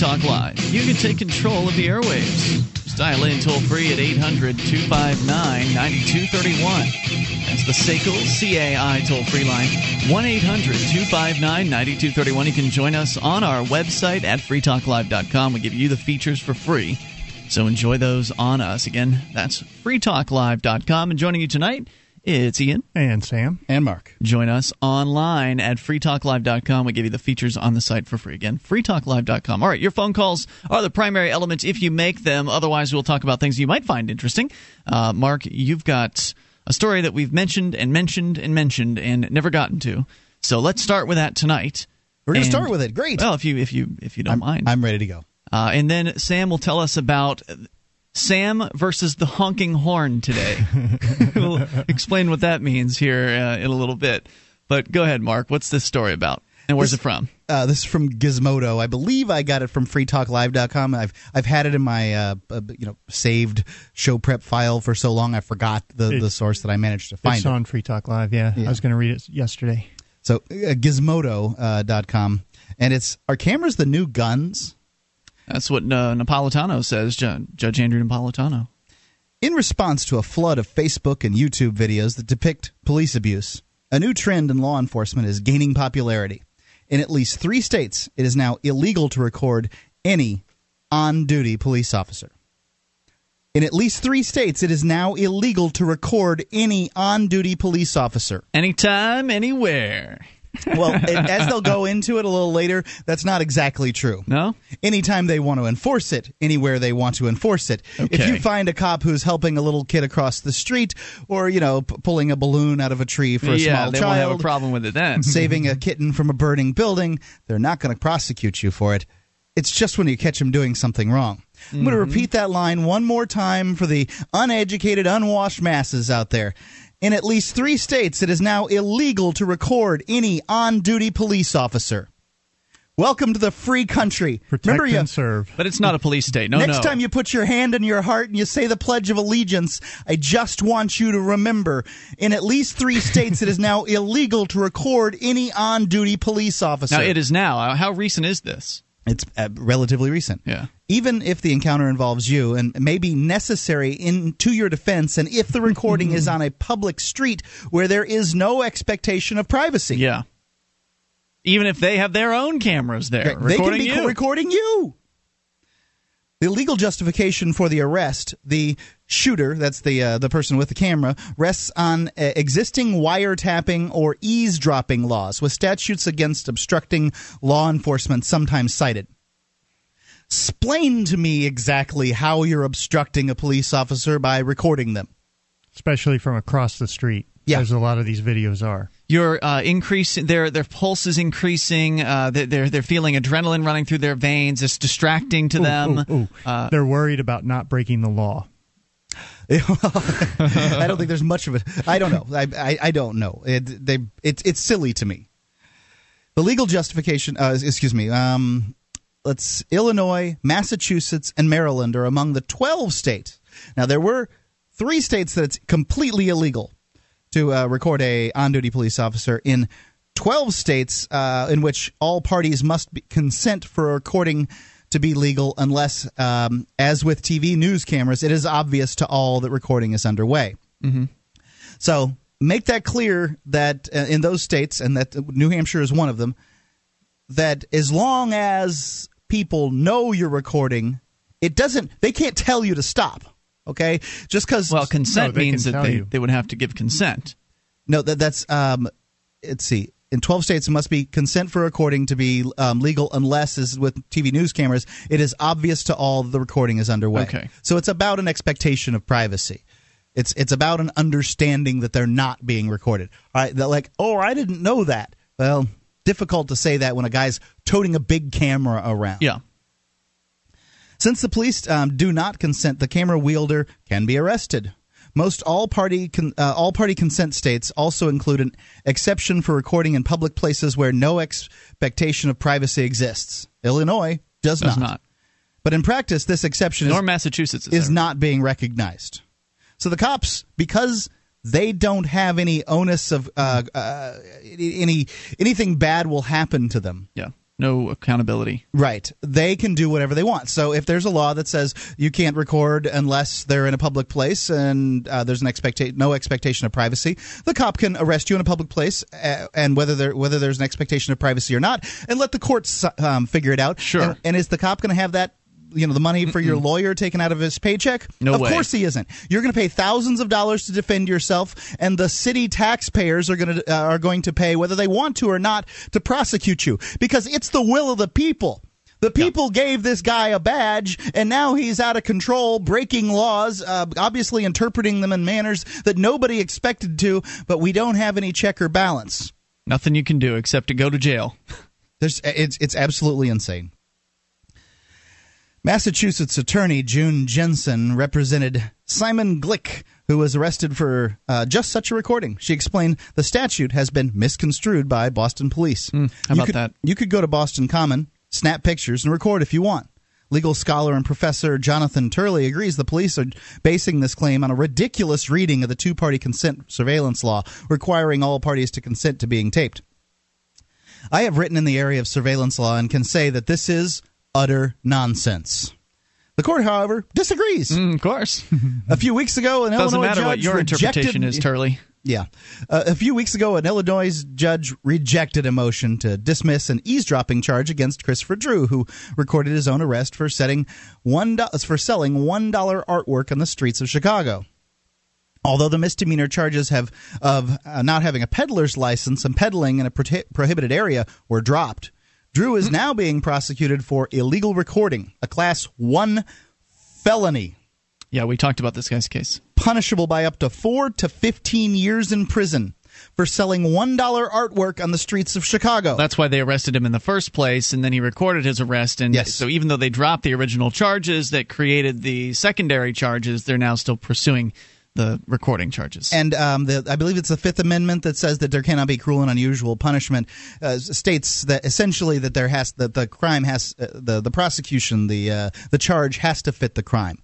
Talk Live. You can take control of the airwaves. Just dial in toll free at 800 259 9231. That's the SACL CAI toll free line 1 800 259 9231. You can join us on our website at freetalklive.com. We give you the features for free. So enjoy those on us. Again, that's freetalklive.com. And joining you tonight, it's Ian. And Sam. And Mark. Join us online at freetalklive.com. We give you the features on the site for free. Again, freetalklive.com. All right, your phone calls are the primary elements if you make them. Otherwise, we'll talk about things you might find interesting. Uh, Mark, you've got a story that we've mentioned and mentioned and mentioned and never gotten to. So let's start with that tonight. We're going to start with it. Great. Well, if you if you if you don't I'm, mind. I'm ready to go. Uh, and then Sam will tell us about Sam versus the honking horn today. we'll explain what that means here uh, in a little bit. But go ahead, Mark. What's this story about? And where's This- it from? Uh, this is from Gizmodo. I believe I got it from freetalklive.com. I've I've had it in my uh, uh, you know saved show prep file for so long I forgot the, It- the source that I managed to find It's it. on Free Talk Live. Yeah, Yeah. I was going to read it yesterday. So uh, gizmodo.com uh, dot com. and it's are cameras the new guns? That's what uh, Napolitano says, Ju- Judge Andrew Napolitano. In response to a flood of Facebook and YouTube videos that depict police abuse, a new trend in law enforcement is gaining popularity. In at least three states, it is now illegal to record any on duty police officer. In at least three states, it is now illegal to record any on duty police officer. Anytime, anywhere. Well, it, as they'll go into it a little later, that's not exactly true. No? anytime they want to enforce it, anywhere they want to enforce it. If you find a cop who's helping a little kid across the street, or you know, p- pulling a balloon out of a tree for a yeah, small they won't have a problem with it then. saving a kitten from a burning building, they're not going to prosecute you for it. It's just when you catch them doing something wrong. I'm going to Mm-hmm. repeat that line one more time for the uneducated, unwashed masses out there. In at least three states, it is now illegal to record any on duty police officer. Welcome to the free country. Protect Remember, you, and serve. but it's not a police state. No, Next no. time you put your hand in your heart and you say the Pledge of Allegiance, I just want you to remember in at least three states it is now illegal to record any on duty police officer. now, it is now. How recent is this? It's uh, relatively recent. Yeah. Even if the encounter involves you and may be necessary in to your defense, and if the recording is on a public street where there is no expectation of privacy, Yeah. Even if they have their own cameras there they can be you. recording you. The legal justification for the arrest, the shooter, that's the uh, the person with the camera, rests on uh, existing wiretapping or eavesdropping laws, with statutes against obstructing law enforcement sometimes cited. Explain to me exactly how you're obstructing a police officer by recording them. especially from across the street. Yeah. as a lot of these videos are. You're uh, increasing their their pulse is increasing. Uh, they're, they're they're feeling adrenaline running through their veins. It's distracting to them. Ooh, ooh. Uh, They're worried about not breaking the law. I don't think there's much of it. I don't know. I, I, I don't know. It, they, it, it's silly to me. The legal justification, uh, excuse me, um, let's Illinois, Massachusetts, and Maryland are among the 12 states. Now there were three states that it's completely illegal to uh, record a on-duty police officer. In 12 states, uh, in which all parties must consent for recording to be legal, unless, um, as with TV news cameras, it is obvious to all that recording is underway. So make that clear that uh, in those states, and that New Hampshire is one of them, that as long as people know you're recording, it doesn't. They can't tell you to stop. Okay, just because. well, consent No, means can that they, you. they would have to give consent. no, that that's. Um, let's see. In 12 states, it must be consent for recording to be um, legal unless, as with TV news cameras, it is obvious to all the recording is underway. Okay. So it's about an expectation of privacy. It's it's about an understanding that they're not being recorded. All right, they're like, oh, I didn't know that. Well, difficult to say that when a guy's toting a big camera around. Yeah. Since the police um, do not consent, the camera wielder can be arrested. Most all party con- uh, all party consent states also include an exception for recording in public places where no expectation of privacy exists. Illinois does, Does not. not. But in practice, this exception Nor is, Massachusetts is, is not being recognized. So the cops, because they don't have any onus of uh, uh, any anything bad will happen to them. Yeah. No accountability. Right. They can do whatever they want. So if there's a law that says you can't record unless they're in a public place and uh, there's an expecta- no expectation of privacy, the cop can arrest you in a public place, uh, and whether there whether there's an expectation of privacy or not, and let the courts um, figure it out. Sure. And, and is the cop going to have that? You know the money for your lawyer taken out of his paycheck. No of way. course he isn't. You're going to pay thousands of dollars to defend yourself, and the city taxpayers are going to uh, are going to pay whether they want to or not to prosecute you because it's the will of the people. The people gave this guy a badge, and now he's out of control, breaking laws, uh, obviously interpreting them in manners that nobody expected to. But we don't have any check or balance. Nothing you can do except to go to jail. There's, it's it's absolutely insane. Massachusetts attorney June Jensen represented Simon Glik, who was arrested for uh, just such a recording. She explained the statute has been misconstrued by Boston police. how you about could, that? You could go to Boston Common, snap pictures, and record if you want. Legal scholar and professor Jonathan Turley agrees the police are basing this claim on a ridiculous reading of the two party consent surveillance law, requiring all parties to consent to being taped. I have written in the area of surveillance law and can say that this is utter nonsense. The court, however, disagrees. Mm, of course. A few weeks ago, an Doesn't Illinois matter judge what your rejected, interpretation is, Turley. Yeah. Uh, a few weeks ago, an Illinois judge rejected a motion to dismiss an eavesdropping charge against Christopher Drew, who recorded his own arrest for setting one for selling one dollar artwork on the streets of Chicago. Although the misdemeanor charges have of uh, not having a peddler's license and peddling in a prohi- prohibited area were dropped, Drew is now being prosecuted for illegal recording, a class one felony Yeah, we talked about this guy's case. punishable by up to 4 to 15 years in prison for selling $1 artwork on the streets of Chicago. That's why they arrested him in the first place, and then he recorded his arrest. And Yes. so, even though they dropped the original charges that created the secondary charges, they're now still pursuing the recording charges. and um, the, I believe it's the Fifth Amendment that says that there cannot be cruel and unusual punishment. Uh, states that essentially that there has that the crime has uh, the the prosecution the uh, the charge has to fit the crime.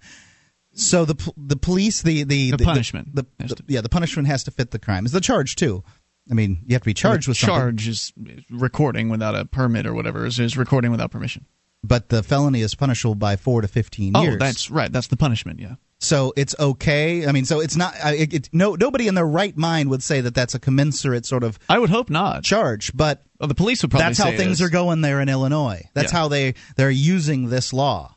So the the police the the The punishment the, the- to- yeah the punishment has to fit the crime. Is the charge too? I mean, you have to be charged with something. charge is recording without a permit or whatever is, is recording without permission. but the felony is punishable by four to fifteen years. Oh, that's right. That's the punishment. Yeah. So it's okay. I mean, so it's not. It, it, no, nobody in their right mind would say that that's a commensurate sort of I would hope not. charge, but Well, the police would probably that's how things are going there in Illinois. That's Yeah. how they they're using this law.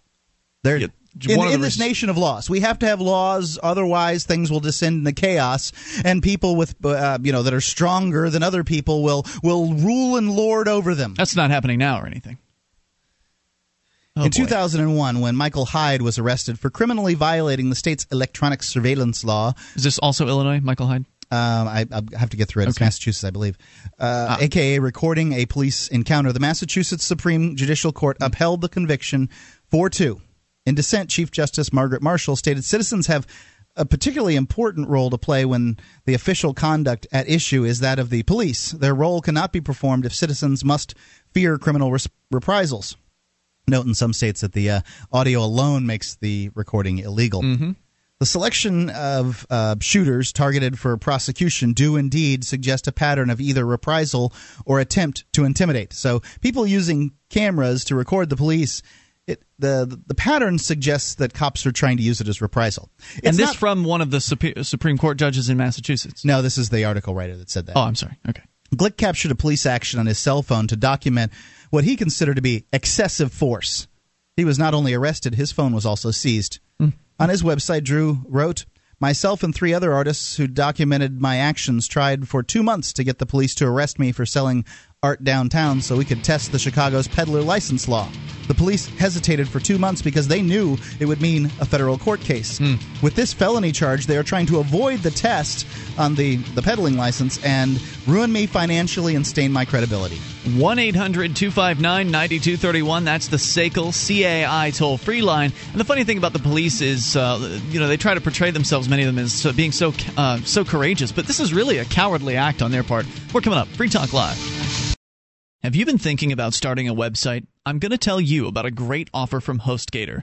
They're Yeah, in, one of the in this nation of laws. We have to have laws, otherwise things will descend into chaos, and people with uh, you know that are stronger than other people will will rule and lord over them. That's not happening now or anything. Oh, in boy. 2001, when Michael Hyde was arrested for criminally violating the state's electronic surveillance law, is this also Illinois, Michael Hyde? Um, I, I have to get through it. It's Okay. Massachusetts, I believe. Uh, AKA recording a police encounter. The Massachusetts Supreme Judicial Court upheld the conviction 4 2. In dissent, Chief Justice Margaret Marshall stated citizens have a particularly important role to play when the official conduct at issue is that of the police. Their role cannot be performed if citizens must fear criminal res- reprisals. Note in some states that the uh, audio alone makes the recording illegal. The selection of uh, shooters targeted for prosecution do indeed suggest a pattern of either reprisal or attempt to intimidate. So people using cameras to record the police. It, the the pattern suggests that cops are trying to use it as reprisal. It's and this not- from one of the Supreme Court judges in Massachusetts. no, this is the article writer that said that. Oh, I'm sorry. Okay. Glik captured a police action on his cell phone to document what he considered to be excessive force. He was not only arrested, his phone was also seized. Hmm. On his website, Drew wrote, Myself and three other artists who documented my actions tried for two months to get the police to arrest me for selling art downtown so we could test the Chicago's peddler license law. The police hesitated for two months because they knew it would mean a federal court case. Hmm. With this felony charge, they are trying to avoid the test on the, the peddling license and ruin me financially and stain my credibility. 1 800 259 9231. That's the SACL CAI toll free line. And the funny thing about the police is, uh, you know, they try to portray themselves, many of them, as being so, uh, so courageous, but this is really a cowardly act on their part. We're coming up. Free Talk Live. Have you been thinking about starting a website? I'm going to tell you about a great offer from HostGator.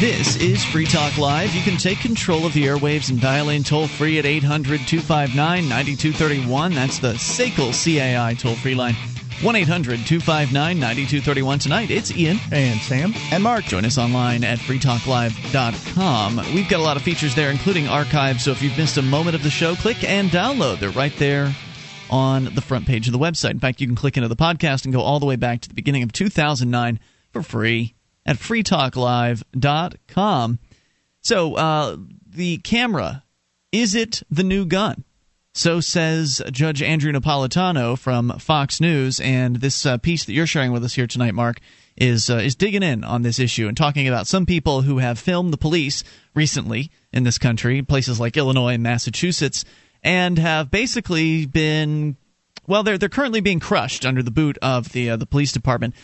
This is Free Talk Live. You can take control of the airwaves and dial in toll free at 800 259 9231. That's the SACL CAI toll free line. 1 800 259 9231. Tonight, it's Ian. And Sam. And Mark. Join us online at freetalklive.com. We've got a lot of features there, including archives. So if you've missed a moment of the show, click and download. They're right there on the front page of the website. In fact, you can click into the podcast and go all the way back to the beginning of 2009 for free at freetalklive.com. So, uh, the camera, is it the new gun? So says Judge Andrew Napolitano from Fox News. And this uh, piece that you're sharing with us here tonight, Mark, is uh, is digging in on this issue and talking about some people who have filmed the police recently in this country, places like Illinois and Massachusetts, and have basically been well, they're they're currently being crushed under the boot of the uh, the police department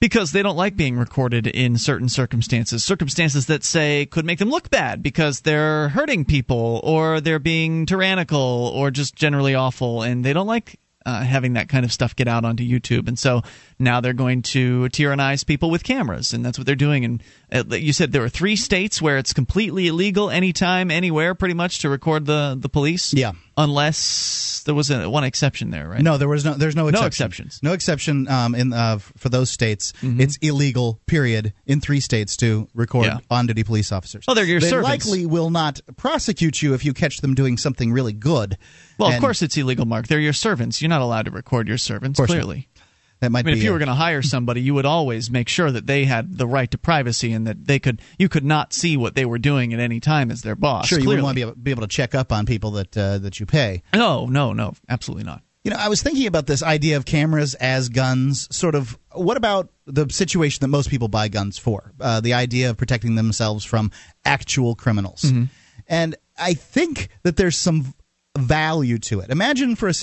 because they don't like being recorded in certain circumstances circumstances that say could make them look bad because they're hurting people or they're being tyrannical or just generally awful and they don't like uh, having that kind of stuff get out onto YouTube, and so now they're going to tyrannize people with cameras, and that's what they're doing. And uh, you said there are three states where it's completely illegal, anytime, anywhere, pretty much, to record the the police. Yeah, unless there was a, one exception there, right? No, there was no. There's no exception. No exceptions. No exception. Um, in uh, for those states, mm-hmm. it's illegal. Period. In three states to record yeah. on-duty police officers. Oh, they're your they servants. likely will not prosecute you if you catch them doing something really good. Well, and of course it's illegal, Mark. They're your servants. You're not allowed to record your servants. Clearly. Not. That might I mean, if you a, were going to hire somebody, you would always make sure that they had the right to privacy and that they could you could not see what they were doing at any time as their boss. Sure, you clearly. wouldn't want to be able, be able, to check up on people that uh, that you pay. No, no, no, absolutely not. You know, I was thinking about this idea of cameras as guns. Sort of, what about the situation that most people buy guns for? Uh, the idea of protecting themselves from actual criminals. Mm-hmm. And I think that there's some value to it. Imagine for a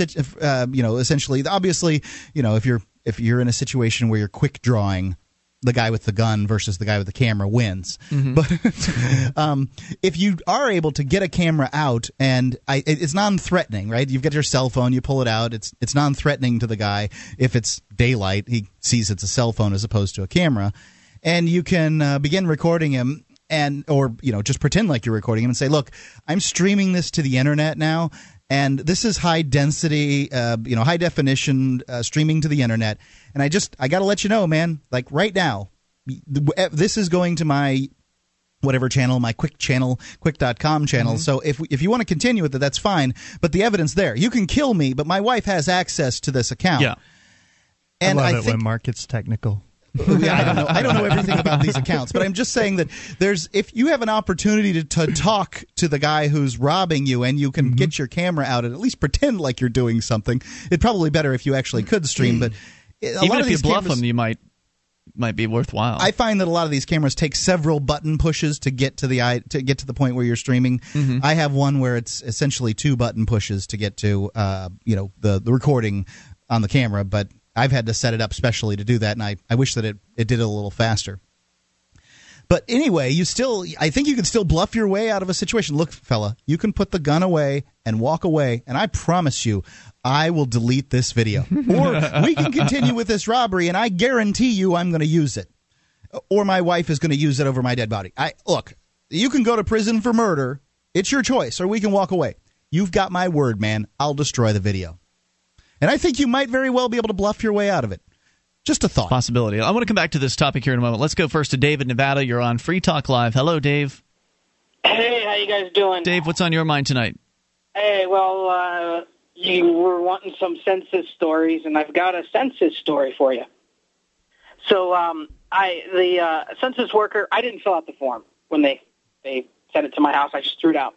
uh, you know essentially obviously you know if you're if you're in a situation where you're quick drawing the guy with the gun versus the guy with the camera wins. Mm-hmm. But um, if you are able to get a camera out and I, it's non-threatening, right? You've got your cell phone, you pull it out. It's it's non-threatening to the guy. If it's daylight, he sees it's a cell phone as opposed to a camera, and you can uh, begin recording him and or you know just pretend like you're recording him and say, "Look, I'm streaming this to the internet now." And this is high density, uh, you know, high definition uh, streaming to the internet. And I just, I got to let you know, man, like right now, this is going to my whatever channel, my Qik channel, Qik.com channel. Mm-hmm. So if if you want to continue with it, that's fine. But the evidence there, you can kill me, but my wife has access to this account. Yeah. And I love I it think, when Mark gets technical. Yeah, I don't know. I don't know everything about these accounts, but I'm just saying that there's if you have an opportunity to, to talk to the guy who's robbing you, and you can mm-hmm. get your camera out and at least pretend like you're doing something. It'd probably better if you actually could stream, but even if you bluff cameras, them, you might might be worthwhile. I find that a lot of these cameras take several button pushes to get to the to get to the point where you're streaming. Mm-hmm. I have one where it's essentially two button pushes to get to uh, you know the the recording on the camera, but I've had to set it up specially to do that, and I, I wish that it, it did it a little faster. But anyway, you still, I think you can still bluff your way out of a situation. Look, fella, you can put the gun away and walk away, and I promise you, I will delete this video. or we can continue with this robbery, and I guarantee you I'm going to use it. Or my wife is going to use it over my dead body. I Look, you can go to prison for murder. It's your choice, or we can walk away. You've got my word, man. I'll destroy the video. And I think you might very well be able to bluff your way out of it. Just a thought. Possibility. I want to come back to this topic here in a moment. Let's go first to David, Nevada. You're on Free Talk Live. Hello, Dave. Hey, how you guys doing? Dave, what's on your mind tonight? Hey, well, uh, you were wanting some census stories, and I've got a census story for you. So, um, I the uh, census worker, I didn't fill out the form when they they sent it to my house. I just threw it out.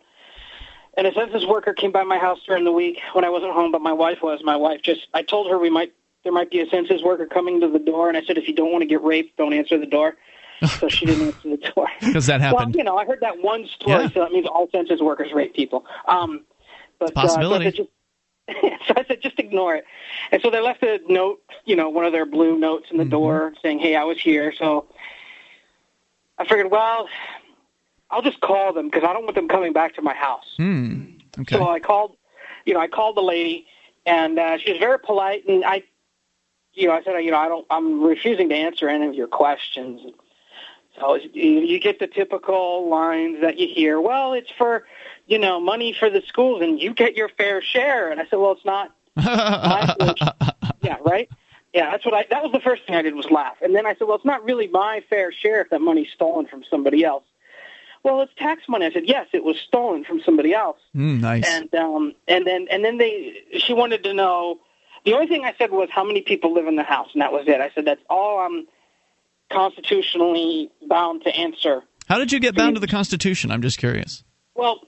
And a census worker came by my house during the week when I wasn't home, but my wife was. My wife just, I told her we might, there might be a census worker coming to the door, and I said, if you don't want to get raped, don't answer the door. so she didn't answer the door. Because that happened. Well, you know, I heard that one story, Yeah. so that means all census workers rape people. Um, but possibility. Uh, so, I said, just, so I said, just ignore it. And so they left a note, you know, one of their blue notes in the Mm-hmm. door saying, "Hey, I was here." So I figured, well, I'll just call them because I don't want them coming back to my house. Hmm. Okay. So I called, you know, I called the lady, and uh, she was very polite, and I, you know, I said, you know, I don't, I'm refusing to answer any of your questions. So you, you get the typical lines that you hear. Well, it's for, you know, money for the schools, and you get your fair share. And I said, well, it's not. yeah, right. Yeah, that's what I. That was the first thing I did was laugh, and then I said, well, it's not really my fair share if that money's stolen from somebody else. Well, it's tax money. I said, yes, it was stolen from somebody else. Hmm, nice. And um, and then and then they she wanted to know. The only thing I said was how many people live in the house, and that was it. I said that's all I'm constitutionally bound to answer. How did you get bound to the Constitution? I'm just curious. Well,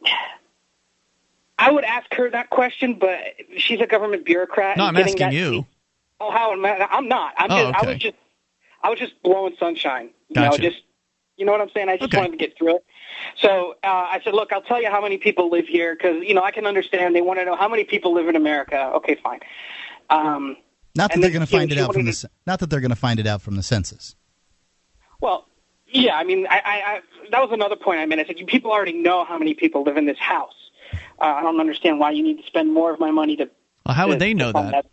I would ask her that question, but she's a government bureaucrat. No, I'm asking that- you. Oh, how am I? I'm not. I'm Oh, just. I was just. I was just blowing sunshine. You Gotcha. know, just. You know what I'm saying? I just Okay. wanted to get through it. So uh, I said, look, I'll tell you how many people live here because you know I can understand. They want to know how many people live in America. Okay, fine. Um, Not that they're going to find it out from the. wanted Not that they're going to find it out from the census. Well, yeah, I mean, I, I, I that was another point I made. I said you people already know how many people live in this house. Uh, I don't understand why you need to spend more of my money to. Well, how would they know to fund that?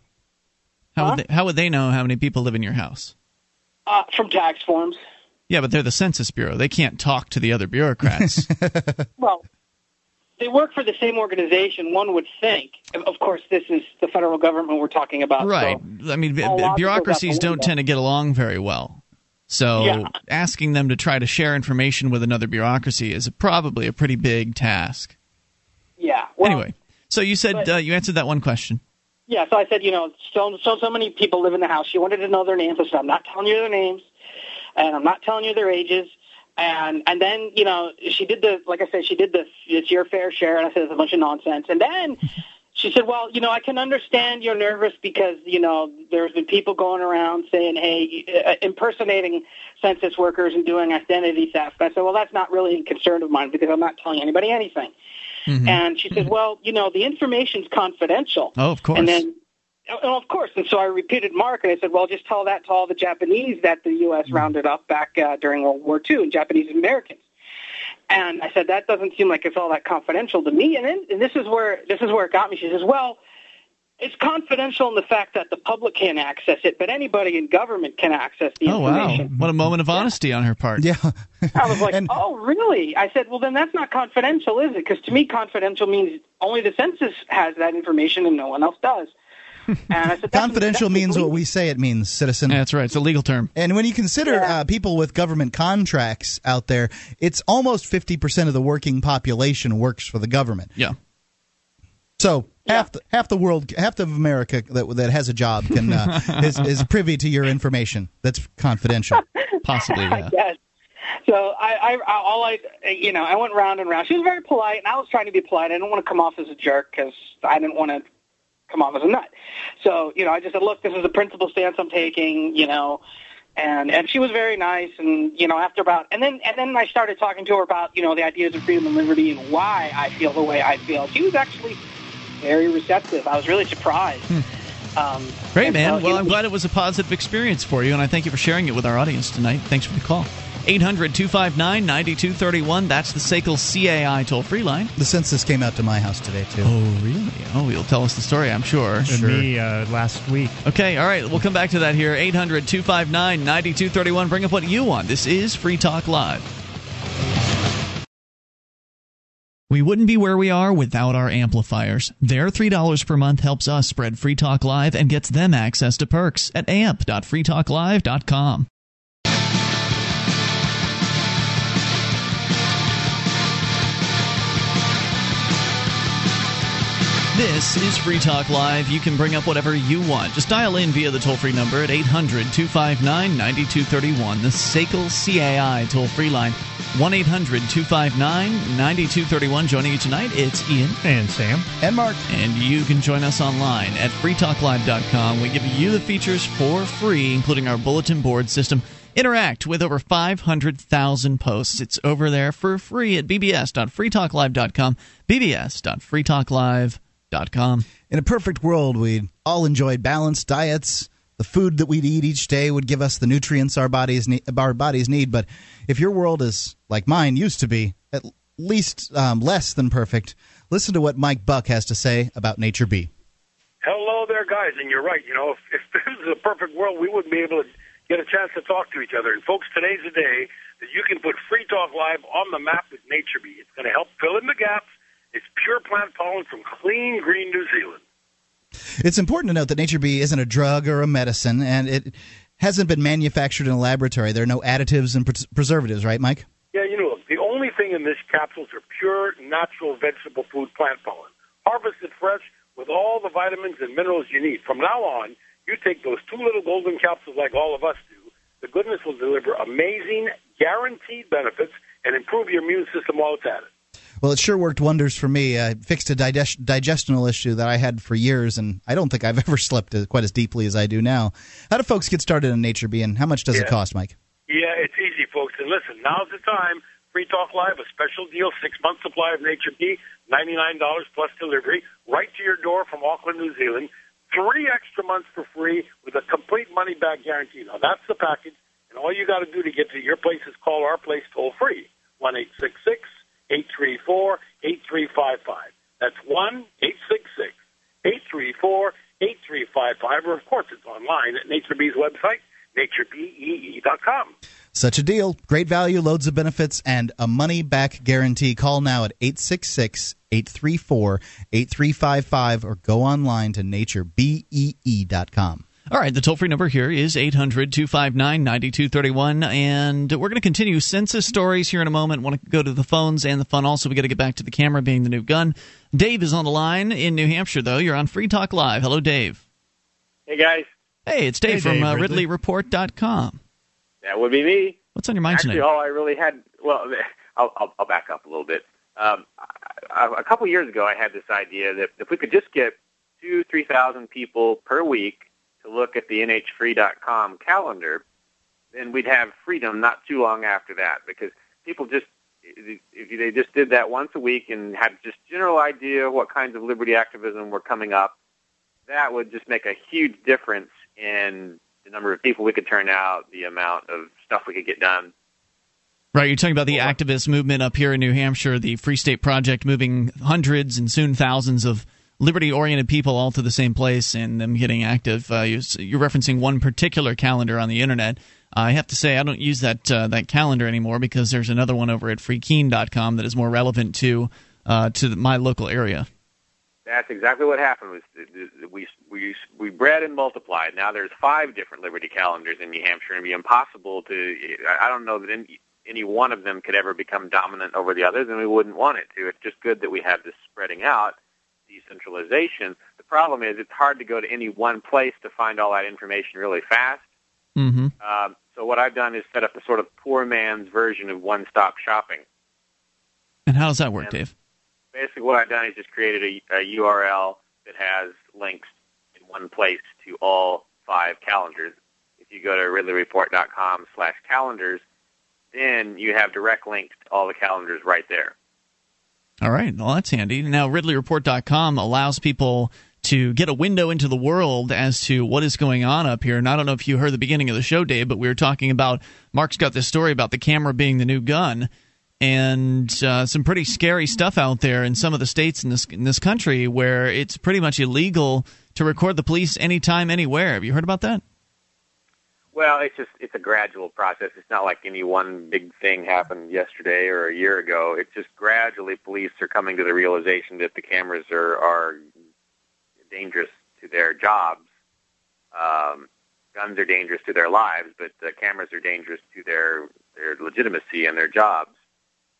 How Huh? would they, how would they know how many people live in your house? Uh, from tax forms. Yeah, but they're the Census Bureau. They can't talk to the other bureaucrats. Well, they work for the same organization. One would think. Of- Of course, this is the federal government we're talking about. right. so- I mean, bu- all logic goes out the bureaucracies don't tend to get along very well. So Yeah. asking them to try to share information with another bureaucracy is probably a pretty big task. yeah. Well, anyway, so you said but- uh, you answered that one question. Yeah, so I said, you know, so so so many people live in the house. She wanted to know their names. I said, I'm not telling you their names, and I'm not telling you their ages. And and then you know she did the like I said she did the it's your fair share, and I said it's a bunch of nonsense. And then she said, well, you know, I can understand you're nervous because you know there's been people going around saying, hey, uh, impersonating census workers and doing identity theft. and I said, well, that's not really a concern of mine because I'm not telling anybody anything. And she said, well, you know, the information's confidential. Oh, of course. And then, oh, of course. And so I repeated Mark, and I said, well, just tell that to all the Japanese that the U.S. Mm-hmm. rounded up back uh, during World War II, and Japanese Americans. And I said, that doesn't seem like it's all that confidential to me. And then, and this is where this is where it got me. She says, well, it's confidential in the fact that the public can't access it, but anybody in government can access the Oh wow! What a moment of honesty on her part. Yeah. I was like, And- oh, really? I said, well, then that's not confidential, is it? Because to me, confidential means only the census has that information and no one else does. And I said, Confidential that's means what we say it means, citizen. Yeah, that's right. It's a legal term. And when you consider Yeah. uh, people with government contracts out there, it's almost 50% of the working population works for the government. Yeah. So half the, half the world, half of America that that has a job can uh, is, is privy to your information that's confidential. Possibly. I Yeah. guess. So I, I, I, all I, you know, I went round and round. She was very polite, and I was trying to be polite. I didn't want to come off as a jerk because I didn't want to come off as a nut. So, you know, I just said, look, this is the principal stance I'm taking, you know, and and she was very nice. And you know, after about, and then and then I started talking to her about, you know, the ideas of freedom and liberty and why I feel the way I feel. She was actually very receptive. I was really surprised. Um, Great, man. so, well, I'm glad it was a positive experience for you, and I thank you for sharing it with our audience tonight. Thanks for the call. 800 259 9231. That's the SACL CAI toll free line. The census came out to my house today too. Oh, really? Oh, you'll tell us the story, I'm sure. And me uh, last week. Okay, all right. We'll come back to that here. 800 259 9231. Bring up what you want. This is Free Talk Live. We wouldn't be where we are without our amplifiers. Their $3 per month helps us spread Free Talk Live and gets them access to perks at amp.freetalklive.com. This is Free Talk Live. You can bring up whatever you want. Just dial in via the toll free number at 800 259 9231, the SACL CAI toll free line. 1 800 259 9231. Joining you tonight, it's Ian. And Sam. And Mark, And you can join us online at freetalklive.com. We give you the features for free, including our bulletin board system. Interact with over 500,000 posts. It's over there for free at bbs.freetalklive.com. bbs.freetalklive.com. In a perfect world, we'd all enjoy balanced diets. The food that we'd eat each day would give us the nutrients our bodies need, our bodies need. But if your world is like mine used to be, at least um, less than perfect, listen to what Mike Buck has to say about NatureBee. Hello there, guys, and you're right. You know, if, if this is a perfect world, we wouldn't be able to get a chance to talk to each other. And folks, today's the day that you can put Free Talk Live on the map with NatureBee. It's going to help fill in the gaps. It's pure plant pollen from clean green New Zealand. It's important to note that NatureBee isn't a drug or a medicine, and it hasn't been manufactured in a laboratory. There are no additives and pres- preservatives, right, Mike? Yeah, you know, the only thing in this capsules are pure natural vegetable food plant pollen, harvested fresh with all the vitamins and minerals you need. From now on, you take those two little golden capsules like all of us do. The goodness will deliver amazing, guaranteed benefits and improve your immune system while it's at it. Well, it sure worked wonders for me. I fixed a digest- digestional issue that I had for years, and I don't think I've ever slept quite as deeply as I do now. How do folks get started in NatureBee, and how much does yeah. it cost, Mike? Yeah, it's easy, folks. And listen, now's the time. Free Talk Live, a special deal, six month supply of NatureBee, $99 plus delivery, right to your door from Auckland, New Zealand. Three extra months for free with a complete money back guarantee. Now, that's the package, and all you got to do to get to your place is call our place toll free, 1 834 8355. That's 1 866 834 8355. Or, of course, it's online at NatureBee's website, naturebee.com. Such a deal. Great value, loads of benefits, and a money back guarantee. Call now at 866 834 8355 or go online to naturebee.com. All right, the toll free number here is 800 259 9231. And we're going to continue census stories here in a moment. Want to go to the phones and the fun. Also, we got to get back to the camera being the new gun. Dave is on the line in New Hampshire, though. You're on Free Talk Live. Hello, Dave. Hey, guys. Hey, it's Dave hey, from Dave, uh, Ridley. RidleyReport.com. That would be me. What's on your mind Actually, tonight? all I really had, well, I'll, I'll, I'll back up a little bit. Um, I, I, a couple years ago, I had this idea that if we could just get two, three thousand people per week to look at the nhfree.com calendar, then we'd have freedom not too long after that. Because people just, if they just did that once a week and had just general idea what kinds of liberty activism were coming up, that would just make a huge difference in the number of people we could turn out, the amount of stuff we could get done. Right, you're talking about the activist movement up here in New Hampshire, the Free State Project moving hundreds and soon thousands of liberty oriented people all to the same place and them getting active. Uh, you're, you're, referencing one particular calendar on the internet. I have to say, I don't use that uh, that calendar anymore because there's another one over at freekeene.com that is more relevant to uh, to my local area. That's exactly what happened. We we we bred and multiplied. Now there's five different Liberty calendars in New Hampshire, and it'd be impossible to. I don't know that any, any one of them could ever become dominant over the others, and we wouldn't want it to. It's just good that we have this spreading out, decentralization. The problem is it's hard to go to any one place to find all that information really fast. Mm-hmm. Um, so what I've done is set up a sort of poor man's version of one-stop shopping. And how does that work, and, Dave? basically what I've done is just created a, a URL that has links in one place to all five calendars. If you go to RidleyReport.com slash calendars, then you have direct links to all the calendars right there. All right. Well, that's handy. Now, RidleyReport.com allows people to get a window into the world as to what is going on up here. And I don't know if you heard the beginning of the show, Dave, but we were talking about Mark's got this story about the camera being the new gun and uh, some pretty scary stuff out there in some of the states in this in this country where it's pretty much illegal to record the police anytime, anywhere. Have you heard about that? Well, it's just it's a gradual process. It's not like any one big thing happened yesterday or a year ago. It's just gradually police are coming to the realization that the cameras are are dangerous to their jobs. Um, guns are dangerous to their lives, but the cameras are dangerous to their their legitimacy and their jobs.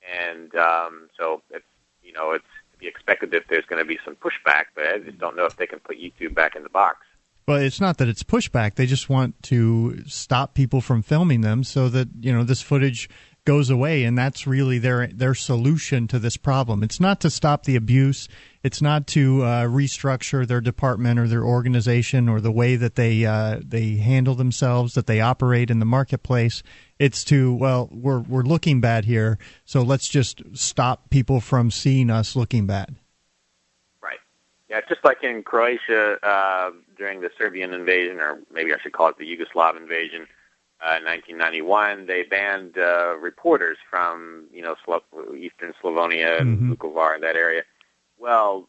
And um, so, it's, you know, it's to be expected that there's going to be some pushback, but I just don't know if they can put YouTube back in the box. Well, it's not that it's pushback. They just want to stop people from filming them so that, you know, this footage goes away, and that's really their their solution to this problem. It's not to stop the abuse. It's not to uh, restructure their department or their organization or the way that they uh, they handle themselves, that they operate in the marketplace. It's to well, we're we're looking bad here, so let's just stop people from seeing us looking bad. Yeah, just like in Croatia uh, during the Serbian invasion, or maybe I should call it the Yugoslav invasion uh, in 1991, they banned uh, reporters from you know Slo- eastern Slavonia and mm-hmm. Vukovar and that area. Well,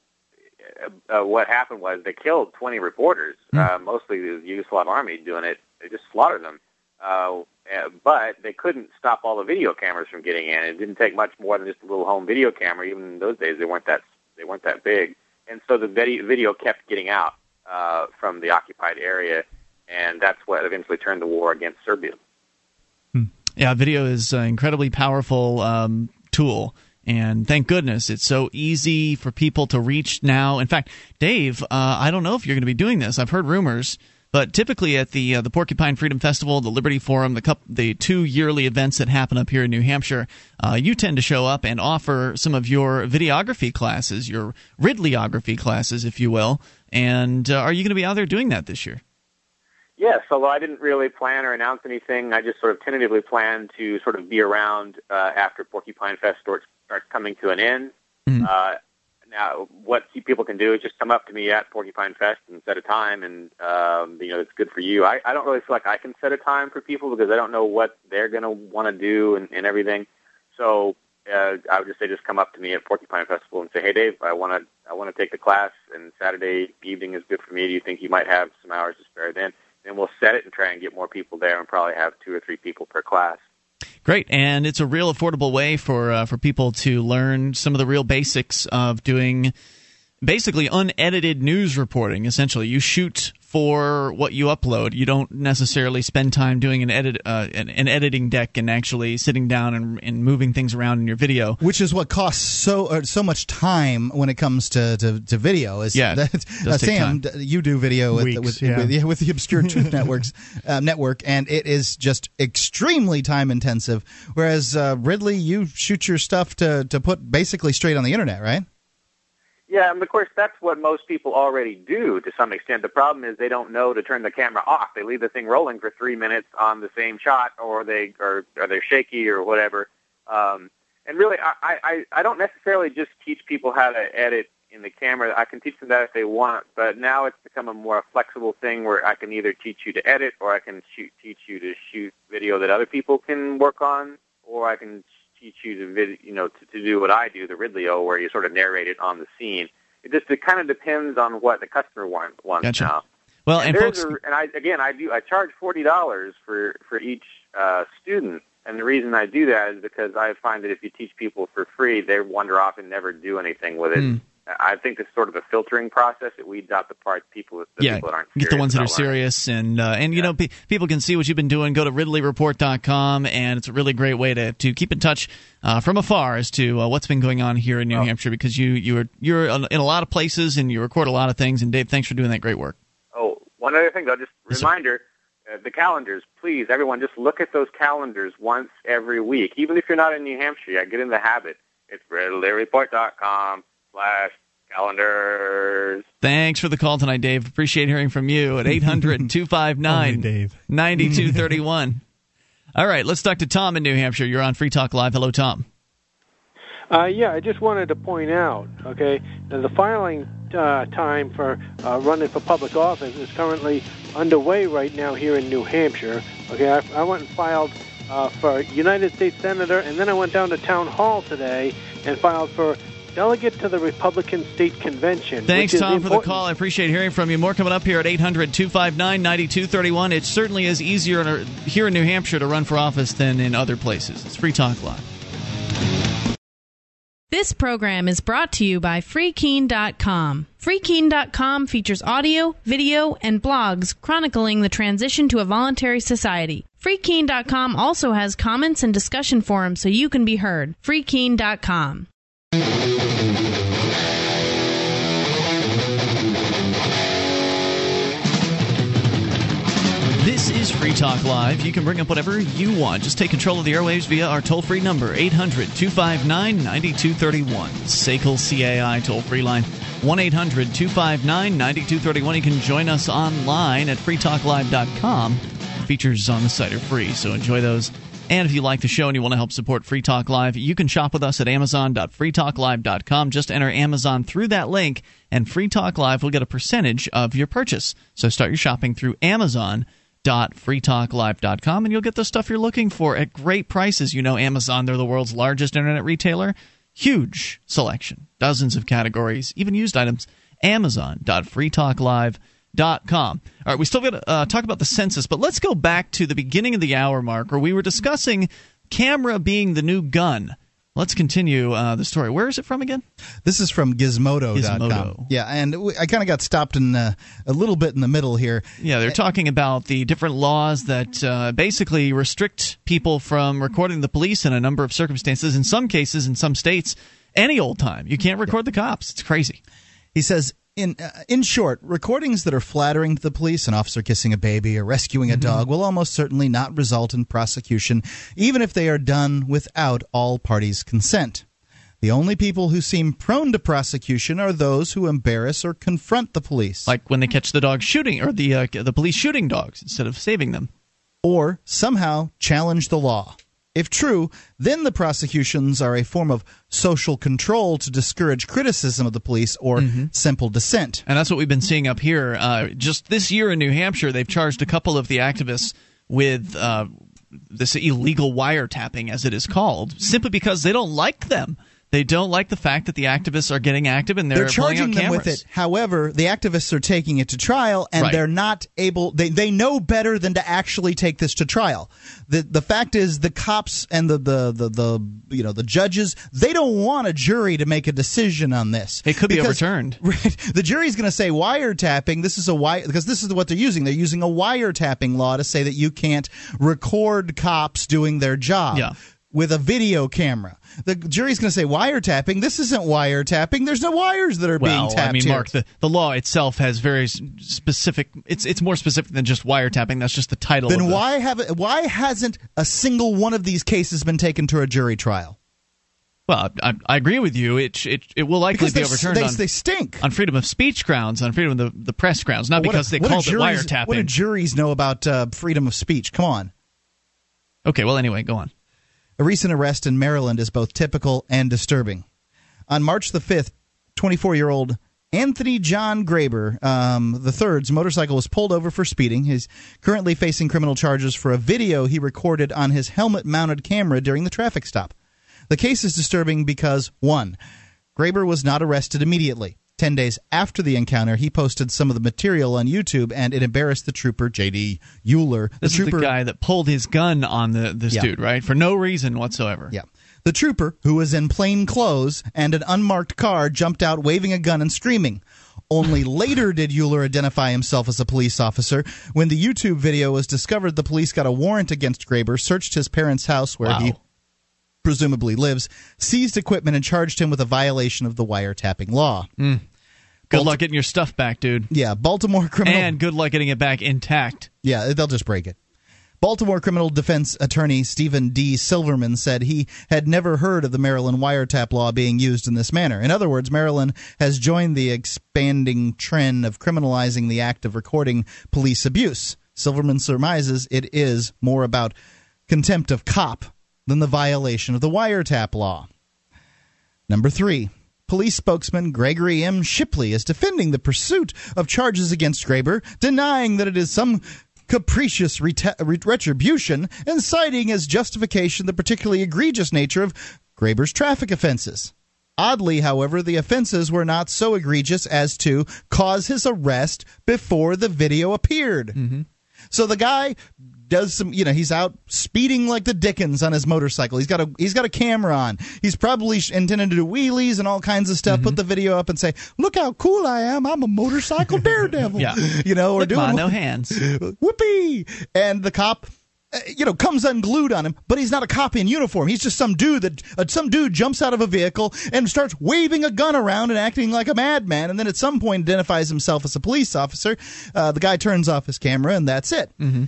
uh, uh, what happened was they killed 20 reporters, mm-hmm. uh, mostly the Yugoslav army doing it. They just slaughtered them. Uh, uh, but they couldn't stop all the video cameras from getting in. It didn't take much more than just a little home video camera. Even in those days, they weren't that they weren't that big, and so the video, kept getting out uh, from the occupied area and that's what eventually turned the war against Serbia. Hmm. Yeah, video is an incredibly powerful um, tool. And thank goodness it's so easy for people to reach now. In fact, Dave, uh, I don't know if you're going to be doing this. I've heard rumors, but typically at the uh, the Porcupine Freedom Festival, the Liberty Forum, the cup, the two yearly events that happen up here in New Hampshire, uh, you tend to show up and offer some of your videography classes, your Ridleyography classes, if you will. And uh, are you going to be out there doing that this year? Yes, although I didn't really plan or announce anything, I just sort of tentatively planned to sort of be around uh, after Porcupine Fest starts, starts coming to an end. Mm-hmm. Now, what people can do is just come up to me at Porcupine Fest and set a time, and um, you know it's good for you. I, I don't really feel like I can set a time for people because I don't know what they're going to want to do and, and everything. So uh, I would just say just come up to me at Porcupine Festival and say, "Hey, Dave, I want to I want to take the class, and Saturday evening is good for me. Do you think you might have some hours to spare then?" and we'll set it and try and get more people there, and probably have two or three people per class. Great, and it's a real affordable way for uh, for people to learn some of the real basics of doing basically unedited news reporting. Essentially, you shoot for what you upload. You don't necessarily spend time doing an edit, uh, an, an, editing deck, and actually sitting down and, and, moving things around in your video. Which is what costs so uh, so much time when it comes to, to, to video. Is yeah, that, uh, Sam, time. you do video with Weeks, with, yeah. with, with, the Obscure Truth Networks uh, network, and it is just extremely time intensive. Whereas uh, Ridley, you shoot your stuff to to put basically straight on the internet, right? Yeah, and of course that's what most people already do to some extent. The problem is they don't know to turn the camera off. They leave the thing rolling for three minutes on the same shot, or they or, or they're shaky or whatever. Um, and really, I, I I don't necessarily just teach people how to edit in the camera. I can teach them that if they want, but now it's become a more flexible thing where I can either teach you to edit, or I can shoot, teach you to shoot video that other people can work on, or I can teach you to vid, you know to, to do what I do, the Ridley-O, where you sort of narrate it on the scene. It just it kind of depends on what the customer want, wants gotcha. now. Well, and, and folks, a, and I again I do I charge forty dollars for for each uh, student, and the reason I do that is because I find that if you teach people for free, they wander off and never do anything with it. Mm. I think it's sort of a filtering process that weeds out the parts people, the yeah, people that aren't serious. get the ones that are serious, and uh, and you know pe- people can see what you've been doing. Go to RidleyReport.com, and it's a really great way to, to keep in touch uh, from afar as to uh, what's been going on here in New Oh. Hampshire because you you are you're in a lot of places and you record a lot of things. And Dave, thanks for doing that great work. Oh, one other thing though, just Yes, reminder, uh, the calendars, please, everyone, just look at those calendars once every week. Even if you're not in New Hampshire, yeah, get in the habit. It's RidleyReport.com slash calendars. Thanks for the call tonight, Dave. Appreciate hearing from you at 800 Only 259 Dave. 9231. All right, let's talk to Tom in New Hampshire. You're on Free Talk Live. Hello, Tom. Uh, yeah, I just wanted to point out, okay, the filing uh, time for uh, running for public office is currently underway right now here in New Hampshire. Okay, I, I went and filed uh, for United States Senator, and then I went down to Town Hall today and filed for delegate to the Republican State Convention. Thanks, which is Tom, for the call. I appreciate hearing from you. More coming up here at 800 259 9231. It certainly is easier in, here in New Hampshire to run for office than in other places. It's Free Talk Live. This program is brought to you by FreeKeene.com. FreeKeene.com features audio, video, and blogs chronicling the transition to a voluntary society. FreeKeene.com also has comments and discussion forums so you can be heard. FreeKeene.com. Free Talk Live. You can bring up whatever you want. Just take control of the airwaves via our toll free number, 800 259 9231. SACL CAI toll free line, 1 800 259 9231. You can join us online at freetalklive.com. Features on the site are free, so enjoy those. And if you like the show and you want to help support Free Talk Live, you can shop with us at amazon.freetalklive.com. Just enter Amazon through that link, and Free Talk Live will get a percentage of your purchase. So start your shopping through Amazon.freetalklive.com, and you'll get the stuff you're looking for at great prices. You know, Amazon, they're the world's largest internet retailer. Huge selection, dozens of categories, even used items. Amazon.freetalklive.com. All right, we still got to uh, talk about the census, but let's go back to the beginning of the hour mark where we were discussing camera being the new gun. Let's continue uh, the story. Where is it from again? This is from Gizmodo.com. Gizmodo. Yeah, and I kind of got stopped in uh, a little bit in the middle here. Yeah, they're talking about the different laws that uh, basically restrict people from recording the police in a number of circumstances. In some cases, in some states, any old time. You can't record the cops. It's crazy. He says in uh, in short, recordings that are flattering to the police, an officer kissing a baby or rescuing a mm-hmm. dog, will almost certainly not result in prosecution, even if they are done without all parties' consent. The only people who seem prone to prosecution are those who embarrass or confront the police, like when they catch the dog shooting or the uh, the police shooting dogs instead of saving them, or somehow challenge the law. If true, then the prosecutions are a form of social control to discourage criticism of the police or mm-hmm. simple dissent. And that's what we've been seeing up here. Uh, just this year in New Hampshire, they've charged a couple of the activists with uh, this illegal wiretapping, as it is called, simply because they don't like them. They don't like the fact that the activists are getting active and they're, they're charging them with it. However, the activists are taking it to trial, and right. they're not able. They they know better than to actually take this to trial. the The fact is, the cops and the the the, the you know the judges they don't want a jury to make a decision on this. It could be overturned. Right, the jury's going to say wiretapping. This is a wire because this is what they're using. They're using a wiretapping law to say that you can't record cops doing their job. Yeah with a video camera. The jury's going to say wiretapping. This isn't wiretapping. There's no wires that are well, being tapped. I mean, here. Mark, the, the law itself has very specific. It's it's more specific than just wiretapping. That's just the title. Then why have why hasn't a single one of these cases been taken to a jury trial? Well, I, I agree with you. It it, it will likely because be overturned they, on, they stink on freedom of speech grounds, on freedom of the, the press grounds, not well, because they called it wiretapping. What do juries know about uh, freedom of speech? Come on. Okay. Well, anyway, go on. A recent arrest in Maryland is both typical and disturbing. On March the 5th, 24 year old Anthony John Graber, um, the third's motorcycle was pulled over for speeding. He's currently facing criminal charges for a video he recorded on his helmet mounted camera during the traffic stop. The case is disturbing because, one, Graber was not arrested immediately. Ten days after the encounter, he posted some of the material on YouTube, and it embarrassed the trooper J.D. Uhler. The this trooper, is the guy that pulled his gun on the this yeah. dude, right, for no reason whatsoever. Yeah. The trooper, who was in plain clothes and an unmarked car, jumped out waving a gun and screaming. Only later did Uhler identify himself as a police officer. When the YouTube video was discovered, the police got a warrant against Graber, searched his parents' house where wow. he presumably lives, seized equipment, and charged him with a violation of the wiretapping law. Mm. Good Balti- luck getting your stuff back, dude. Yeah, Baltimore criminal. And good luck getting it back intact. Yeah, they'll just break it. Baltimore criminal defense attorney Stephen D. Silverman said he had never heard of the Maryland wiretap law being used in this manner. In other words, Maryland has joined the expanding trend of criminalizing the act of recording police abuse. Silverman surmises it is more about contempt of cop than the violation of the wiretap law. Number three. Police spokesman Gregory M. Shipley is defending the pursuit of charges against Graber, denying that it is some capricious reta- retribution and citing as justification the particularly egregious nature of Graber's traffic offenses. Oddly, however, the offenses were not so egregious as to cause his arrest before the video appeared. Mm-hmm. So the guy does some you know he's out speeding like the dickens on his motorcycle he's got a he's got a camera on he's probably intending to do wheelies and all kinds of stuff mm-hmm. put the video up and say look how cool i am i'm a motorcycle daredevil yeah you know or look doing no hands whoopee and the cop uh, you know, comes unglued on him, but he's not a cop in uniform. He's just some dude that uh, some dude jumps out of a vehicle and starts waving a gun around and acting like a madman. And then at some point identifies himself as a police officer. Uh, the guy turns off his camera, and that's it. Mm-hmm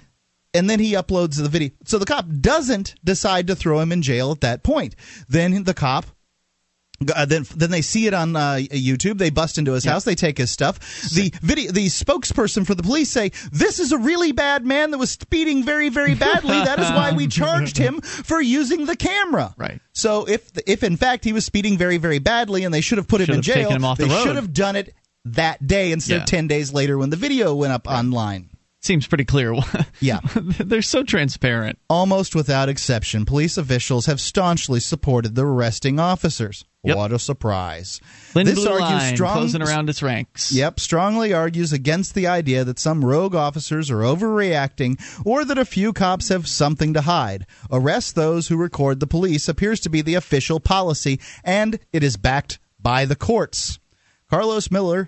and then he uploads the video. So the cop doesn't decide to throw him in jail at that point. Then the cop uh, then, then they see it on uh, YouTube. They bust into his house. They take his stuff. The video, the spokesperson for the police say this is a really bad man that was speeding very, very badly. that is why we charged him for using the camera. Right. So if if in fact he was speeding very, very badly and they should have put him Should in jail, taken him off the they road. should have done it that day instead Yeah. of ten days later when the video went up online. Seems pretty clear. Yeah. They're so transparent. Almost without exception, police officials have staunchly supported the arresting officers. Yep. What a surprise! This blue argues line strong, closing around its ranks. Yep, strongly argues against the idea that some rogue officers are overreacting or that a few cops have something to hide. Arrest those who record the police appears to be the official policy, and it is backed by the courts. Carlos Miller,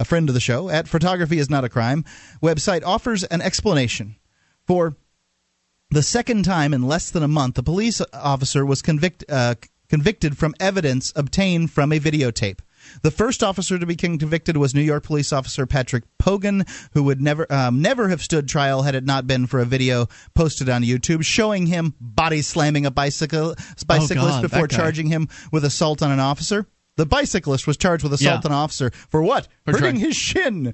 a friend of the show, at Photography is Not a Crime website, offers an explanation for the second time in less than a month, a police officer was convict, uh, convicted from evidence obtained from a videotape. The first officer to be convicted was New York police officer Patrick Pogan, who would never um, never have stood trial had it not been for a video posted on YouTube showing him body slamming a bicycle bicyclist God, before charging him with assault on an officer. The bicyclist was charged with assault Yeah. on officer for what? For Hurting trying- his shin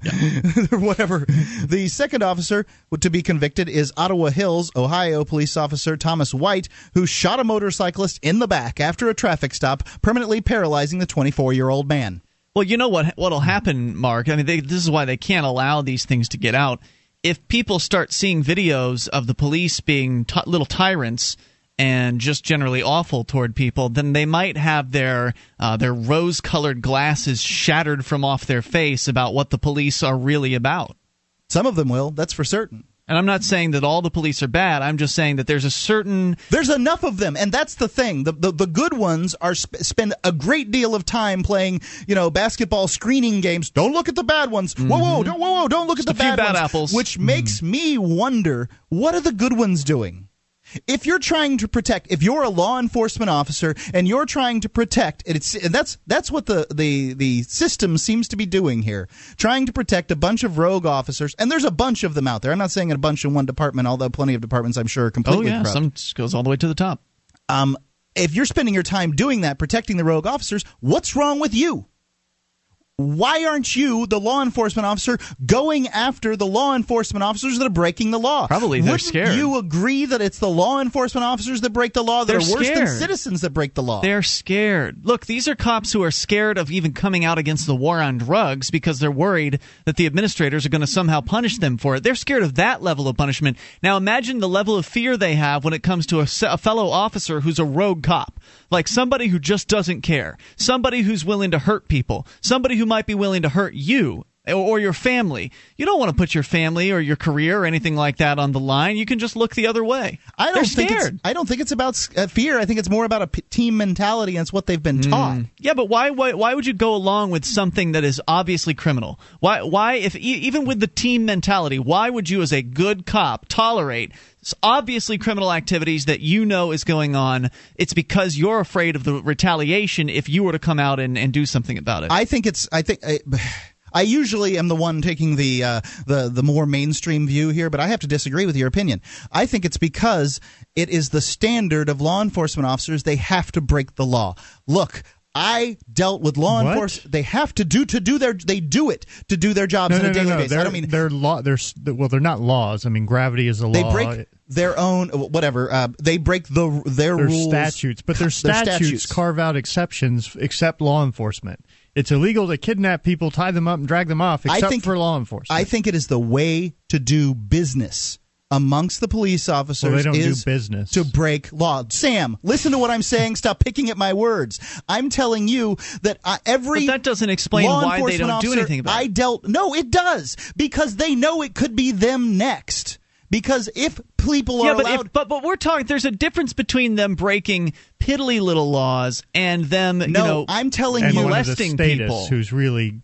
or whatever. The second officer to be convicted is Ottawa Hills, Ohio police officer Thomas White, who shot a motorcyclist in the back after a traffic stop, permanently paralyzing the 24 year old man. Well, you know what what'll happen, Mark. I mean, they, this is why they can't allow these things to get out. If people start seeing videos of the police being t- little tyrants and just generally awful toward people, then they might have their uh, their rose-colored glasses shattered from off their face about what the police are really about. Some of them will, that's for certain. And I'm not saying that all the police are bad. I'm just saying that there's a certain There's enough of them, and that's the thing. The the, the good ones are sp- spend a great deal of time playing, you know, basketball screening games. Don't look at the bad ones. Whoa, whoa, don't, whoa, whoa! Don't look Just at the bad, bad ones. apples. Which makes me wonder, what are the good ones doing? If you're trying to protect, if you're a law enforcement officer and you're trying to protect, it's and that's that's what the the the system seems to be doing here, trying to protect a bunch of rogue officers, and there's a bunch of them out there. I'm not saying a bunch in one department, although plenty of departments I'm sure are completely. oh yeah, corrupt some goes all the way to the top. um, if you're spending your time doing that, protecting the rogue officers, what's wrong with you? Why aren't you, the law enforcement officer, going after the law enforcement officers that are breaking the law? Probably they're Wouldn't scared. You agree that it's the law enforcement officers that break the law that They're are worse than citizens that break the law? They're scared. Look, these are cops who are scared of even coming out against the war on drugs because they're worried that the administrators are going to somehow punish them for it. They're scared of that level of punishment. Now imagine the level of fear they have when it comes to a, a fellow officer who's a rogue cop. Like somebody who just doesn't care. Somebody who's willing to hurt people. Somebody who might be willing to hurt you or, your family. You don't want to put your family or your career or anything like that on the line. You can just look the other way. I don't They're think scared. it's. I don't think it's about uh, fear. I think it's more about a p- team mentality, and it's what they've been taught. Yeah, but why, why why would you go along with something that is obviously criminal? Why why if e- even with the team mentality, why would you as a good cop tolerate s- obviously criminal activities that you know is going on? It's because you're afraid of the retaliation if you were to come out and, and do something about it. I think it's. I think. I, I usually am the one taking the uh, the the more mainstream view here, but I have to disagree with your opinion. I think it's because it is the standard of law enforcement officers; they have to break the law. Look. I dealt with law What? enforcement. They have to do to do their. They do it to do their jobs No, on no, a daily no. basis. They're, I don't mean they're law. They're well, they're not laws. I mean, gravity is a law. they break their own whatever. Uh, they break the their There's rules. statutes, but Their statutes, statutes. carve out exceptions except law enforcement. It's illegal to kidnap people, tie them up, and drag them off, I except think- for law enforcement. I think it is the way to do business amongst the police officers. Well, they don't do is business. to break law. Sam, listen to what I'm saying. Stop picking at my words. I'm telling you that uh, every But that doesn't explain law why they don't do anything about It. I dealt. No, it does because they know it could be them next. Because if people are yeah, but, allowed, if, but but we're talking. There's a difference between them breaking piddly little laws and them, no, you know, I'm telling you, molesting people. who's really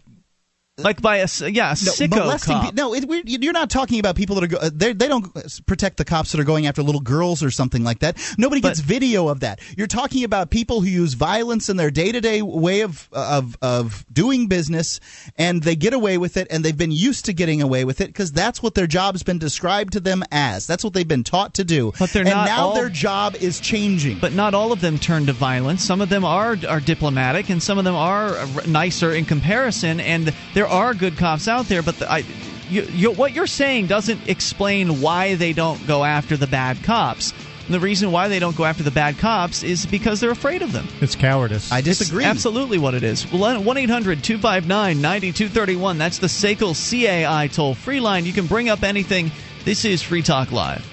like by a yeah a no, sicko cop. pe- no, it, you're not talking about people that are. Go- uh, they they don't protect the cops that are going after little girls or something like that. Nobody But- gets video of that. You're talking about people who use violence in their day to day way of of of doing business, and they get away with it, and they've been used to getting away with it because that's what their job's been described to them as. That's what they've been taught to do. But they're and not now all- their job is changing. But not all of them turn to violence. Some of them are are diplomatic, and some of them are uh, nicer in comparison. And there are good cops out there, but the, I, you, you, what you're saying doesn't explain why they don't go after the bad cops. And the reason why they don't go after the bad cops is because they're afraid of them. It's cowardice. I disagree. Absolutely what it is. 1 800 259 9231. That's the SACL CAI toll free line. You can bring up anything. This is Free Talk Live.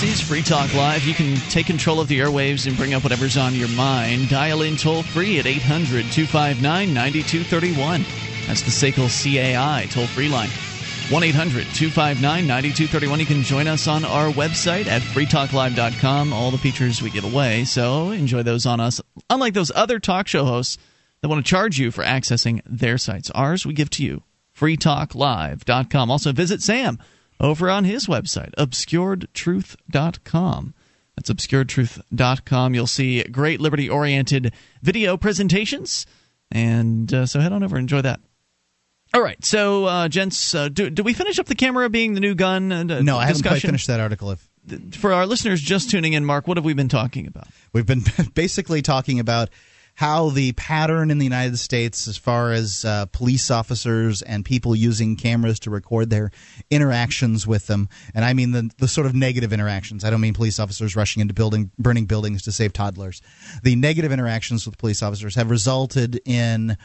This is Free Talk Live. You can take control of the airwaves and bring up whatever's on your mind. Dial in toll free at 800 259 9231. That's the SACL CAI toll free line. 1 800 259 9231. You can join us on our website at freetalklive.com. All the features we give away, so enjoy those on us. Unlike those other talk show hosts that want to charge you for accessing their sites, ours we give to you. freetalklive.com. Also, visit Sam over on his website, obscuredtruth.com. That's obscuredtruth.com. You'll see great liberty oriented video presentations. And uh, so head on over and enjoy that. All right, so uh, gents, uh, do, do we finish up the camera being the new gun? Uh, no, I haven't quite finished that article. If For our listeners just tuning in, Mark, what have we been talking about? We've been basically talking about how the pattern in the United States, as far as uh, police officers and people using cameras to record their interactions with them, and I mean the, the sort of negative interactions. I don't mean police officers rushing into building, burning buildings to save toddlers. The negative interactions with police officers have resulted in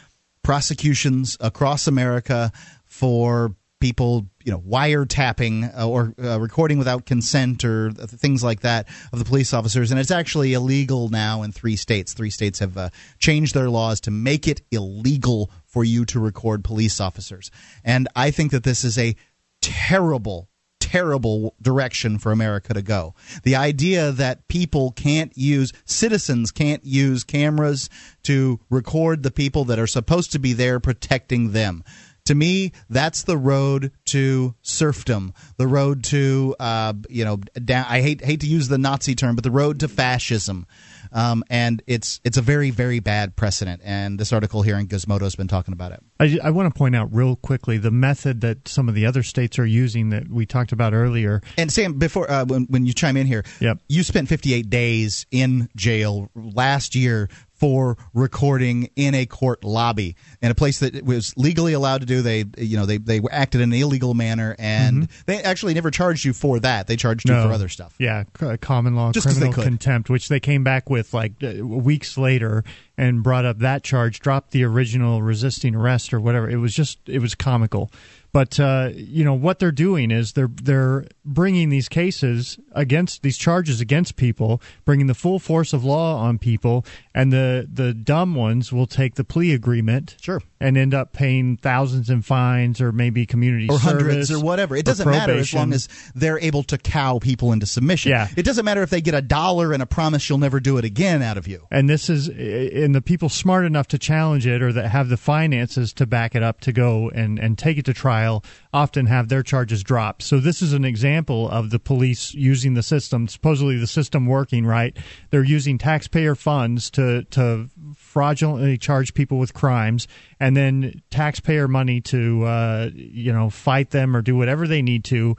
prosecutions across America for people you know wiretapping uh, or uh, recording without consent or th- things like that of the police officers and it's actually illegal now in three states three states have uh, changed their laws to make it illegal for you to record police officers and i think that this is a terrible terrible direction for America to go. The idea that people can't use, citizens can't use cameras to record the people that are supposed to be there protecting them. To me, that's the road to serfdom, the road to, uh, you know, down, I hate hate to use the Nazi term, but the road to fascism. Um, and it's it's a very very bad precedent. And this article here in Gizmodo has been talking about it. I, I want to point out real quickly the method that some of the other states are using that we talked about earlier. And Sam, before uh, when, when you chime in here, Yep. you spent 58 days in jail last year for recording in a court lobby in a place that was legally allowed to do. They, you know, they they acted in an illegal manner, and they actually never charged you for that. They charged you for other stuff. Yeah, c- common law Just criminal contempt, which they came back with like uh, weeks later and brought up that charge, dropped the original resisting arrest or whatever. It was just it was comical. But uh, you know what they're doing is they're they're bringing these cases against these charges against people, bringing the full force of law on people, and the the dumb ones will take the plea agreement, Sure. and end up paying thousands in fines or maybe community Or hundreds or whatever. It doesn't matter as long as they're able to cow people into submission. Yeah. It doesn't matter if they get a dollar and a promise you'll never do it again out of you. and this is and the people smart enough to challenge it or that have the finances to back it up to go and and take it to trial often have their charges dropped. So this is an example of the police using the system supposedly the system working right? They're using taxpayer funds to to fraudulently charge people with crimes and then taxpayer money to uh, you know fight them or do whatever they need to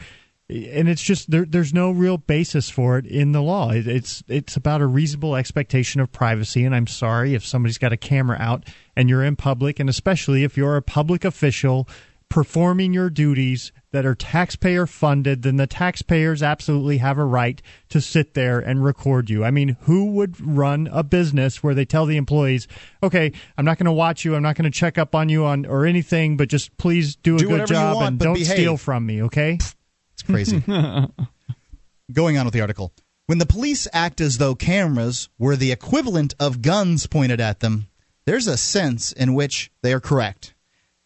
and it's just there, there's no real basis for it in the law. It, it's it's about a reasonable expectation of privacy, and I'm sorry if somebody's got a camera out and you're in public, and especially if you're a public official performing your duties that are taxpayer funded, then the taxpayers absolutely have a right to sit there and record you. I mean, who would run a business where they tell the employees, "Okay, I'm not going to watch you, I'm not going to check up on you on or anything, but just please do a Do good job want, and don't behave." steal from me, okay?" It's crazy. Going on with the article. When the police act as though cameras were the equivalent of guns pointed at them, there's a sense in which they are correct.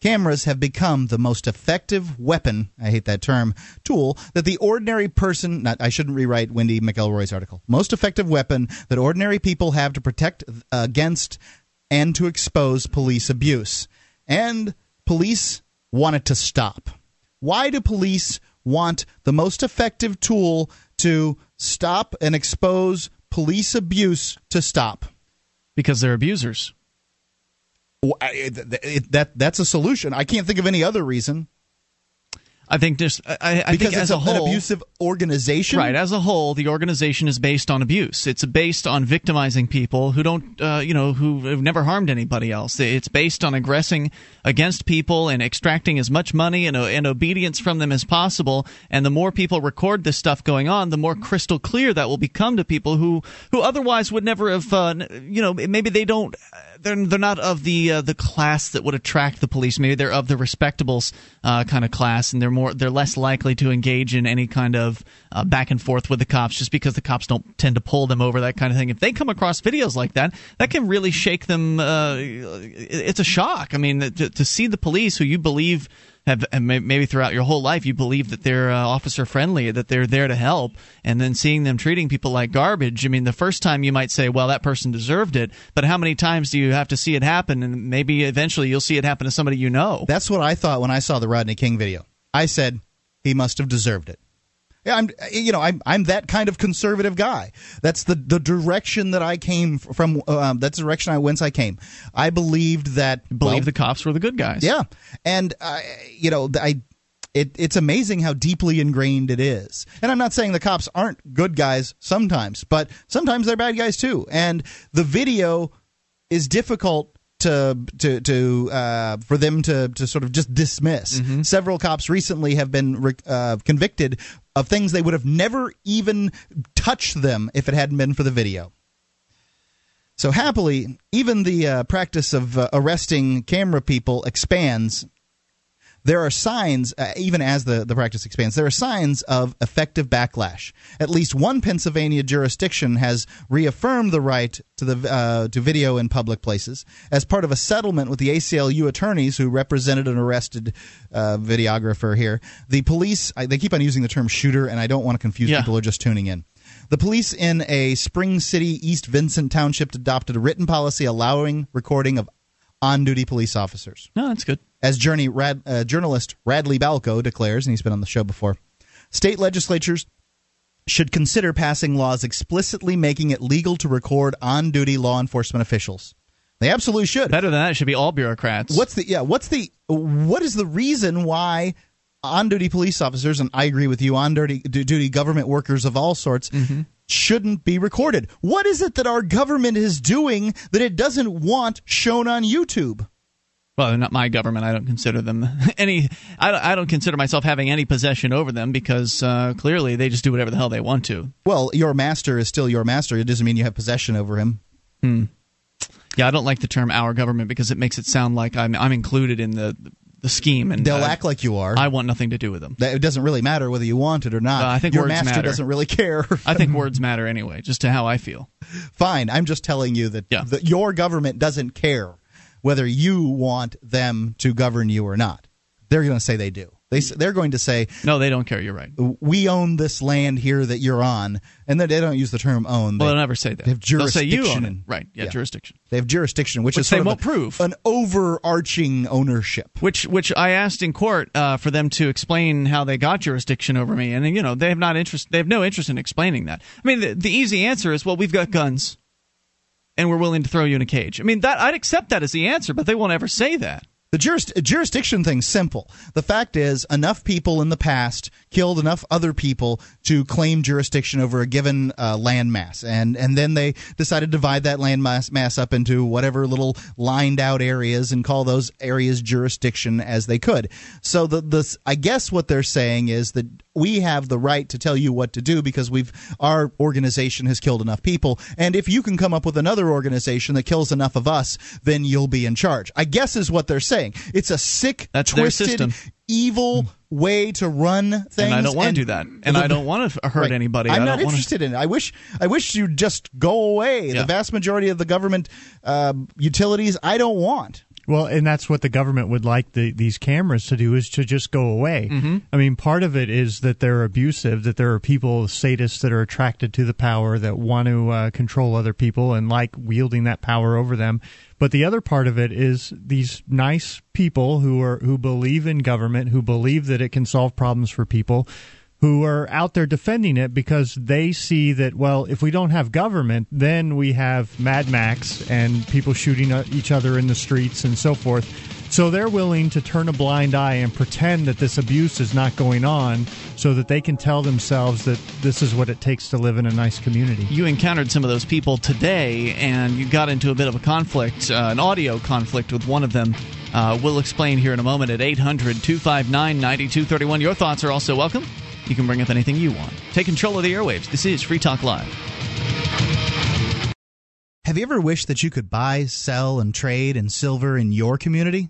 Cameras have become the most effective weapon, I hate that term, tool that the ordinary person, not, I shouldn't rewrite Wendy McElroy's article, most effective weapon that ordinary people have to protect against and to expose police abuse. And police want it to stop. Why do police want the most effective tool to stop and expose police abuse to stop? Because they're abusers. Well, I- it- it- that that's a solution. I can't think of any other reason. I think just I, I because think it's as a an whole, abusive organization. Right. As a whole, the organization is based on abuse. It's based on victimizing people who don't, uh, you know, who have never harmed anybody else. It's based on aggressing against people and extracting as much money and, and obedience from them as possible. And the more people record this stuff going on, the more crystal clear that will become to people who, who otherwise would never have, uh, you know, maybe they don't, they're, they're not of the uh, the class that would attract the police. Maybe they're of the respectables uh, kind of class, and they're more they're less likely to engage in any kind of uh, back and forth with the cops, just because the cops don't tend to pull them over that kind of thing. If they come across videos like that, that can really shake them. Uh, it's a shock. I mean, to, to see the police who you believe have maybe throughout your whole life you believe that they're uh, officer friendly, that they're there to help, and then seeing them treating people like garbage. I mean, the first time you might say, "Well, that person deserved it," but how many times do you have to see it happen? And maybe eventually you'll see it happen to somebody you know. That's what I thought when I saw the Rodney King video. I said he must have deserved it. Yeah, I'm you know I'm I'm that kind of conservative guy. That's the the direction that I came from. Um, that's the direction I whence I came. I believed that Believe well, the cops were the good guys. Yeah, and uh, you know I. It, it's amazing how deeply ingrained it is. And I'm not saying the cops aren't good guys sometimes, but sometimes they're bad guys too. And the video is difficult to to to uh, for them to to sort of just dismiss. Several cops recently have been uh, convicted of things they would have never even touched them if it hadn't been for the video. So happily, even the uh, practice of uh, arresting camera people expands. There are signs, uh, even as the, the practice expands, there are signs of effective backlash. At least one Pennsylvania jurisdiction has reaffirmed the right to the uh, to video in public places as part of a settlement with the ACLU attorneys who represented an arrested uh, videographer here. The police, I, they keep on using the term shooter, and I don't want to confuse Yeah. people who are just tuning in. The police in a Spring City, East Vincent Township adopted a written policy allowing recording of on duty police officers. No, that's good. As journey Rad, uh, journalist Radley Balko declares, and he's been on the show before, state legislatures should consider passing laws explicitly making it legal to record on duty law enforcement officials. They absolutely should. Better than that, it should be all bureaucrats. What's the yeah? What's the what is the reason why on duty police officers and I agree with you on duty duty government workers of all sorts shouldn't be recorded? What is it that our government is doing that it doesn't want shown on YouTube? Well, they're not my government. I don't consider them any. I don't, I don't consider myself having any possession over them because uh, clearly they just do whatever the hell they want to. Well, your master is still your master. It doesn't mean you have possession over him. Hmm. Yeah, I don't like the term "our government" because it makes it sound like I'm I'm included in the the scheme, and They'll act like you are. I want nothing to do with them. That- it doesn't really matter whether you want it or not. Uh, I think your words master matter. doesn't really care. I think words matter anyway, just to how I feel. Fine. I'm just telling you that, Yeah. that your government doesn't care whether you want them to govern you or not. They're going to say they do. They they're going to say No, they don't care. You're right. we own this land here that you're on, and they don't use the term own. They, Well, they'll never say that. they have They'll say you own jurisdiction it. Right? Yeah, yeah. jurisdiction. they have jurisdiction, which, Which is sort they of won't a- prove. an overarching ownership. Which which I asked in court uh, for them to explain how they got jurisdiction over me, and you know they have not interest. They have no interest in explaining that. I mean, the, the easy answer is, well, we've got guns, and we're willing to throw you in a cage. I mean, that I'd accept that as the answer, but they won't ever say that. The juris- jurisdiction thing's simple. The fact is, enough people in the past killed enough other people to claim jurisdiction over a given uh, land mass, and and then they decided to divide that land mass, mass up into whatever little lined out areas and call those areas jurisdiction as they could. So the the I guess what they're saying is that we have the right to tell you what to do because we've our organization has killed enough people and if you can come up with another organization that kills enough of us then you'll be in charge i guess is what they're saying it's a sick That's twisted evil way to run things and I don't want to do that. And the- I don't want to hurt Right. anybody. I'm not interested in it. I wish I wish you'd just go away. Yeah. The vast majority of the government uh, utilities I don't want. Well, and that's what the government would like the, these cameras to do is to just go away. Mm-hmm. I mean, part of it is that they're abusive, that there are people, sadists, that are attracted to the power, that want to uh, control other people and like wielding that power over them. But the other part of it is these nice people who are who believe in government, who believe that it can solve problems for people, who are out there defending it because they see that well if we don't have government then we have mad max and people shooting at each other in the streets and so forth so they're willing to turn a blind eye and pretend that this abuse is not going on so that they can tell themselves that this is what it takes to live in a nice community you encountered some of those people today and you got into a bit of a conflict, uh, an audio conflict with one of them. Uh, we'll explain here in a moment at 800 259 9231. Your thoughts are also welcome. You can bring up anything you want. Take control of the airwaves. This is Free Talk Live. Have you ever wished that you could buy, sell, and trade in silver in your community?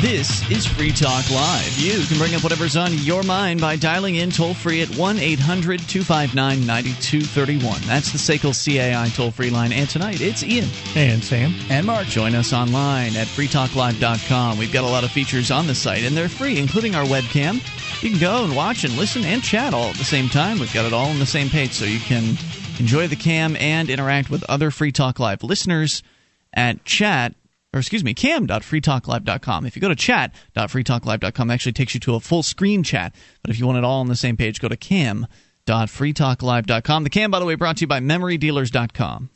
This is Free Talk Live. You can bring up whatever's on your mind by dialing in toll free at 1 800 259 9231. That's the SACL CAI toll free line. And tonight it's Ian. and sam And Mark. Join us online at freetalklive.com. We've got a lot of features on the site, and they're free, including our webcam. You can go and watch and listen and chat all at the same time. We've got it all on the same page, so you can enjoy the cam and interact with other Free Talk Live listeners at chat. Or excuse me, cam.freetalklive.com. If you go to chat.freetalklive.com, actually takes you to a full screen chat. But if you want it all on the same page, go to cam.freetalklive.com. The cam, by the way, brought to you by memorydealers.com.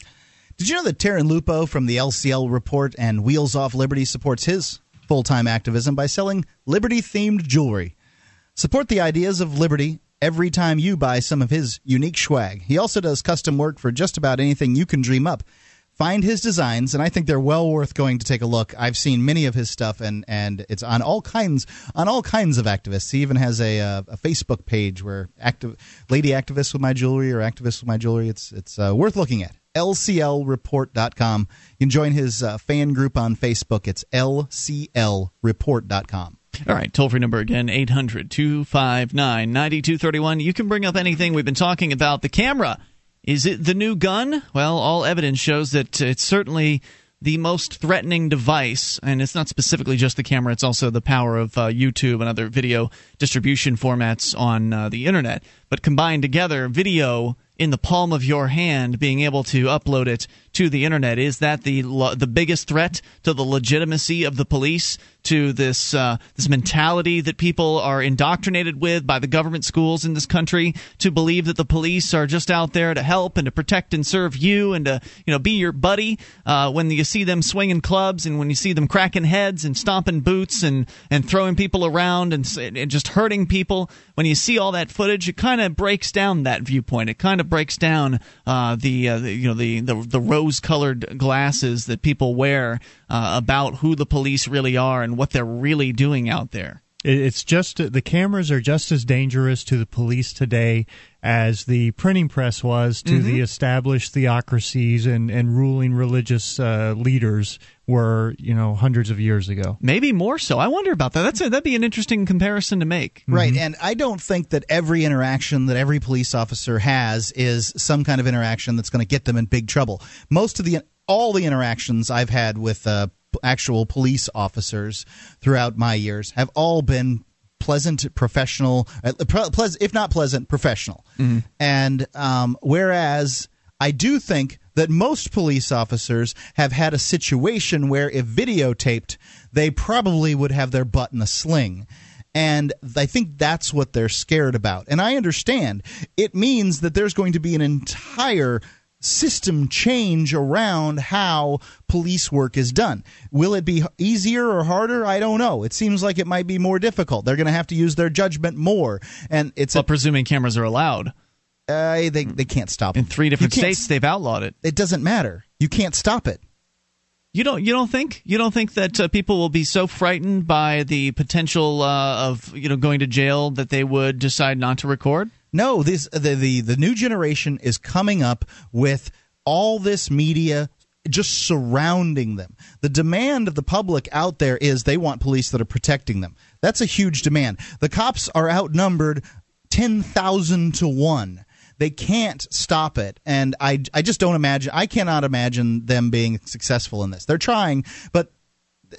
Did you know that Tarrin Lupo from the LCL Report and Wheels Off Liberty supports his full time activism by selling Liberty themed jewelry? Support the ideas of Liberty every time you buy some of his unique swag. He also does custom work for just about anything you can dream up. Find his designs, and I think they're well worth going to take a look. I've seen many of his stuff, and, and it's on all kinds on all kinds of activists. He even has a, uh, a Facebook page where active lady activists with my jewelry or activists with my jewelry. It's it's uh, worth looking at. LCLReport.com. You can join his uh, fan group on Facebook. It's LCLReport.com. All right, toll free number again, 800 259 9231. You can bring up anything. We've been talking about the camera. Is it the new gun? Well, all evidence shows that it's certainly the most threatening device, and it's not specifically just the camera, it's also the power of uh, YouTube and other video distribution formats on uh, the internet. But combined together, video in the palm of your hand, being able to upload it to the internet, is that the the biggest threat to the legitimacy of the police? To this uh, this mentality that people are indoctrinated with by the government schools in this country to believe that the police are just out there to help and to protect and serve you and to you know be your buddy uh, when you see them swinging clubs and when you see them cracking heads and stomping boots and and throwing people around and, and just hurting people when you see all that footage it kind of breaks down that viewpoint. It kind of breaks down uh, the, uh, the you know the the, the rose colored glasses that people wear uh, about who the police really are and what they're really doing out there It's just the cameras are just as dangerous to the police today as the printing press was to the established theocracies and, and ruling religious uh, leaders were, you know, hundreds of years ago. Maybe more so. I wonder about that. That's a, that'd be an interesting comparison to make. Right, and I don't think that every interaction that every police officer has is some kind of interaction that's going to get them in big trouble. Most of the all the interactions I've had with uh, actual police officers throughout my years have all been pleasant, professional, uh, if not pleasant, professional. And um, whereas I do think that most police officers have had a situation where, if videotaped, they probably would have their butt in a sling. And I think that's what they're scared about. And I understand. It means that there's going to be an entire system change around how police work is done. Will it be easier or harder? I don't know. It seems like it might be more difficult. They're going to have to use their judgment more. And it's Well, a, presuming cameras are allowed. uh, they they can't stop it. In three different states, they've outlawed it. It doesn't matter. You can't stop it. You don't. You don't think. You don't think that uh, people will be so frightened by the potential uh, of you know going to jail that they would decide not to record. No, this the, the the new generation is coming up with all this media just surrounding them. The demand of the public out there is they want police that are protecting them. That's a huge demand. The cops are outnumbered 10,000 to 1. They can't stop it and I I just don't imagine I cannot imagine them being successful in this. They're trying, but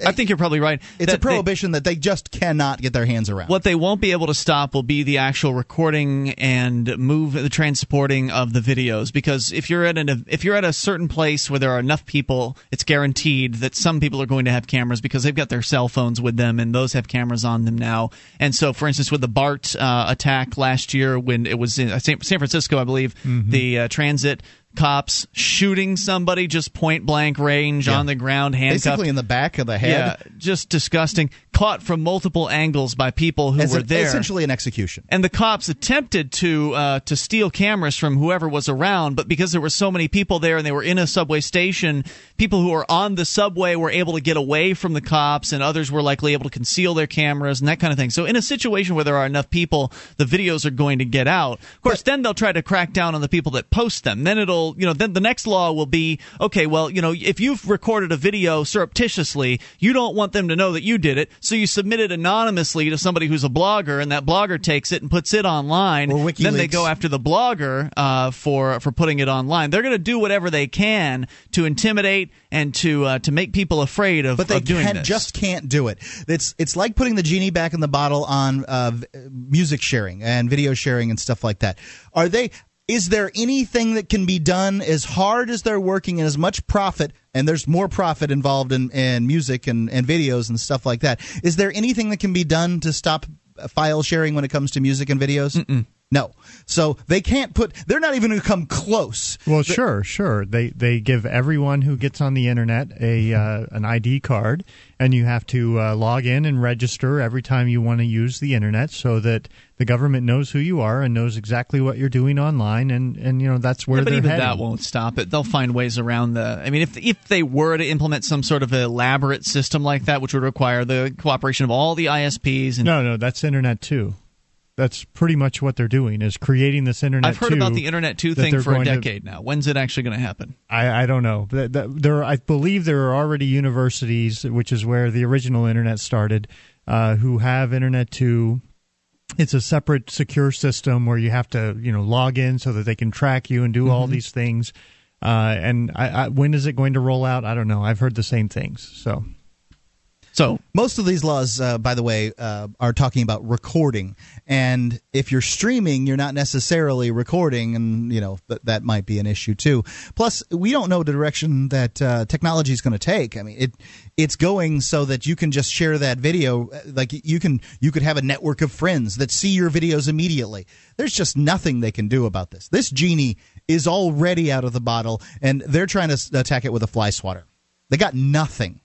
I think you're probably right. it's that a they- prohibition that they just cannot get their hands around. what they won't be able to stop will be the actual recording and move the transporting of the videos because if you're at an if you're at a certain place where there are enough people it's guaranteed that some people are going to have cameras because they've got their cell phones with them and those have cameras on them now and so for instance with the bart uh, attack last year when it was in uh, san San francisco i believe the uh, transit cops shooting somebody just point blank range Yeah. on the ground handcuffed Basically in the back of the head. yeah, just disgusting. Caught from multiple angles by people who As were there. essentially an execution. and the cops attempted to uh, to steal cameras from whoever was around, but because there were so many people there and they were in a subway station, people who were on the subway were able to get away from the cops, and others were likely able to conceal their cameras and that kind of thing. So, in a situation where there are enough people, the videos are going to get out. Of course, then they'll try to crack down on the people that post them. Then it'll, you know, then the next law will be okay. Well, you know, if you've recorded a video surreptitiously, you don't want them to know that you did it, so you submit it anonymously to somebody who's a blogger, and that blogger takes it and puts it online. Or Then they go after the blogger uh, for for putting it online. They're going to do whatever they can to intimidate and to uh, to make people afraid of, but they of doing can, this. just can't do it. It's it's like putting the genie back in the bottle on uh, music sharing and video sharing and stuff like that. Are they? Is there anything that can be done as hard as they're working and as much profit? And there's more profit involved in, in music and, and videos and stuff like that. Is there anything that can be done to stop file sharing when it comes to music and videos? No. So they can't put. They're not even going to come close. Well, sure, sure. They they give everyone who gets on the internet a uh, an ID card, and you have to uh, log in and register every time you want to use the internet, so that the government knows who you are and knows exactly what you're doing online, and and you know that's where Yeah, but they're even heading. that won't stop it. They'll find ways around the. I mean, if if they were to implement some sort of elaborate system like that, which would require the cooperation of all the ISPs, and No, no, that's internet too. That's pretty much what they're doing is creating this internet. I've heard 2 about the Internet Two thing for a going to- decade now. When's it actually going to happen? I, I don't know. Th- th- There, I believe there are already universities, which is where the original internet started, uh, who have internet two. It's a separate secure system where you have to, you know, log in so that they can track you and do all these things. Uh, and I, I, when is it going to roll out? I don't know. I've heard the same things. So So Most of these laws, uh, by the way, uh, are talking about recording, and if you're streaming, you're not necessarily recording, and you know that that might be an issue too. Plus, we don't know the direction that uh, technology is going to take. I mean, it it's going so that you can just share that video, uh, like you can you could have a network of friends that see your videos immediately. There's just nothing they can do about this. This genie is already out of the bottle, and they're trying to attack it with a fly swatter. They got nothing.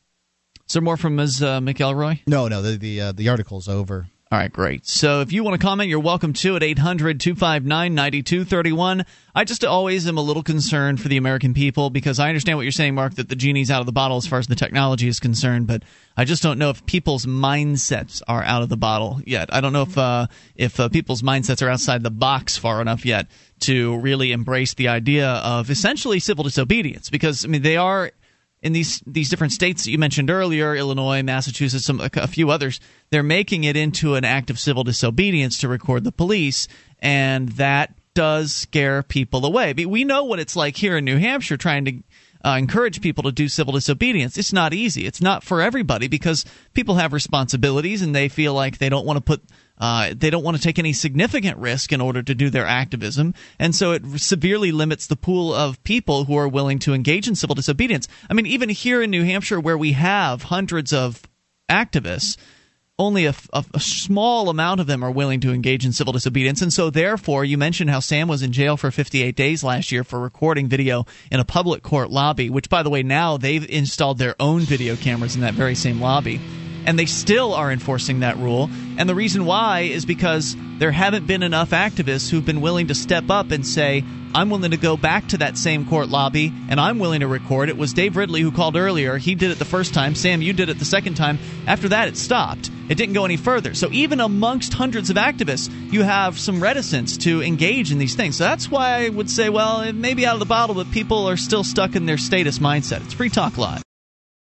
is there more from Ms. Uh, McElroy? No, no, the the uh, the article's over. All right, great. So if you want to comment, you're welcome to at 800 259 9231. I just always am a little concerned for the American people because I understand what you're saying, Mark, that the genie's out of the bottle as far as the technology is concerned, but I just don't know if people's mindsets are out of the bottle yet. I don't know if uh, if uh, people's mindsets are outside the box far enough yet to really embrace the idea of essentially civil disobedience because I mean they are in these these different states that you mentioned earlier, Illinois, Massachusetts, some a few others, they're making it into an act of civil disobedience to record the police, and that does scare people away. We know what it's like here in New Hampshire trying to uh, encourage people to do civil disobedience. It's not easy. It's not for everybody because people have responsibilities and they feel like they don't want to put uh, they don't want to take any significant risk in order to do their activism, and so it severely limits the pool of people who are willing to engage in civil disobedience. I mean, even here in New Hampshire, where we have hundreds of activists, only a, a, a, small amount of them are willing to engage in civil disobedience. And so, therefore, you mentioned how Sam was in jail for 58 days last year for recording video in a public court lobby, which, by the way, now they've installed their own video cameras in that very same lobby and they still are enforcing that rule. And the reason why is because there haven't been enough activists who've been willing to step up and say, I'm willing to go back to that same court lobby and I'm willing to record. It was Dave Ridley who called earlier. He did it the first time. Sam, you did it the second time. After that, it stopped. It didn't go any further. So even amongst hundreds of activists, you have some reticence to engage in these things. So that's why I would say, well, it may be out of the bottle, but people are still stuck in their status mindset. It's Free Talk Live.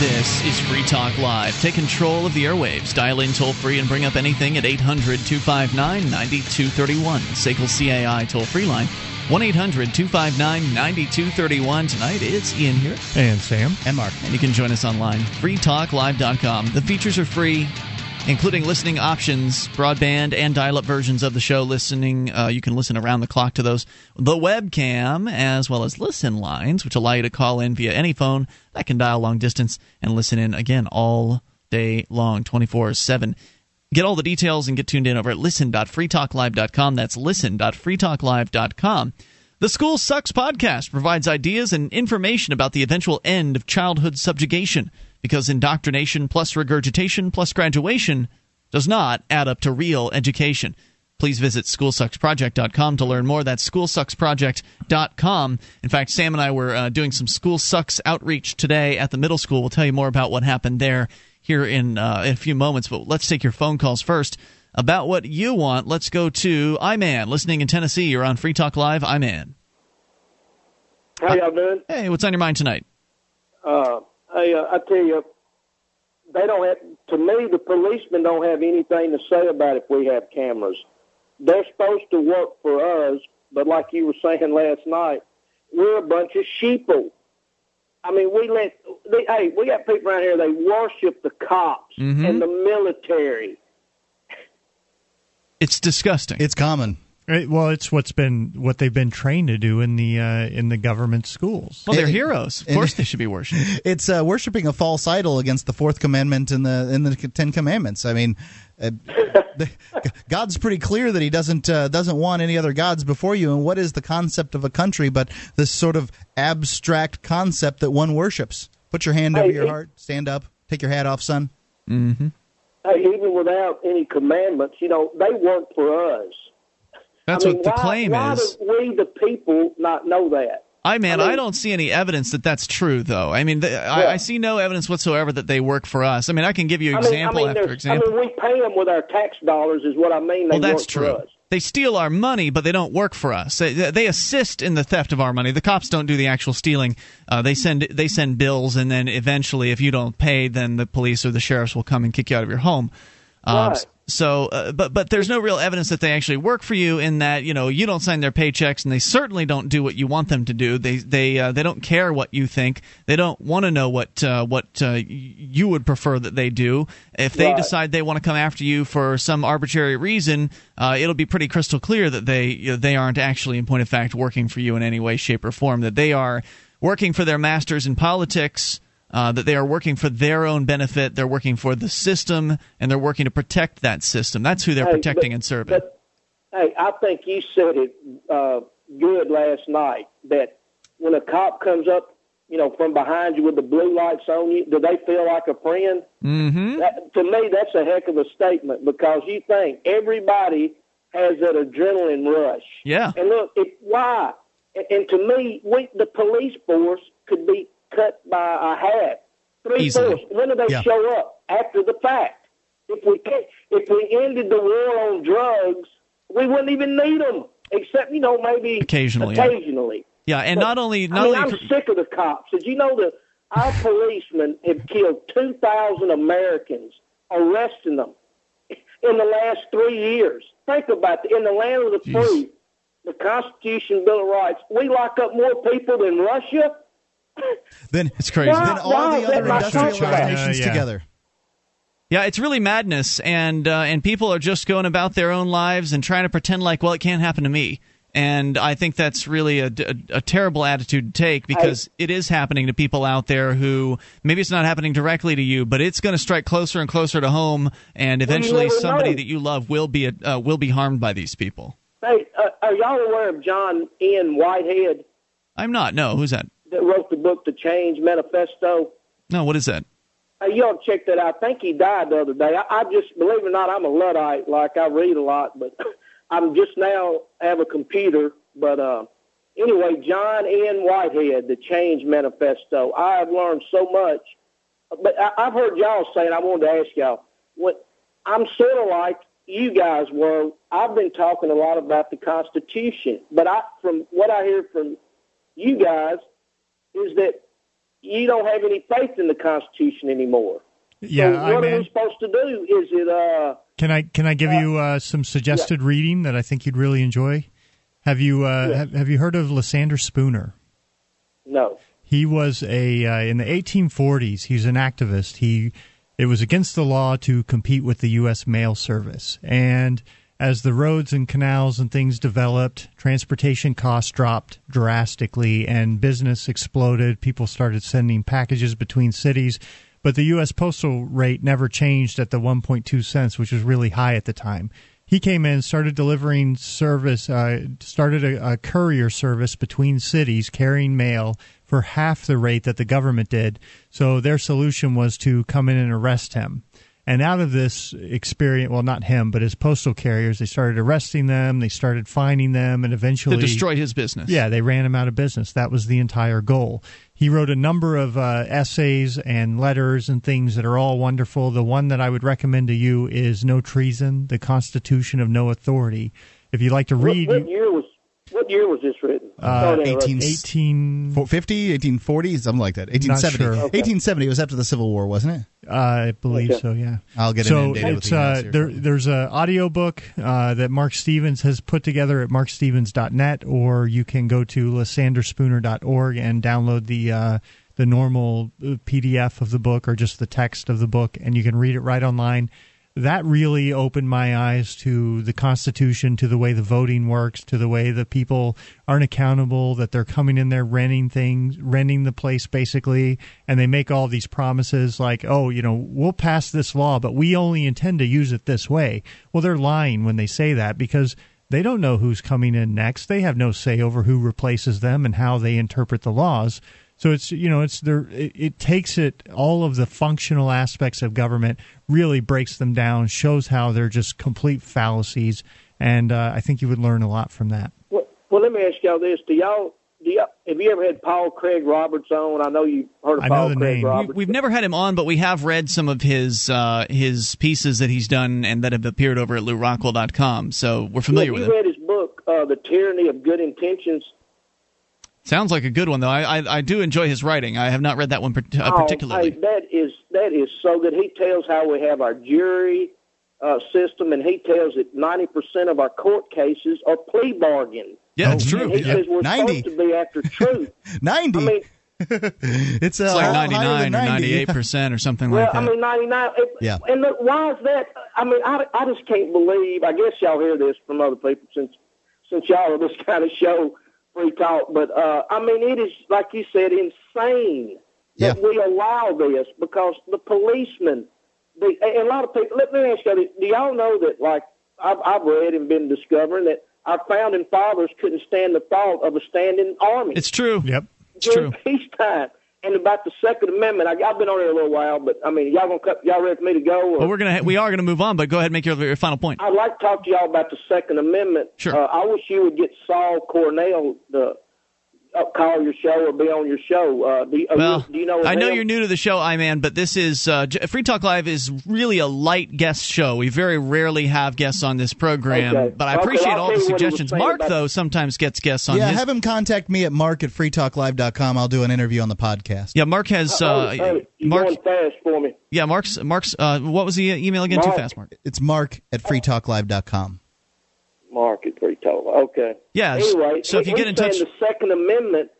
This is Free Talk Live. Take control of the airwaves. Dial in toll free and bring up anything at 800 259 9231. SACL CAI toll free line 1 800 259 9231. Tonight it's Ian here. And Sam. And Mark. And you can join us online. freetalklive.com. The features are free including listening options, broadband and dial-up versions of the show. Listening, uh, you can listen around the clock to those. The webcam, as well as listen lines, which allow you to call in via any phone that can dial long distance and listen in again all day long, 24/7. Get all the details and get tuned in over at listen.freetalklive.com. That's listen.freetalklive.com. The School Sucks podcast provides ideas and information about the eventual end of childhood subjugation because indoctrination plus regurgitation plus graduation does not add up to real education. Please visit schoolsucksproject.com to learn more. That's schoolsucksproject.com. In fact, Sam and I were uh, doing some School Sucks outreach today at the middle school. We'll tell you more about what happened there here in, uh, in a few moments, but let's take your phone calls first about what you want. Let's go to Iman, listening in Tennessee. You're on Free Talk Live. Iman. How y'all doing? Hey, what's on your mind tonight? Uh, Hey, uh, I tell you, they don't have. To me, the policemen don't have anything to say about if we have cameras. They're supposed to work for us, but like you were saying last night, we're a bunch of sheeple. I mean, we let. They, hey, we got people around here. They worship the cops Mhm. and the military. It's disgusting. It's common. Right, well, it's what's been what they've been trained to do in the uh, in the government schools. Well, they're It- heroes. Of it- course, they should be worshipped. It's uh, worshiping a false idol against the fourth commandment and the in the Ten Commandments. I mean, uh, the, God's pretty clear that He doesn't uh, doesn't want any other gods before you. And what is the concept of a country but this sort of abstract concept that one worships? Put your hand Hey, over your it- heart, stand up, take your hat off, son. Mm-hmm. Hey, even without any commandments, you know, they work for us. That's I mean, what the why, claim why is. do we, the people, not know that? I man, I I, don't see any evidence that that's true, though. I mean, th- I, Yeah. I see no evidence whatsoever that they work for us. I mean, I can give you I mean, example I mean, after example. I mean, we pay them with our tax dollars, is what I mean. They well, that's true. For us. They steal our money, but they don't work for us. They, they assist in the theft of our money. The cops don't do the actual stealing. Uh, they send they send bills, and then eventually, if you don't pay, then the police or the sheriffs will come and kick you out of your home. Um, Right. So, uh, but but there's no real evidence that they actually work for you in that you know you don't sign their paychecks and they certainly don't do what you want them to do. They they uh, they don't care what you think. They don't want to know what uh, what uh, you would prefer that they do. If they Right. decide they want to come after you for some arbitrary reason, uh, it'll be pretty crystal clear that they you know, they aren't actually, in point of fact, working for you in any way, shape, or form. That they are working for their masters in politics uh, that they are working for their own benefit. They're working for the system, and they're working to protect that system. That's who they're Hey, protecting but- and serving. But hey, I think you said it uh, good last night. That when a cop comes up, you know, from behind you with the blue lights on you, do they feel like a friend? mm-hmm. That, to me, that's a heck of a statement because you think everybody has that adrenaline rush. Yeah. And look, if, why? And, and to me, we, the police force could be cut by a half, three fourths. When do they Yeah. show up? After the fact. If we if we ended the war on drugs, we wouldn't even need them, except you know maybe Occasionally, yeah. Occasionally. Yeah, and not only I not mean, only I'm sick of the cops. Did you know that our policemen have killed 2,000 Americans, arresting them in the last three years? Think about it. In the land of the Jeez. free, the Constitution, Bill of Rights, we lock up more people than Russia. Then it's crazy. Wow. Then all Wow, the other that's my industrialized nations yeah. together. Yeah, it's really madness, and uh, and people are just going about their own lives and trying to pretend like, well, it can't happen to me. And I think that's really a, a, a terrible attitude to take because it is happening to people out there who maybe it's not happening directly to you, but it's going to strike closer and closer to home, and eventually somebody know. that you love will be uh, will be harmed by these people. Hey, uh, are y'all aware of John Ian Whitehead I'm not. No, who's that? That wrote the book, The Change Manifesto? No, what is that? Hey, y'all check that out. I think he died the other day. I, I just, believe it or not, I'm a Luddite. Like, I read a lot, but I'm just now have a computer. But uh, anyway, John N. Whitehead, The Change Manifesto. I have learned so much. But I, I've heard y'all say, and I wanted to ask y'all, what I'm sort of like you guys were. I've been talking a lot about the Constitution, but I, from what I hear from you guys, is that you don't have any faith in the Constitution anymore. Yeah, so I what are we supposed to do? Is it uh Can I can I give you uh, some suggested reading that I think you'd really enjoy? Have you uh, Yeah. have, have you heard of Lysander Spooner? no? He was a uh, in the 1840s. He's an activist. He it was against the law to compete with the U.S. mail service, and as the roads and canals and things developed, transportation costs dropped drastically, and business exploded. People started sending packages between cities, but the U.S. postal rate never changed at the 1.2 cents, which was really high at the time he came in, started delivering service, uh, started a, a courier service between cities carrying mail for half the rate that the government did. So their solution was to come in and arrest him. And out of this experience, well, not him, but his postal carriers, they started arresting them, they started fining them, and eventually They destroyed his business. yeah, they ran him out of business. That was the entire goal. He wrote a number of uh, essays and letters and things that are all wonderful. The one that I would recommend to you is No Treason, The Constitution of No Authority. If you'd like to What, read, what year was what year was this written? uh, Sorry 18 18, 50, 1840, something like that. 1870. sure. Okay. 1870 was after the Civil War, wasn't it? uh, I believe Okay. so, yeah. I'll get so inundated with it's emails uh, there, shortly. there's a audiobook uh, that Mark Stevens has put together at markstevens.net, or you can go to lysanderspooner.org and download the uh, the normal uh, PDF of the book or just the text of the book, and you can read it right online. That really opened my eyes to the Constitution, to the way the voting works, to the way the people aren't accountable, that they're coming in there renting things, renting the place basically, and they make all these promises like, oh, you know, we'll pass this law, but we only intend to use it this way. Well, they're lying when they say that because they don't know who's coming in next. They have no say over who replaces them and how they interpret the laws. So it's you know it's there. It, it takes it all of the functional aspects of government, really breaks them down, shows how they're just complete fallacies, and uh, I think you would learn a lot from that. Well, well, let me ask y'all this: Do y'all do y'all, have you ever had Paul Craig Roberts on? I know you heard of I know Paul the Craig name. We, Roberts. we've never had him on, but we have read some of his uh, his pieces that he's done and that have appeared over at LouRockwell.com. So we're familiar Have with you him. read his book, uh, "The Tyranny of Good Intentions"? Sounds like a good one, though. I I, I do enjoy his writing. I have not read that one uh, Oh, particularly. that is that is so good. He tells how we have our jury, uh, system, and he tells that 90% of our court cases are plea bargains. Yeah, that's And true. he Yeah. says we're 90. supposed to be after truth. 90. I mean, it's, uh, It's like 99 or 98 percent or something well, like that. I mean, 99. It, Yeah. And look, why is that? I mean, I, I just can't believe. I guess y'all hear this from other people since since y'all are this kind of show, free talk. But uh, I mean, it is like you said, insane that we allow this because the policemen, the, and a lot of people. Let me ask you: Do y'all know that? Like I've, I've read and been discovering that our founding fathers couldn't stand the thought of a standing army. It's true. Yep. It's true. during peacetime. And about the Second Amendment, I, I've been on here a little while, but I mean, y'all gonna cut, y'all ready for me to go? Or? But we're gonna we are gonna move on. But go ahead, and make your, your final point. I'd like to talk to y'all about the Second Amendment. Sure. Uh, I wish you would get Saul Cornell uh, call your show or be on your show. Uh, do, you, Well, do you know? I know you're new to the show, I man, but this is uh, Free Talk Live is really a light guest show. We very rarely have guests on this program, Okay. but I appreciate I'll all the you what he was suggestions. Mark, about- though, sometimes gets guests on yeah, his. have him contact me at mark at freetalklive.com. I'll do an interview on the podcast. yeah, Mark has. Oh, Uh, hey, you're Mark, going fast for me. yeah, Mark's. Mark's. Uh, what was the email again? Too fast, Mark. It's mark at freetalklive.com. Market free talk. Okay. Yeah, Anyway, so if you get in touch- the Second Amendment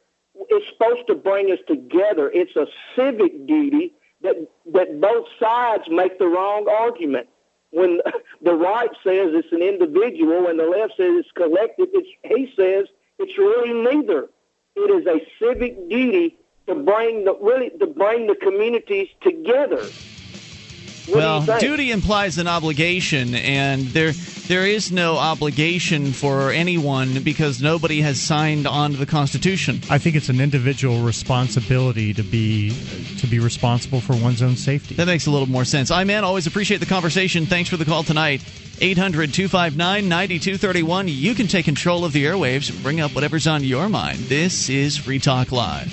is supposed to bring us together. It's a civic duty that that both sides make the wrong argument. When the right says it's an individual and the left says it's collective, it's, he says it's really neither. It is a civic duty to bring the really to bring the communities together. What well, duty implies an obligation, and there there is no obligation for anyone because nobody has signed on to the Constitution. I think it's an individual responsibility to be to be responsible for one's own safety. That makes a little more sense. I man, always appreciate the conversation. Thanks for the call tonight. 800 259 9231. You can take control of the airwaves and bring up whatever's on your mind. This is Free Talk Live.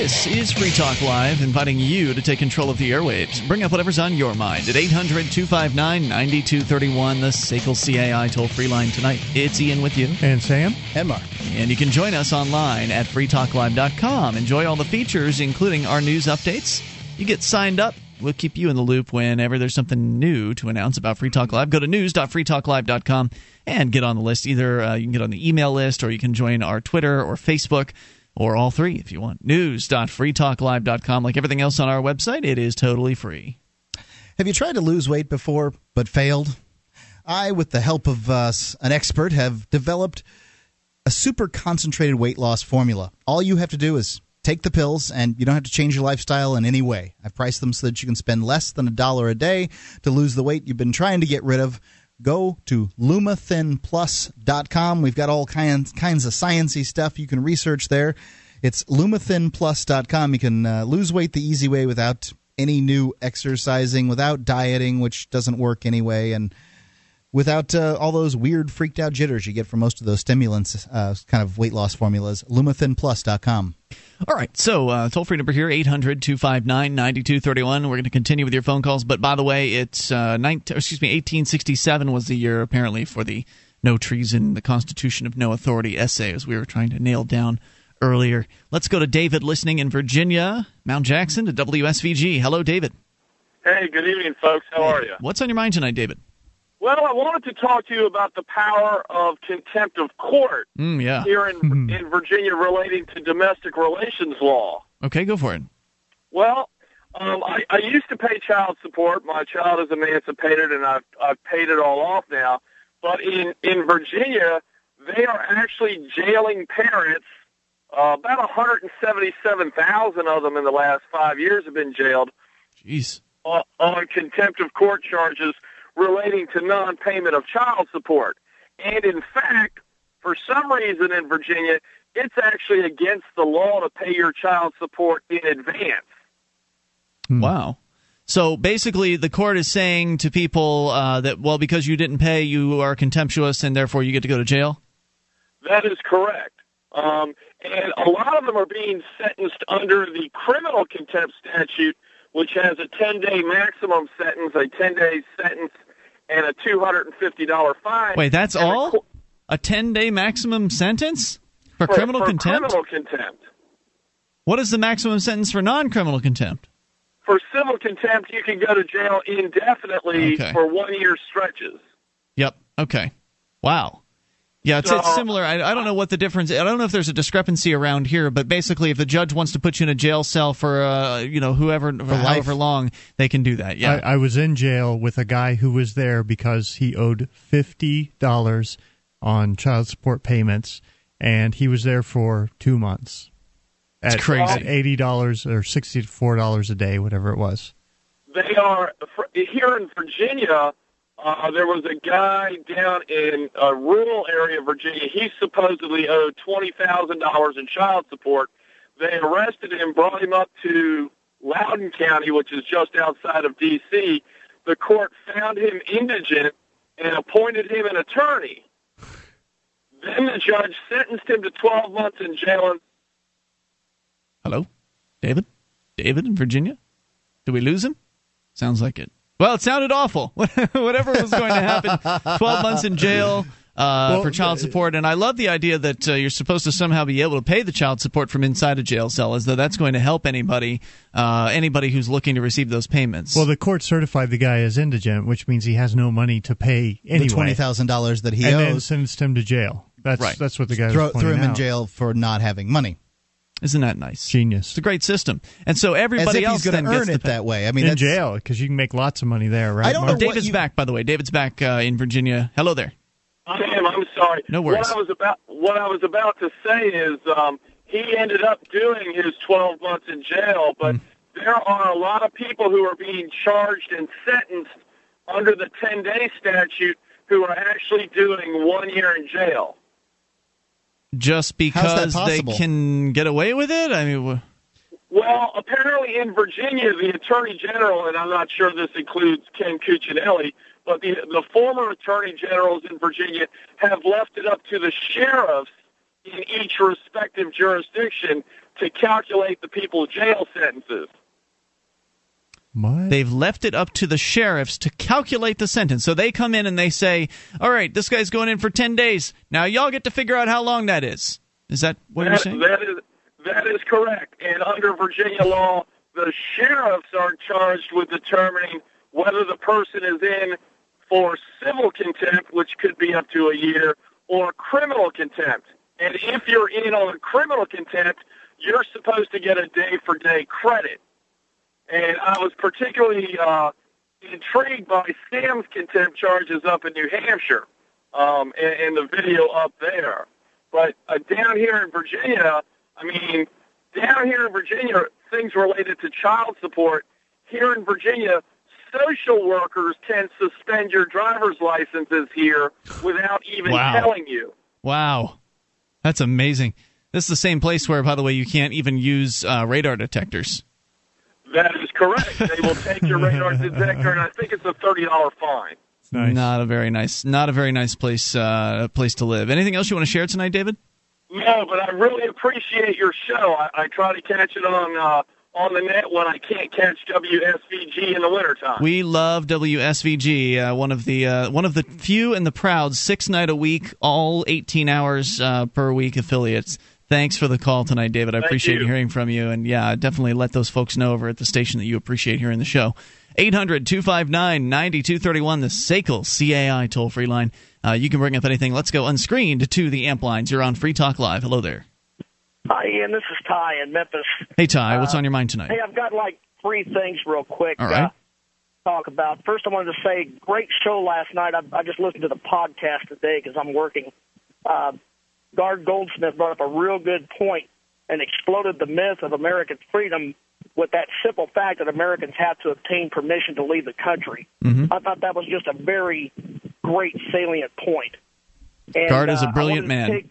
This is Free Talk Live, inviting you to take control of the airwaves. Bring up whatever's on your mind at 800 259 9231, the SACL CAI toll free line tonight. It's Ian with you. And Sam? And Mark. And you can join us online at freetalklive.com. Enjoy all the features, including our news updates. You get signed up. We'll keep you in the loop whenever there's something new to announce about Free Talk Live. Go to news.freetalklive.com and get on the list. Either uh, you can get on the email list or you can join our Twitter or Facebook or all three if you want. News.freetalklive.com. Like everything else on our website, it is totally free. Have you tried to lose weight before but failed? I, with the help of uh, an expert, have developed a super concentrated weight loss formula. All you have to do is take the pills and you don't have to change your lifestyle in any way. I've priced them so that you can spend less than a dollar a day to lose the weight you've been trying to get rid of. Go to lumathinplus.com. We've got all kinds kinds of sciency stuff you can research there. It's lumathinplus.com. You can uh, lose weight the easy way without any new exercising, without dieting, which doesn't work anyway, and without uh, all those weird freaked out jitters you get from most of those stimulants uh, kind of weight loss formulas. lumathinplus.com. All right, so uh, toll free number here 800 259 9231. We're going to continue with your phone calls, but by the way, it's uh, 19, excuse me 1867 was the year apparently for the No Treason, the Constitution of No Authority essay, as we were trying to nail down earlier. Let's go to David listening in Virginia, Mount Jackson to WSVG. Hello, David. Hey, good evening, folks. How are you? What's on your mind tonight, David? Well, I wanted to talk to you about the power of contempt of court Mm, yeah. here in in Virginia relating to domestic relations law. Okay, go for it. Well, um, I, I used to pay child support. My child is emancipated, and I've I've paid it all off now. But in in Virginia, they are actually jailing parents. Uh, about 177,000 of them in the last five years have been jailed Jeez. uh, on contempt of court charges relating to non-payment of child support. And in fact, for some reason in Virginia, it's actually against the law to pay your child support in advance. Wow. So basically, the court is saying to people uh, that, well, because you didn't pay, you are contemptuous and therefore you get to go to jail? That is correct. Um, and a lot of them are being sentenced under the criminal contempt statute, which has a 10 day maximum sentence, a 10 day sentence, and a $250 fine. Wait, that's And all? co- A 10 day maximum sentence? For, for, criminal for contempt? criminal contempt. What is the maximum sentence for non criminal contempt? For civil contempt, you can go to jail indefinitely Okay. for one year stretches. Yep. Okay. Wow. Yeah, it's, it's similar. I, I don't know what the difference. I don't know if there's a discrepancy around here, but basically, if the judge wants to put you in a jail cell for uh, you know whoever for life. however long, they can do that. Yeah. I, I was in jail with a guy who was there because he owed fifty dollars on child support payments, and he was there for two months. It's crazy. At eighty dollars or sixty four dollars a day, whatever it was. They are here in Virginia. Uh, there was a guy down in a rural area of Virginia. He supposedly owed twenty thousand dollars in child support. They arrested him, brought him up to Loudoun County, which is just outside of D.C. The court found him indigent and appointed him an attorney. Then the judge sentenced him to twelve months in jail. Hello, David. David in Virginia. Did we lose him? Sounds like it. Well, it sounded awful. Whatever was going to happen. Twelve months in jail. Uh, Well, for child support, and I love the idea that uh, you're supposed to somehow be able to pay the child support from inside a jail cell, as though that's going to help anybody, uh, anybody who's looking to receive those payments. Well, the court certified the guy as indigent, which means he has no money to pay anyway. The twenty thousand dollars that he owes. and then owes. sentenced him to jail. That's Right. that's what the guy Throw, was threw pointing him in jail for not having money. Isn't that nice? Genius. It's a great system, and so everybody As if else he's going then to gets earn to it that way. I mean, in that's, jail because you can make lots of money there, right? I don't Mark? know David's you- back, by the way. David's back uh, in Virginia. Hello there. Sam, I'm sorry. No worries. What I was about what I was about to say is um, he ended up doing his 12 months in jail, but Hmm. there are a lot of people who are being charged and sentenced under the 10-day statute who are actually doing one year in jail. Just because they can get away with it? I mean, wh- Well, apparently in Virginia, the Attorney General, and I'm not sure this includes Ken Cuccinelli, but the, the former Attorney Generals in Virginia have left it up to the sheriffs in each respective jurisdiction to calculate the people's jail sentences. What? They've left it up to the sheriffs to calculate the sentence. So they come in and they say, "All right, this guy's going in for 10 days. Now y'all get to figure out how long that is." Is that what you're saying? that is that is correct. And under Virginia law, the sheriffs are charged with determining whether the person is in for civil contempt, which could be up to a year, or criminal contempt. And if you're in on criminal contempt, you're supposed to get a day for day credit. And I was particularly uh, intrigued by Sam's contempt charges up in New Hampshire um, and, and the video up there. But uh, down here in Virginia, I mean, down here in Virginia, things related to child support. Here in Virginia, social workers can suspend your driver's licenses here without even Wow. telling you. Wow. That's amazing. This is the same place where, by the way, you can't even use uh, radar detectors. That is correct. they will take your radar detector, and I think it's a thirty dollar fine. Nice. Not a very nice, not a very nice place, uh, place to live. Anything else you want to share tonight, David? No, but I really appreciate your show. I, I try to catch it on uh, on the net when I can't catch WSVG in the wintertime. We love WSVG, uh, one of the uh, one of the few and the proud six night a week, all 18 hours uh, per week affiliates. Thanks for the call tonight, David. I Thank appreciate you. hearing from you, and yeah, definitely let those folks know over at the station that you appreciate hearing the show. 800 259 9231, the SACL CAI toll free line. Uh, you can bring up anything. Let's go unscreened to the amp lines. You're on Free Talk Live. Hello there. Hi, Ian. This is Ty in Memphis. Hey, Ty, what's Uh, on your mind tonight? Hey, I've got like three things real quick. All right. Uh, talk about. First, I wanted to say, great show last night. I, I just listened to the podcast today because I'm working. Uh, Gard Goldsmith brought up a real good point and exploded the myth of American freedom with that simple fact that Americans have to obtain permission to leave the country. Mhm. I thought that was just a very great salient point. And, Gard is uh, a I brilliant to man. take-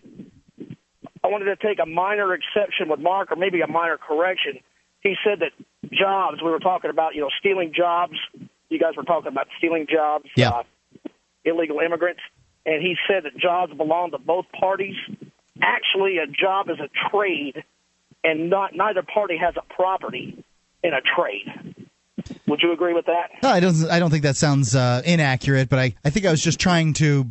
I wanted to take a minor exception with Mark, or maybe a minor correction. He said that jobs. We were talking about, you know, stealing jobs. You guys were talking about stealing jobs. Yeah. Uh, illegal immigrants, and he said that jobs belong to both parties. Actually, a job is a trade, and not neither party has a property in a trade. Would you agree with that? No, I don't. I don't think that sounds uh, inaccurate, but I, I think I was just trying to,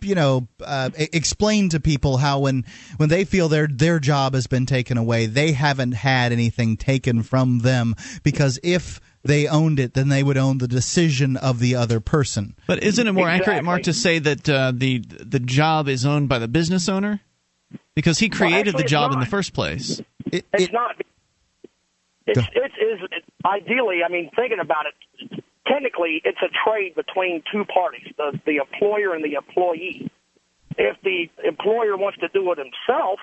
you know, uh, explain to people how when when they feel their their job has been taken away, they haven't had anything taken from them because if they owned it, then they would own the decision of the other person. But isn't it more accurate, Mark, to say that uh, the the job is owned by the business owner because he created actually, the job in the first place? It, It's it- not. It's it's ideally. I mean, thinking about it, technically, it's a trade between two parties: the the employer and the employee. If the employer wants to do it himself,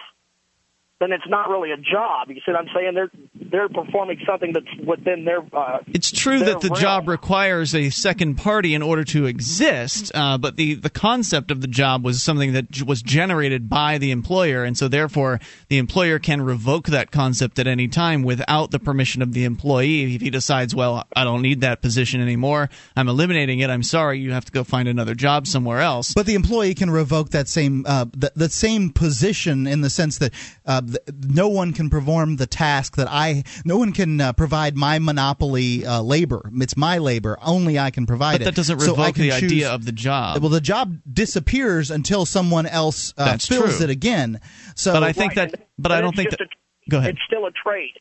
then it's not really a job. You see what I'm saying? They're they're performing something that's within their. Uh, It's true their that the realm. job requires a second party in order to exist, uh, but the, the concept of the job was something that was generated by the employer, and so therefore the employer can revoke that concept at any time without the permission of the employee. If he decides, well, I don't need that position anymore, I'm eliminating it. I'm sorry, you have to go find another job somewhere else. But the employee can revoke that same uh, the, the same position in the sense that uh, th- no one can perform the task that I. No one can uh, provide my monopoly uh, labor. It's my labor. Only I can provide But it. that doesn't So I revoke can the choose- idea of the job. Well, the job disappears until someone else uh, fills true. it again. So, But I think Right, that. and- But I don't think that. a- Go ahead. It's still a trade.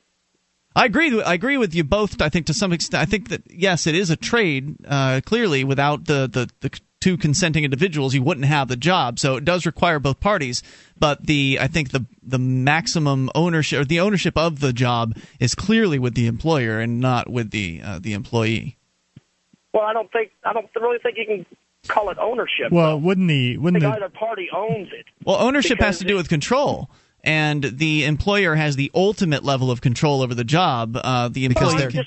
I agree. with- I agree with you both. I think to some extent, I think that yes, it is a trade. Uh, clearly, without the, the the two consenting individuals, you wouldn't have the job. So it does require both parties. But the I think the the maximum ownership or the ownership of the job is clearly with the employer and not with the uh, the employee. Well, I don't think I don't really think you can call it ownership. Well, wouldn't the I wouldn't think the either party owns it. Well, ownership has to do with control. And the employer has the ultimate level of control over the job. Uh, the Because they're-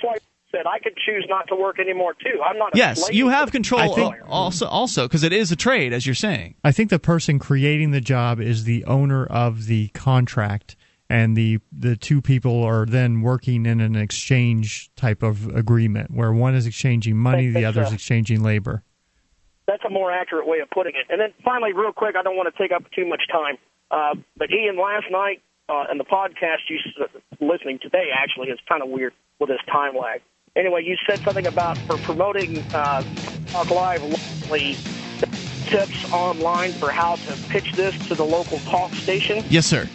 can- Just like I said, I could choose not to work anymore too. I'm not. A yes, slave you have control. Think- also, also because it is a trade, as you're saying. I think the person creating the job is the owner of the contract, and the the two people are then working in an exchange type of agreement where one is exchanging money, the other is exchanging labor. That's a more accurate way of putting it. And then finally, real quick, I don't want to take up too much time. Uh, but Ian, last night uh, in the podcast you s- listening today actually is kind of weird with this time lag. Anyway, you said something about for promoting uh, Talk Live locally, tips online for how to pitch this to the local talk station. Yes, sir.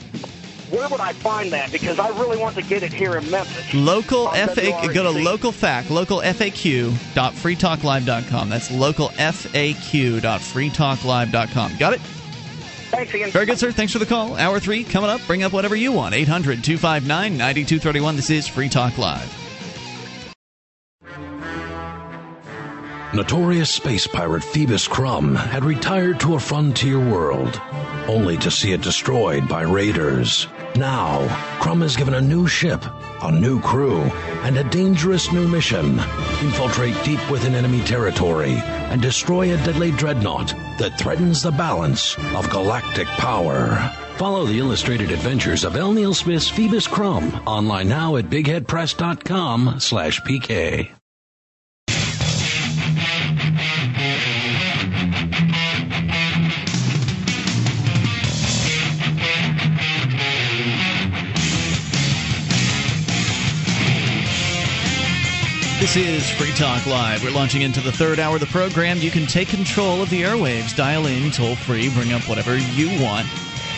Where would I find that? Because I really want to get it here in Memphis. Local FA, go to local fact, localfaq.freetalklive.com. That's localfaq.freetalklive.com. Got it? Thanks, again. Very good, sir. Thanks for the call. Hour three coming up. Bring up whatever you want. 800 259 9231. This is Free Talk Live. Notorious space pirate Phoebus Krumm had retired to a frontier world, only to see it destroyed by raiders. Now, Krumm is given a new ship, a new crew, and a dangerous new mission. Infiltrate deep within enemy territory and destroy a deadly dreadnought that threatens the balance of galactic power. Follow the illustrated adventures of L. Neil Smith's Phoebus Krumm online now at bigheadpress.com slash PK. This is Free Talk Live. We're launching into the third hour of the program. You can take control of the airwaves. Dial in toll free, bring up whatever you want.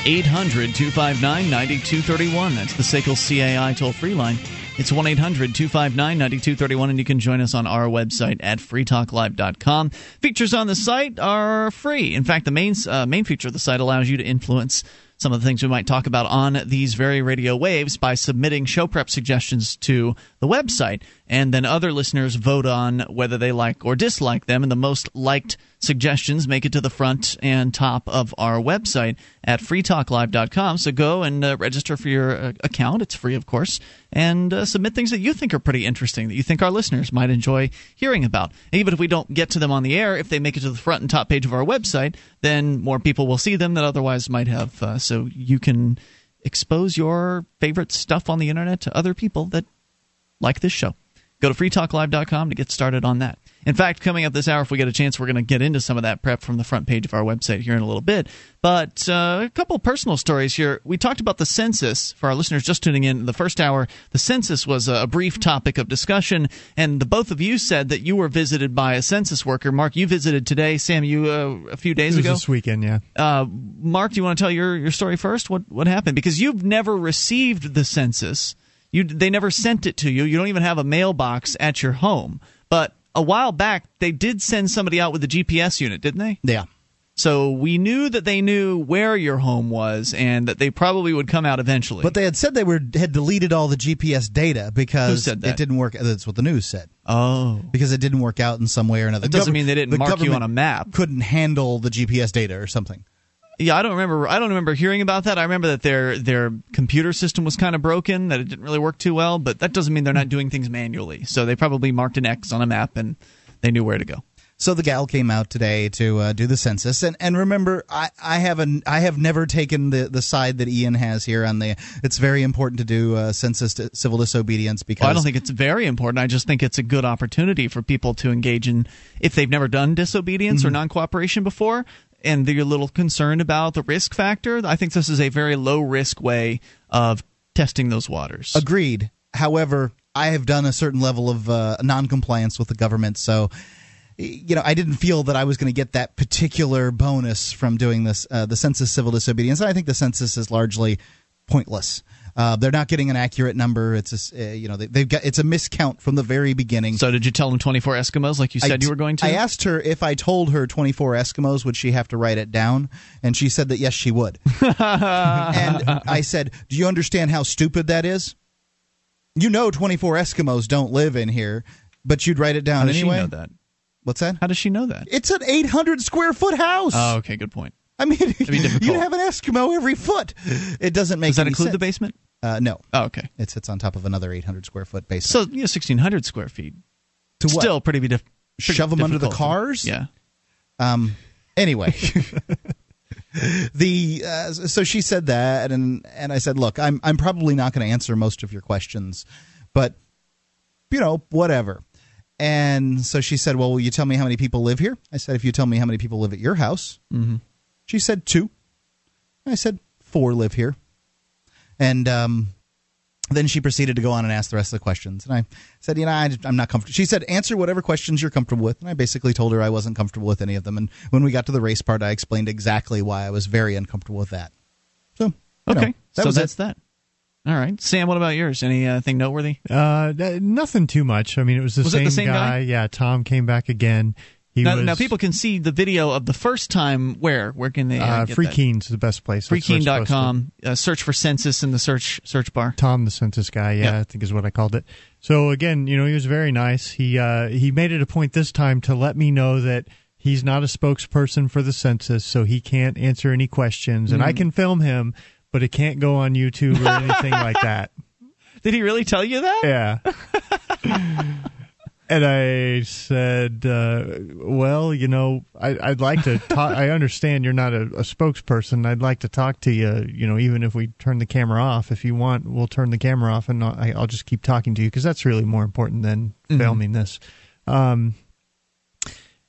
800 259 9231. That's the SACL CAI toll free line. It's 1 800 259 9231, and you can join us on our website at freetalklive.com. Features on the site are free. In fact, the main, uh, main feature of the site allows you to influence some of the things we might talk about on these very radio waves by submitting show prep suggestions to the website. And then other listeners vote on whether they like or dislike them. And the most liked suggestions make it to the front and top of our website at freetalklive.com. So go and uh, register for your uh, account. It's free, of course, and uh, submit things that you think are pretty interesting that you think our listeners might enjoy hearing about. even if we don't get to them on the air, if they make it to the front and top page of our website, then more people will see them that otherwise might have. Uh, so you can expose your favorite stuff on the internet to other people that like this show. Go to freetalklive.com to get started on that. In fact, coming up this hour, if we get a chance, we're going to get into some of that prep from the front page of our website here in a little bit. But uh, a couple personal stories here. We talked about the census for our listeners just tuning in. The first hour, the census was a brief topic of discussion, and the both of you said that you were visited by a census worker. Mark, you visited today. Sam, you uh, a few days ago. This weekend, yeah. Uh, Mark, do you want to tell your your story first? What what happened? Because you've never received the census. You, they never sent it to you. You don't even have a mailbox at your home. But a while back, they did send somebody out with a GPS unit, didn't they? Yeah. So we knew that they knew where your home was and that they probably would come out eventually. But they had said they were had deleted all the GPS data because Who said that? it didn't work. That's what the news said. Oh, because it didn't work out in some way or another. It doesn't Gov- mean they didn't the mark you on a map. Couldn't handle the GPS data or something. Yeah, I don't remember. I don't remember hearing about that. I remember that their their computer system was kind of broken, that it didn't really work too well. But that doesn't mean they're not doing things manually. So they probably marked an X on a map and they knew where to go. So the gal came out today to uh, do the census, and and remember, I I haven't I have never taken the the side that Ian has here on the. It's very important to do uh, census to civil disobedience because Well, I don't think it's very important. I just think it's a good opportunity for people to engage in if they've never done disobedience or Mhm. non cooperation before and they're a little concerned about the risk factor. I think this is a very low risk way of testing those waters. Agreed. However, I have done a certain level of uh, non-compliance with the government, so you know I didn't feel that I was going to get that particular bonus from doing this uh, the census civil disobedience. And I think the census is largely pointless. Uh, they're not getting an accurate number. It's a, uh, you know they, they've got it's a miscount from the very beginning. So did you tell them 24 Eskimos like you said t- you were going to? I asked her if I told her 24 Eskimos, would she have to write it down? And she said that yes, she would. and I said, Do you understand how stupid that is? You know, 24 Eskimos don't live in here, but you'd write it down How does anyway. she know that? What's that? How does she know that? It's an 800 square foot house. Oh, okay, good point. I mean, you have an Eskimo every foot. It doesn't make sense. Does that include sense. the basement? Uh, no. Oh, okay. It sits on top of another 800 square foot basement. So, you know, 1,600 square feet. To what? Still pretty, dif- pretty Shove 'em under the cars? Yeah. Um. Anyway, the uh, so she said that, and and I said, look, I'm I'm probably not going to answer most of your questions, but you know, whatever. And so she said, well, will you tell me how many people live here? I said, if you tell me how many people live at your house. Mm-hmm. She said two. I said four live here, and um, then she proceeded to go on and ask the rest of the questions. And I said, you know, I, I'm not comfortable. She said, answer whatever questions you're comfortable with. And I basically told her I wasn't comfortable with any of them. And when we got to the race part, I explained exactly why I was very uncomfortable with that. So, you know, Okay. that so was that's it. that. All right. Sam, what about yours? Anything noteworthy? Uh, nothing too much. I mean, it was the Was it same the same guy? Yeah, Tom came back again. Now, was, now, people can see the video of the first time. Where? Where can they? Uh, uh, get Free that? Keen's the best place. That's where it's supposed FreeKeene.com. Uh, search for census in the search search bar. Tom, the census guy, yeah, Yeah. I think is what I called it. So again, you know, he was very nice. He uh, he made it a point this time to let me know that he's not a spokesperson for the census, so he can't answer any questions, and I Mm. can film him, but it can't go on YouTube or anything like that. Did he really tell you that? Yeah. and I said, uh, "Well, you know, I, I'd like to talk. I understand you're not a, a spokesperson. I'd like to talk to you. You know, even if we turn the camera off, if you want, we'll turn the camera off, and I'll, I'll just keep talking to you because that's really more important than Mhm. filming this." Um,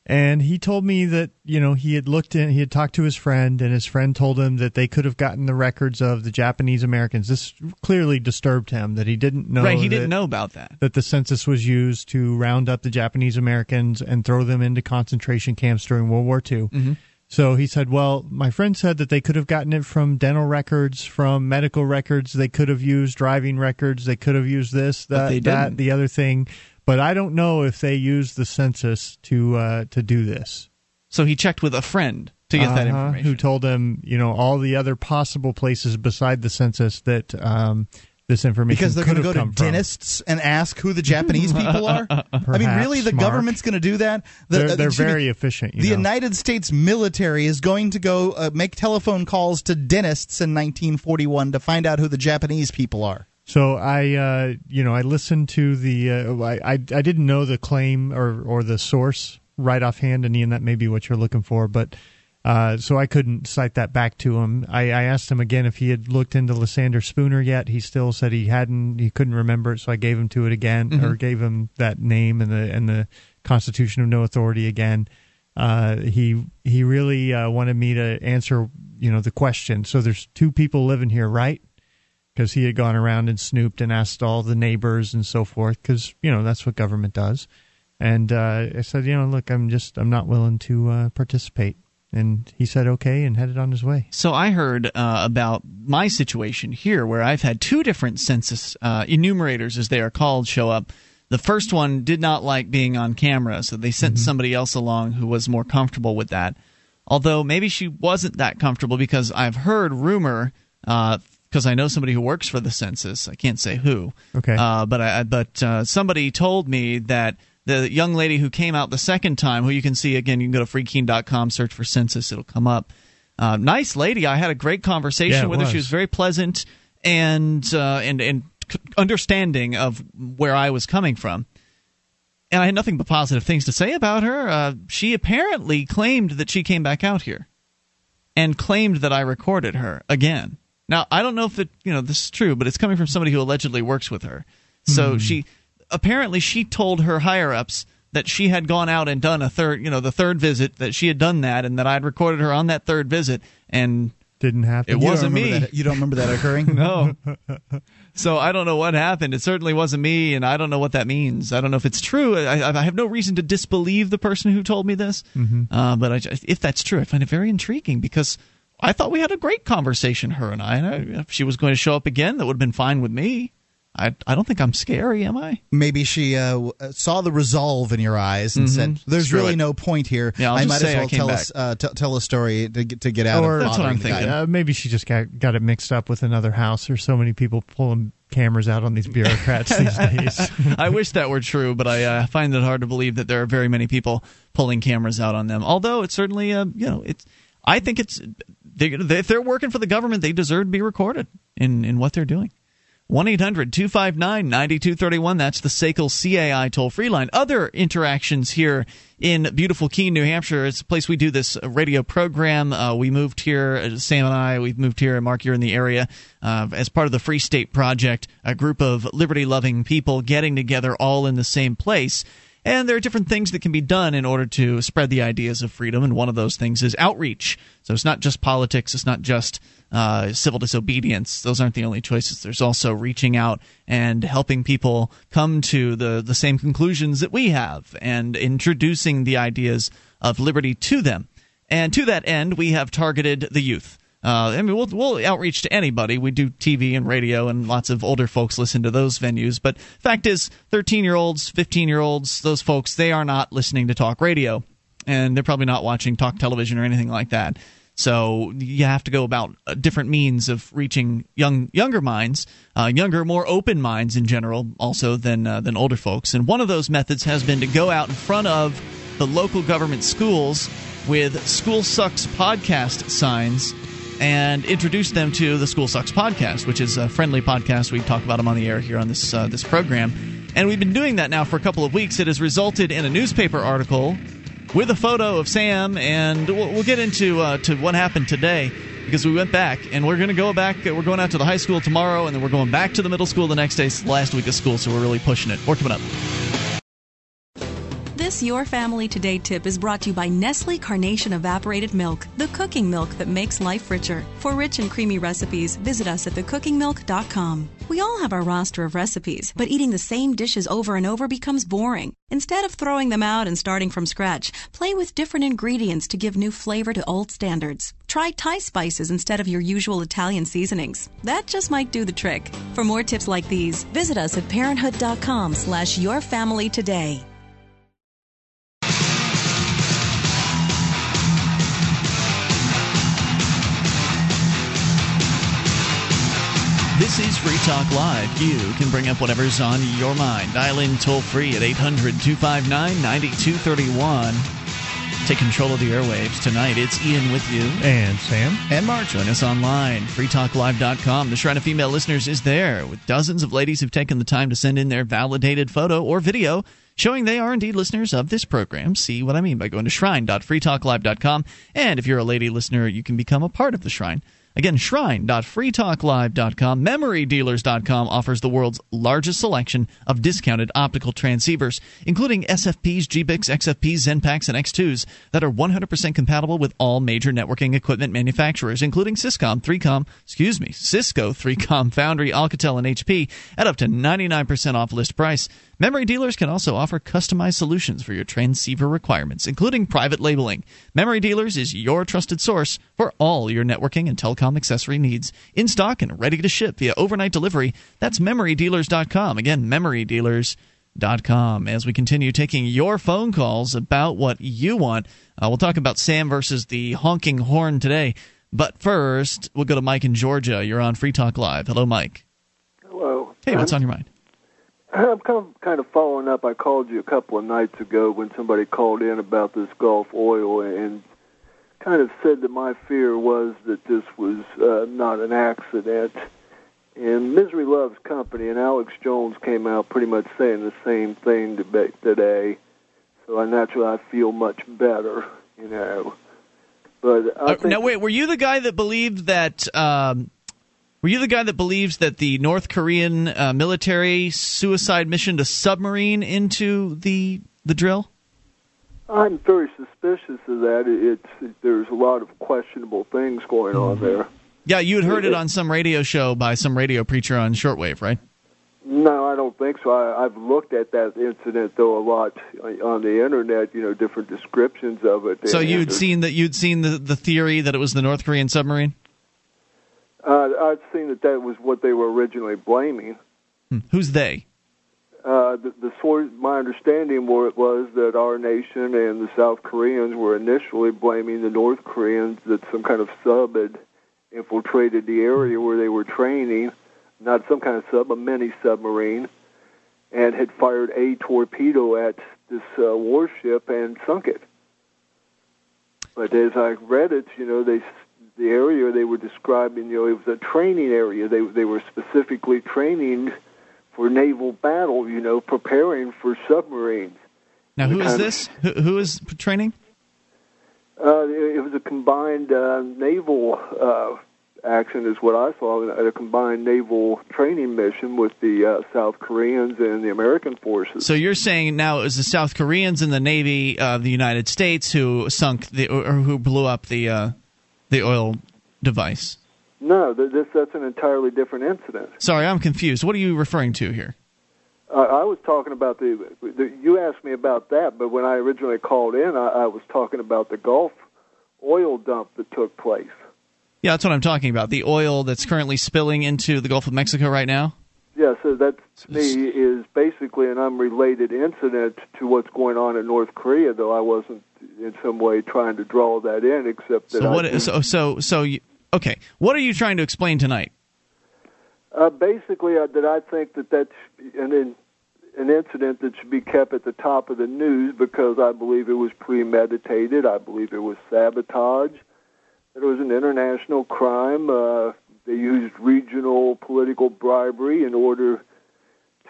and he told me that you know he had looked in, he had talked to his friend, and his friend told him that they could have gotten the records of the Japanese Americans. This clearly disturbed him that he didn't know. right. He didn't know about that. that the census was used to round up the Japanese Americans and throw them into concentration camps during World War II. Mhm. So he said, Well, my friend said that they could have gotten it from dental records, from medical records. They could have used driving records. They could have used this, that, that, the other thing. But I don't know if they used the census to uh, to do this. So he checked with a friend to get that Uh-huh, information. Who told him, you know, all the other possible places beside the census that um, this information because they're going to go to come from. dentists and ask who the Japanese people are. I mean, really, the Mark. government's going to do that? The, They're, uh, they're excuse me, very efficient. You the know. United States military is going to go uh, make telephone calls to dentists in 1941 to find out who the Japanese people are. So I, uh, you know, I listened to the. Uh, I, I I didn't know the claim or or the source right offhand, and Ian, that may be what you're looking for, but. Uh, so I couldn't cite that back to him. I, I asked him again if he had looked into Lysander Spooner yet. He still said he hadn't. He couldn't remember it, so I gave him to it again, Mhm. or gave him that name and the and the Constitution of No Authority again. Uh, he he really uh, wanted me to answer, you know, the question. So there's two people living here, right? Because he had gone around and snooped and asked all the neighbors and so forth because you know that's what government does and uh, i said you know look i'm just i'm not willing to uh, participate and he said okay and headed on his way So I heard uh, about my situation here, where I've had two different census uh, enumerators, as they are called, show up. The first one did not like being on camera, so they sent somebody else along who was more comfortable with that. Although maybe she wasn't that comfortable because I've heard rumor, because I know somebody who works for the census. I can't say who. Okay. Uh, but I, but uh, somebody told me that the young lady who came out the second time, who you can see again, you can go to freekeene.com, search for census, it'll come up. Uh, nice lady. I had a great conversation Yeah, it with her. She was very pleasant and uh, and and understanding of where I was coming from. And I had nothing but positive things to say about her. Uh, she apparently claimed that she came back out here and claimed that I recorded her again. Now I don't know if it you know this is true, but it's coming from somebody who allegedly works with her. So she apparently she told her higher ups that she had gone out and done a third you know the third visit that she had done that and that I'd recorded her on that third visit and didn't happen. It You wasn't me. that- you don't remember that occurring? no. So I don't know what happened. It certainly wasn't me, and I don't know what that means. I don't know if it's true. I, I have no reason to disbelieve the person who told me this. Mhm. Uh, but I, if that's true, I find it very intriguing because I thought we had a great conversation, her and I. And I if she was going to show up again, that would have been fine with me. I, I don't think I'm scary, am I? Maybe she uh, uh, saw the resolve in your eyes and Mhm. said, "There's Screw really it. no point here. Yeah, I'll I just might as well tell us uh, t- tell a story to get to get out or of That's what I'm bothering the guy." thinking. Uh, maybe she just got got it mixed up with another house. There's so many people pulling cameras out on these bureaucrats these days. I wish that were true, but I uh, find it hard to believe that there are very many people pulling cameras out on them. Although it's certainly, uh, you know, it's. I think it's. They, if they're working for the government, they deserve to be recorded in in what they're doing. 1 800 259 9231. That's the SACL CAI toll free line. Other interactions here in beautiful Keene, New Hampshire. It's a place we do this radio program. Uh, we moved here, uh, Sam and I, we've moved here, and Mark, you're in the area, uh, as part of the Free State Project, a group of liberty loving people getting together all in the same place. And there are different things that can be done in order to spread the ideas of freedom, and one of those things is outreach. So it's not just politics, it's not just uh, civil disobedience. Those aren't the only choices. There's also reaching out and helping people come to the, the same conclusions that we have and introducing the ideas of liberty to them. And to that end, we have targeted the youth. Uh, I mean, we'll, we'll outreach to anybody. We do TV and radio, and lots of older folks listen to those venues. But fact is, 13 year olds, 15 year olds, those folks, they are not listening to talk radio, and they're probably not watching talk television or anything like that. So you have to go about uh, different means of reaching young younger minds, uh, younger, more open minds in general, also than uh, than older folks. And one of those methods has been to go out in front of the local government schools with "School Sucks" podcast signs and introduce them to the School Sucks podcast, which is a friendly podcast. We talk about them on the air here on this uh, this program, and we've been doing that now for a couple of weeks. It has resulted in a newspaper article with a photo of Sam, and we'll, we'll get into uh, to what happened today because we went back, and we're going to go back. We're going out to the high school tomorrow, and then we're going back to the middle school the next day. Last week of school, so we're really pushing it. More coming up. This Your Family Today tip is brought to you by Nestle Carnation Evaporated Milk, the cooking milk that makes life richer. For rich and creamy recipes, visit us at thecookingmilk.com. We all have our roster of recipes, but eating the same dishes over and over becomes boring. Instead of throwing them out and starting from scratch, play with different ingredients to give new flavor to old standards. Try Thai spices instead of your usual Italian seasonings. That just might do the trick. For more tips like these, visit us at parenthood.com slash your family today. This is Free Talk Live. You can bring up whatever's on your mind. Dial in toll free at 800 259 9231. Take control of the airwaves tonight. It's Ian with you. And Sam. And Mark. Join us online. FreeTalkLive.com. The Shrine of Female Listeners is there with dozens of ladies who've taken the time to send in their validated photo or video showing they are indeed listeners of this program. See what I mean by going to shrine.freetalklive.com. And if you're a lady listener, you can become a part of the Shrine. Again, shrine.freetalklive.com. MemoryDealers.com offers the world's largest selection of discounted optical transceivers, including SFPs, GBICs, XFPs, XENPAKs, and X2s that are 100% compatible with all major networking equipment manufacturers, including Ciscom, 3Com, excuse me, Cisco, 3Com, Foundry, Alcatel, and HP at up to 99% off list price. Memory dealers can also offer customized solutions for your transceiver requirements, including private labeling. Memory Dealers is your trusted source for all your networking and telecom accessory needs. In stock and ready to ship via overnight delivery. That's memorydealers.com. Again, memorydealers.com. As we continue taking your phone calls about what you want, uh, we'll talk about Sam versus the honking horn today. But first, we'll go to Mike in Georgia. You're on Free Talk Live. Hello, Mike. Hello. Hey, what's on your mind? I'm kind of, kind of following up. I called you a couple of nights ago when somebody called in about this Gulf oil and kind of said that my fear was that this was uh, not an accident. And Misery Loves Company and Alex Jones came out pretty much saying the same thing today. So I naturally I feel much better, you know. But I Uh, now, wait, were you the guy that believed that? Um, were you the guy that believes that the North Korean uh, military suicide mission to submarine into the the drill? I'm very suspicious of that. It- It's there's a lot of questionable things going on there. Yeah, you had heard it on some radio show by some radio preacher on shortwave, right? No, I don't think so. I, I've looked at that incident though a lot on the internet. You know, different descriptions of it. So you'd seen that you'd seen the the theory that it was the North Korean submarine. Uh, I'd seen that that was what they were originally blaming. Hmm. Who's they? Uh, the, the source, my understanding wa- was that our nation and the South Koreans were initially blaming the North Koreans that some kind of sub had infiltrated the area where they were training, not some kind of sub, a mini submarine, and had fired a torpedo at this uh, warship and sunk it. But as I read it, you know, they the area they were describing, you know, it was a training area. They they were specifically training for naval battle, you know, preparing for submarines. Now, who is this? Who, who is training? Uh, it, it was a combined uh, naval uh, action, is what I saw. A combined naval training mission with the uh, South Koreans and the American forces. So you're saying now it was the South Koreans and the Navy of the United States who sunk the or who blew up the uh, the oil device. No, this that's an entirely different incident. Sorry, I'm confused. What are you referring to here? Uh, I was talking about the, the. You asked me about that, but when I originally called in, I, I was talking about the Gulf oil dump that took place. Yeah, that's what I'm talking about. The oil that's currently spilling into the Gulf of Mexico right now. Yeah, so that to me is basically an unrelated incident to what's going on in North Korea, though I wasn't in some way trying to draw that in, except that So what? think- So so so you, okay. What are you trying to explain tonight? Uh, basically, uh, that I think that that's an in, an incident that should be kept at the top of the news because I believe it was premeditated. I believe it was sabotage. That it was an international crime. Uh, they used regional political bribery in order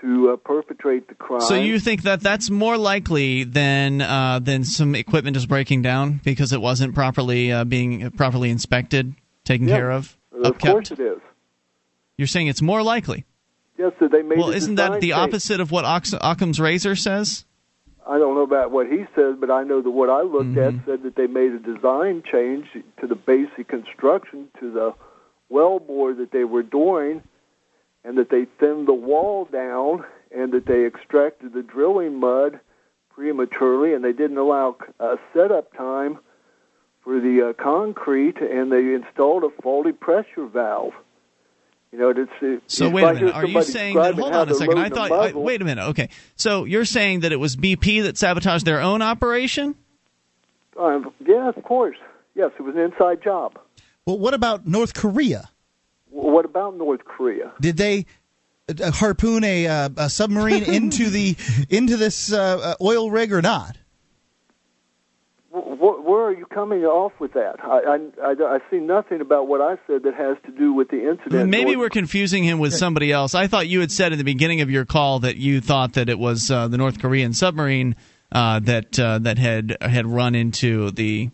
to uh, perpetrate the crime. So you think that that's more likely than uh, than some equipment is breaking down because it wasn't properly uh, being properly inspected, taken Yeah, care of, Of upkept? course, it is. You're saying it's more likely. Yes, so they made. Well, isn't that the change. opposite of what Ox- Occam's razor says? I don't know about what he says, but I know that what I looked Mm-hmm. at said that they made a design change to the basic construction to the well bore that they were doing, and that they thinned the wall down, and that they extracted the drilling mud prematurely, and they didn't allow uh, setup time for the uh, concrete, and they installed a faulty pressure valve. You know, it's, it's So wait I a hear minute. Are you saying that? Hold on a second. I thought. I, wait a minute. Okay. So you're saying that it was BP that sabotaged their own operation? Um, yeah, of course. Yes, it was an inside job. Well, what about North Korea? What about North Korea? Did they uh, harpoon a, uh, a submarine into the into this uh, uh, oil rig or not? Wh- wh- where are you coming off with that? I, I, I, I see nothing about what I said that has to do with the incident. Maybe we're confusing him with somebody else. I thought you had said in the beginning of your call that you thought that it was uh, the North Korean submarine uh, that uh, that had had run into the,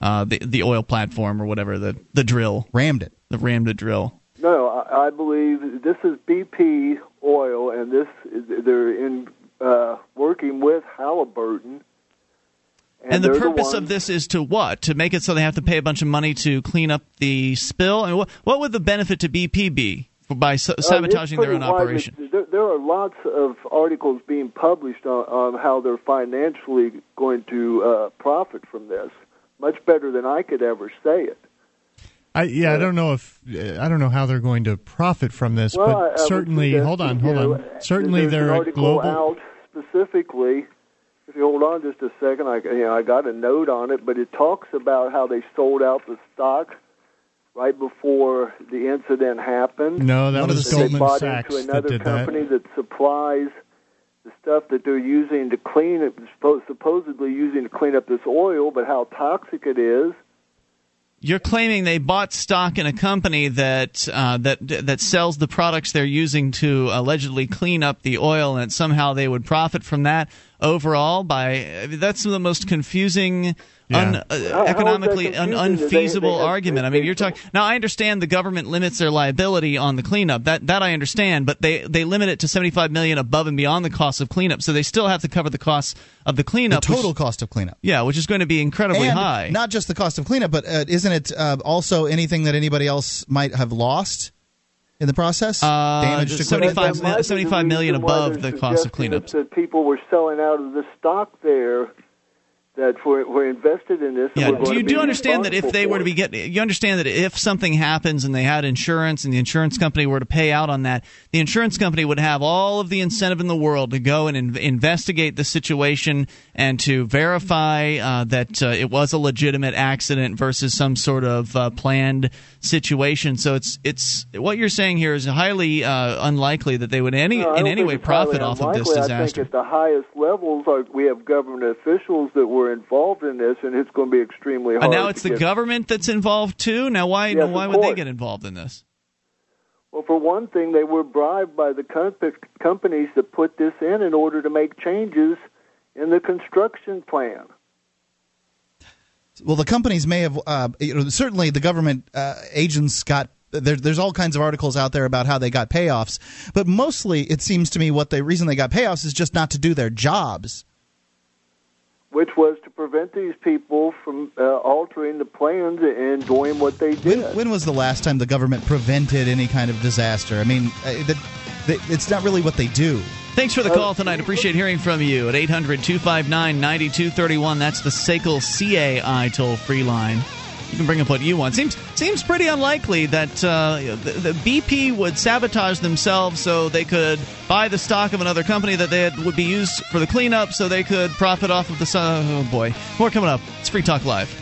uh, the the oil platform or whatever the the drill rammed it. The rammed the drill. I, believe this is BP oil, and this they're in uh, working with Halliburton. And, the purpose ones- of this is to what? To make it so they have to pay a bunch of money to clean up the spill. And what, what would the benefit to BP be by Uh, sabotaging their own operation? There, there are lots of articles being published on, on how they're financially going to uh, profit from this. Much better than I could ever say it. I, yeah, I don't know if I don't know how they're going to profit from this, Well, I- I but certainly, hold on, hold know, on. Certainly, they're a article global. out specifically. If you hold on just a second, I you know I got a note on it, but it talks about how they sold out the stock right before the incident happened. No, that That was they Goldman bought Sachs into that another that. company that. supplies the stuff that they're using to clean it, supposedly using to clean up this oil, but how toxic it is. You're claiming they bought stock in a company that uh, that that sells the products they're using to allegedly clean up the oil, and somehow they would profit from that overall. By that's the most confusing. Un, uh, How- how is that economically un, confusing that they- unfeasible they have- argument. I mean, you're talking now. I understand the government limits their liability on the cleanup. That that I understand, but they they limit it to 75 million above and beyond the cost of cleanup. So they still have to cover the costs of the The cleanup. which- total cost of cleanup. yeah, which is going to be incredibly and high. Not just the cost of cleanup, but uh, isn't it uh, also anything that anybody else might have lost in the process? Uh, Damaged the equipment? 75 That might be the 75 million reason above the cost of suggesting cleanup. That, that people were selling out of the stock there that we're invested in this. Yeah. Do you do understand that if they were to be get you understand that if something happens and they had insurance and the insurance company were to pay out on that, the insurance company would have all of the incentive in the world to go and in- investigate the situation and to verify uh, that uh, it was a legitimate accident versus some sort of uh, planned situation. So it's it's what you're saying here is highly uh, unlikely that they would any No, in any way profit off of this unlikely. I disaster. think at the highest levels, uh, we have government officials that were involved in this, and it's going to be extremely hard. And now to it's the get- government that's involved too. Now why Yes, why would they get involved in this? Well, for one thing, they were bribed by the com- companies that put this in in order to make changes in the construction plan. Well, the companies may have. Uh, you know, certainly, the government uh, agents got. There, there's all kinds of articles out there about how they got payoffs, but mostly it seems to me what the reason they got payoffs is just not to do their jobs. Which was to prevent these people from uh, altering the plans and doing what they did. When, when was the last time the government prevented any kind of disaster? I mean, uh, that, that, it's not really what they do. Thanks for the call tonight. Appreciate hearing from you at 800 259 9231. That's the SACL CAI toll free line. You can bring up what you want. Seems seems pretty unlikely that uh, the, the BP would sabotage themselves so they could buy the stock of another company that they had, would be used for the cleanup so they could profit off of the. su- Oh boy, more coming up. It's Free Talk Live.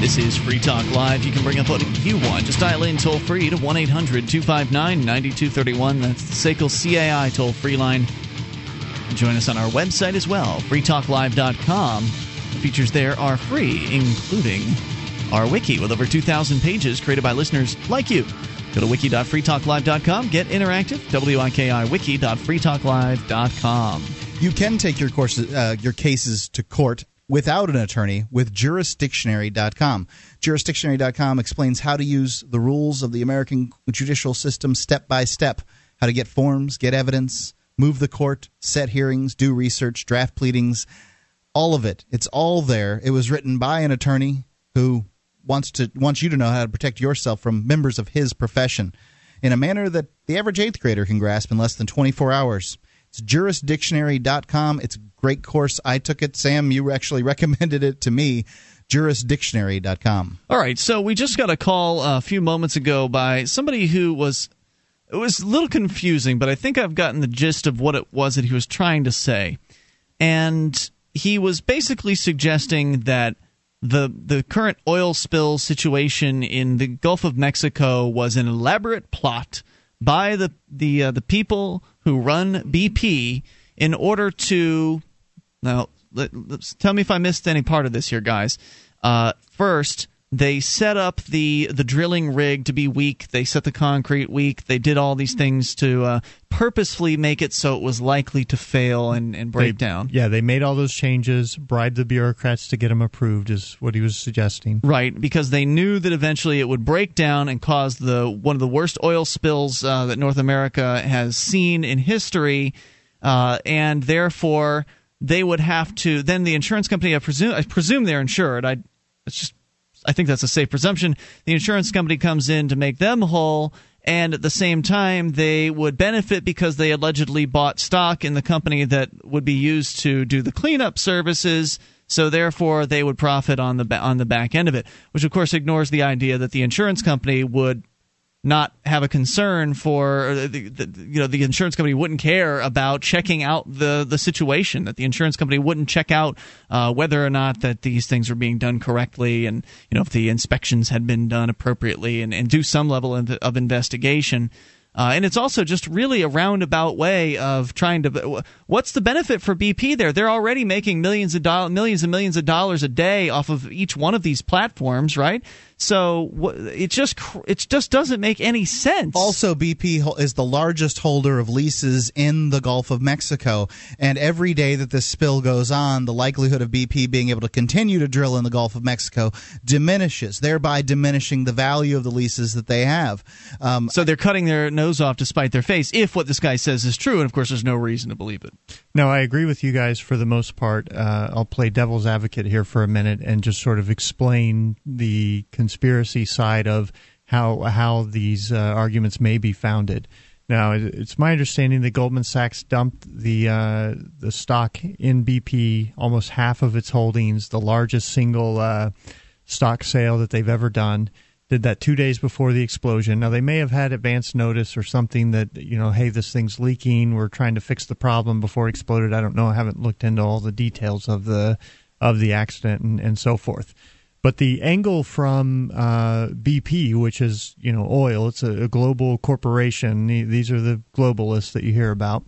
This is Free Talk Live. You can bring up what you want. Just dial in toll free to 1 800 259 9231. That's the SACL CAI toll free line. Join us on our website as well, freetalklive.com. The features there are free, including our wiki with over 2,000 pages created by listeners like you. Go to wiki.freetalklive.com, get interactive, wiki.wiki.freetalklive.com. You can take your courses, uh, your cases to court without an attorney with jurisdictionary.com. Jurisdictionary.com explains how to use the rules of the American judicial system step by step, how to get forms, get evidence, move the court, set hearings, do research, draft pleadings, all of it. It's all there. It was written by an attorney who wants to wants you to know how to protect yourself from members of his profession in a manner that the average eighth grader can grasp in less than 24 hours. It's jurisdictionary.com. It's a great course. I took it. Sam, you actually recommended it to me. Jurisdictionary.com. All right, so we just got a call a few moments ago by somebody who was it was a little confusing, but I think I've gotten the gist of what it was that he was trying to say. And he was basically suggesting that the the current oil spill situation in the Gulf of Mexico was an elaborate plot by the the uh, the people who run BP in order to now let, tell me if I missed any part of this here, guys. Uh, first, they set up the the drilling rig to be weak. They set the concrete weak. They did all these things to uh, purposefully make it so it was likely to fail and, and break They- down. Yeah, they made all those changes, bribed the bureaucrats to get them approved, is what he was suggesting. Right, because they knew that eventually it would break down and cause the one of the worst oil spills uh, that North America has seen in history, uh, and therefore they would have to. Then the insurance company, I presume, I presume they're insured. I, it's just, I think that's a safe presumption. The insurance company comes in to make them whole. And at the same time, they would benefit because they allegedly bought stock in the company that would be used to do the cleanup services. So therefore, they would profit on the on the back end of it, which of course ignores the idea that the insurance company would not have a concern for the, the, you know the insurance company wouldn't care about checking out the the situation that the insurance company wouldn't check out uh, whether or not that these things were being done correctly and you know if the inspections had been done appropriately and, and do some level of, of investigation uh, and it's also just really a roundabout way of trying to. What's the benefit for BP there? They're already making millions of dollars, millions and millions of dollars a day off of each one of these platforms, right? So it just it just doesn't make any sense. Also, BP is the largest holder of leases in the Gulf of Mexico, and every day that this spill goes on, the likelihood of BP being able to continue to drill in the Gulf of Mexico diminishes, thereby diminishing the value of the leases that they have. Um, so they're cutting their nose off to spite their face, if what this guy says is true, and of course, there's no reason to believe it. No, I agree with you guys for the most part. Uh, I'll play devil's advocate here for a minute and just sort of explain the conspiracy side of how how these uh, arguments may be founded. Now, it's my understanding that Goldman Sachs dumped the uh, the stock in BP, almost half of its holdings, the largest single uh, stock sale that they've ever done. Did that two days before the explosion. Now they may have had advance notice or something that you know, hey, this thing's leaking. We're trying to fix the problem before it exploded. I don't know. I haven't looked into all the details of the of the accident and, and so forth. But the angle from uh, BP, which is you know oil, it's a, a global corporation. These are the globalists that you hear about.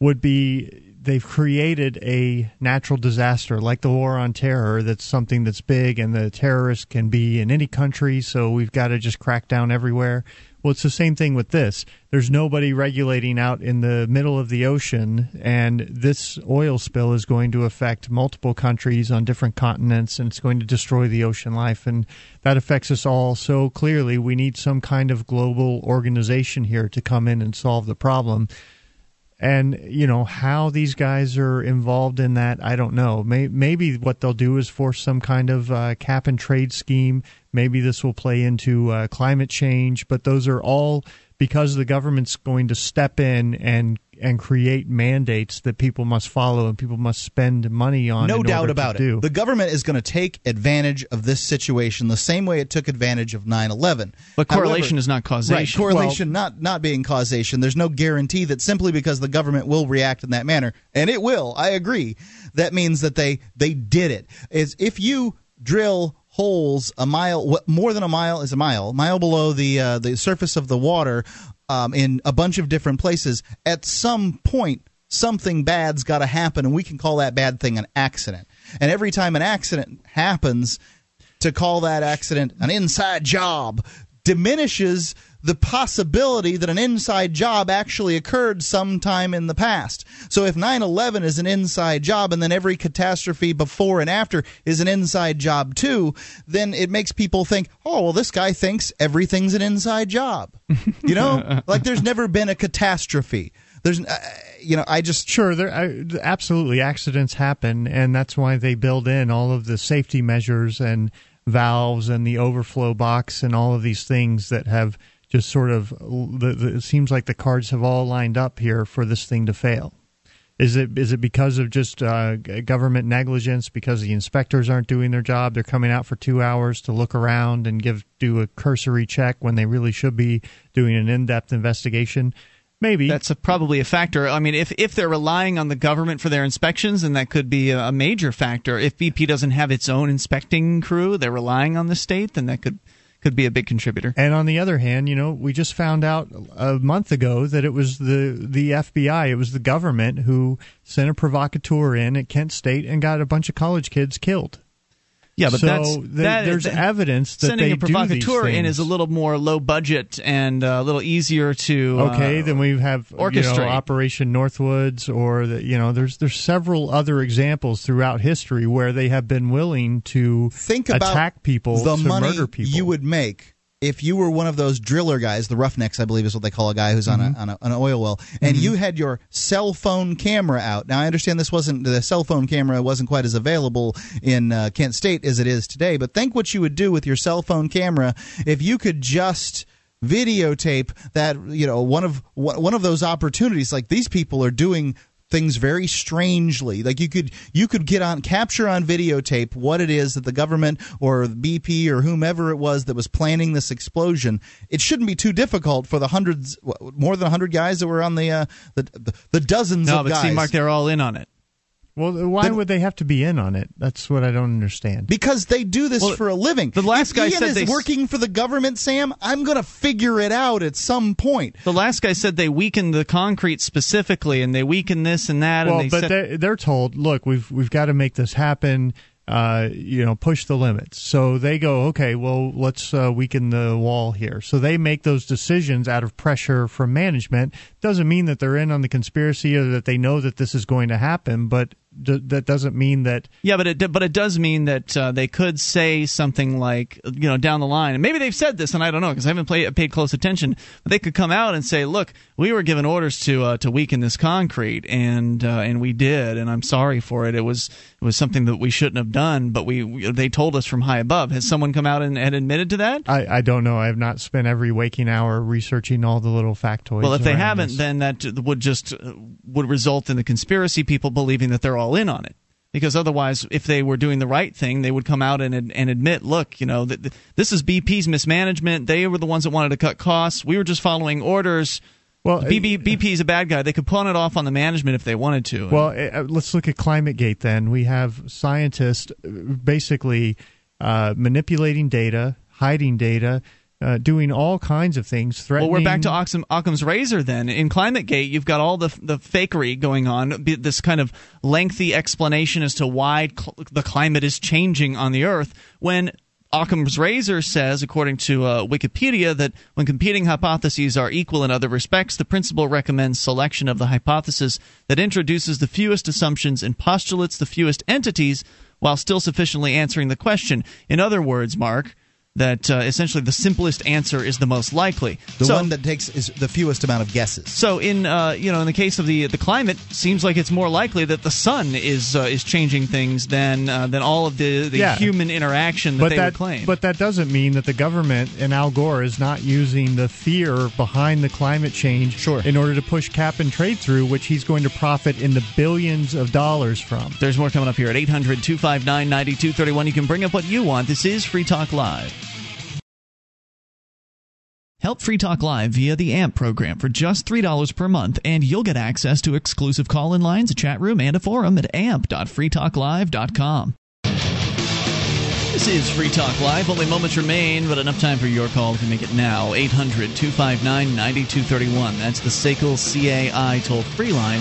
Would be they've created a natural disaster like the war on terror. That's something that's big, and the terrorists can be in any country. So we've got to just crack down everywhere. Well, it's the same thing with this. There's nobody regulating out in the middle of the ocean, and this oil spill is going to affect multiple countries on different continents, and it's going to destroy the ocean life. And that affects us all so clearly. We need some kind of global organization here to come in and solve the problem. And you know how these guys are involved in that, I don't know. May, maybe what they'll do is force some kind of uh, cap and trade scheme. Maybe this will play into uh, climate change. But those are all because the government's going to step in and and create mandates that people must follow and people must spend money on. no in doubt order about to it. do. The government is going to take advantage of this situation the same way it took advantage of 9/11. But correlation is not causation. Right, correlation not not being causation. There's no guarantee that simply because the government will react in that manner, and it will. I agree. That means that they they did it. Is if you drill holes a mile what more than a mile is a mile mile below the uh, the surface of the water um, in a bunch of different places at some point something bad's got to happen and we can call that bad thing an accident. And every time an accident happens to call that accident an inside job diminishes the possibility that an inside job actually occurred sometime in the past. So if 9/11 is an inside job and then every catastrophe before and after is an inside job too, then it makes people think, "Oh, well this guy thinks everything's an inside job." You know? like there's never been a catastrophe. There's uh, you know, I just Sure, there I, absolutely accidents happen, and that's why they build in all of the safety measures and valves and the overflow box and all of these things that have just sort of the, the, it seems like the cards have all lined up here for this thing to fail. Is it is it because of just uh, government negligence? Because the inspectors aren't doing their job? They're coming out for two hours to look around and give do a cursory check when they really should be doing an in depth investigation. Maybe that's a, probably a factor. I mean, if if they're relying on the government for their inspections, then that could be a, a major factor. If BP doesn't have its own inspecting crew, they're relying on the state, then that could could be a big contributor. And on the other hand, you know, we just found out a month ago that it was the the FBI, it was the government who sent a provocateur in at Kent State and got a bunch of college kids killed. Yeah, but so that's th- that, there's that, evidence that sending they a provocateur in is a little more low budget and uh, a little easier to. Okay, uh, then we have orchestrate. You know, Operation Northwoods, or the, you know, there's there's several other examples throughout history where they have been willing to think about attack people, the to money murder people. you would make if you were one of those driller guys, the roughnecks, I believe is what they call a guy who's on, Mhm. a, on a, an oil well, and Mhm. you had your cell phone camera out. Now, I understand this wasn't the cell phone camera wasn't quite as available in uh, Kent State as it is today, but think what you would do with your cell phone camera if you could just videotape that you know one of one of those opportunities like these people are doing things very strangely. Like you could you could get on capture on videotape what it is that the government or BP or whomever it was that was planning this explosion. It shouldn't be too difficult for the hundreds more than 100 guys that were on the uh, the, the, the dozens no, of but guys. See, Mark, they're all in on it. Well, why would they have to be in on it? That's what I don't understand. because they do this Well, for a living. the last if guy Ian said is they working for the government, Sam. I'm going to figure it out at some point. The last guy said they weakened the concrete specifically, and they weakened this and that. well, and they but they're, they're told, look, we've we've got to make this happen. Uh, you know, push the limits. So they go, okay, well, let's uh, weaken the wall here. So they make those decisions out of pressure from management. Doesn't mean that they're in on the conspiracy or that they know that this is going to happen, but d- that doesn't mean that Yeah, but it but it does mean that uh, they could say something like you know down the line, and maybe they've said this, and I don't know because I haven't play, paid close attention. But they could come out and say, "Look, we were given orders to uh, to weaken this concrete, and uh, and we did, and I'm sorry for it. It was it was something that we shouldn't have done, but we, we they told us from high above. Has someone come out and, and admitted to that? I, I don't know. I have not spent every waking hour researching all the little factoids. Well, if they haven't, this. then that would just uh, would result in the conspiracy people believing that they're all in on it. Because otherwise, if they were doing the right thing, they would come out and and admit, look, you know, th- th- this is BP's mismanagement. They were the ones that wanted to cut costs. We were just following orders. Well, BB, BP is a bad guy. They could pawn it off on the management if they wanted to. Well, uh, let's look at ClimateGate then. We have scientists uh, basically uh, manipulating data, hiding data, uh, doing all kinds of things, threatening. Well, we're back to Occam, Occam's razor then. In ClimateGate, you've got all the the fakery going on, this kind of lengthy explanation as to why cl- the climate is changing on the Earth. When Occam's razor says, according to uh, Wikipedia, that when competing hypotheses are equal in other respects, the principle recommends selection of the hypothesis that introduces the fewest assumptions and postulates the fewest entities, while still sufficiently answering the question. In other words, Mark. That uh, essentially the simplest answer is the most likely. The So- one that takes is the fewest amount of guesses. so in uh, you know in the case of the the climate, seems like it's more likely that the sun is uh, is changing things than uh, than all of the, the Yeah. human interaction that but they that, would claim. but that doesn't mean that the government and Al Gore is not using the fear behind the climate change Sure. in order to push cap and trade through, which he's going to profit in the billions of dollars from. There's more coming up here at 800 259 9231. You can bring up what you want. This is Free Talk Live. Help Free Talk Live via the AMP program for just $3 per month, and you'll get access to exclusive call in lines, a chat room, and a forum at amp.freetalklive.com. This is Free Talk Live. Only moments remain, but enough time for your call if you make it now. 800 259 9231. That's the SACL CAI toll free line.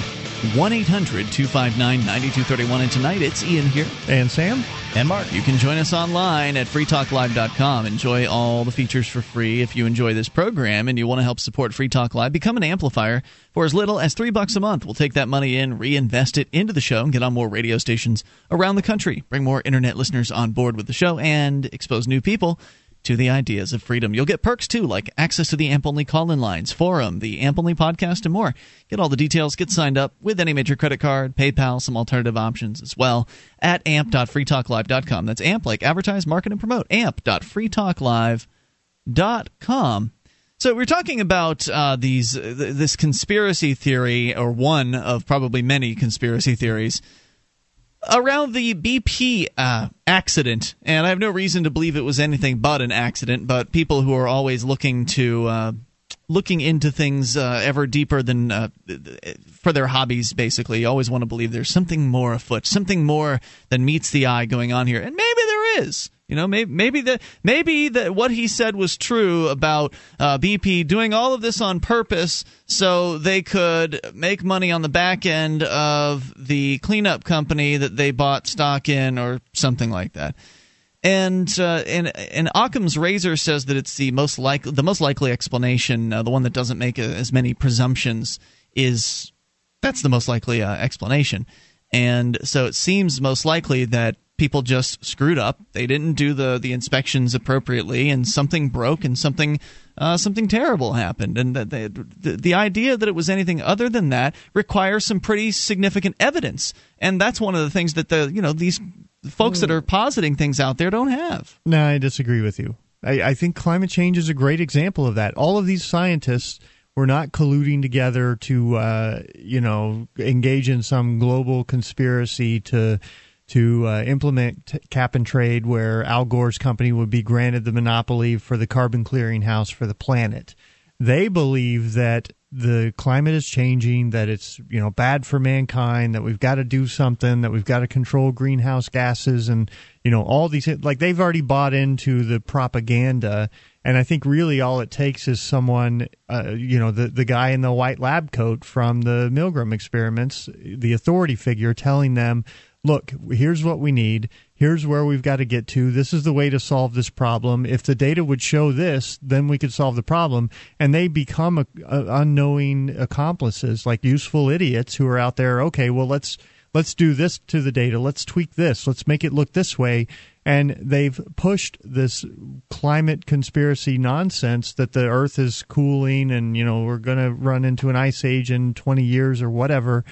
1 800 259 9231. And tonight it's Ian here. And Sam? And Mark. You can join us online at freetalklive.com. Enjoy all the features for free. If you enjoy this program and you want to help support Free Talk Live, become an amplifier for as little as three bucks a month. We'll take that money in, reinvest it into the show, and get on more radio stations around the country. Bring more internet listeners on board with the show and expose new people to the ideas of freedom. You'll get perks too, like access to the AMP only call in lines, forum, the AMP only podcast, and more. Get all the details, get signed up with any major credit card, PayPal, some alternative options as well at amp.freetalklive.com. That's amp like advertise, market, and promote. amp.freetalklive.com. So we're talking about uh, these this conspiracy theory, or one of probably many conspiracy theories around the BP uh, accident, and I have no reason to believe it was anything but an accident. But people who are always looking to uh, looking into things uh, ever deeper than uh, for their hobbies, basically, always want to believe there's something more afoot, something more than meets the eye going on here, and maybe there is. You know, maybe maybe maybe that what he said was true about uh, BP doing all of this on purpose so they could make money on the back end of the cleanup company that they bought stock in, or something like that. And uh, and and Occam's razor says that it's the most like the most likely explanation, uh, the one that doesn't make a, as many presumptions, is that's the most likely uh, explanation. And so it seems most likely that people just screwed up. They didn't do the the inspections appropriately, and something broke, and something uh, something terrible happened. And that they, the the idea that it was anything other than that requires some pretty significant evidence, and that's one of the things that the you know these folks that are positing things out there don't have. No, I disagree with you. I, I think climate change is a great example of that. All of these scientists were not colluding together to, uh, you know, engage in some global conspiracy to to uh, implement t- cap and trade where Al Gore's company would be granted the monopoly for the carbon clearinghouse for the planet. They believe that the climate is changing, that it's you know bad for mankind, that we've got to do something, that we've got to control greenhouse gases, and you know all these like they've already bought into the propaganda. And I think really all it takes is someone, uh, you know, the the guy in the white lab coat from the Milgram experiments, the authority figure, telling them look, here's what we need. Here's where we've got to get to. This is the way to solve this problem. If the data would show this, then we could solve the problem. And they become a, a unknowing accomplices, like useful idiots who are out there. Okay, well let's let's do this to the data. Let's tweak this. Let's make it look this way. And they've pushed this climate conspiracy nonsense that the Earth is cooling and you know we're going to run into an ice age in 20 years or whatever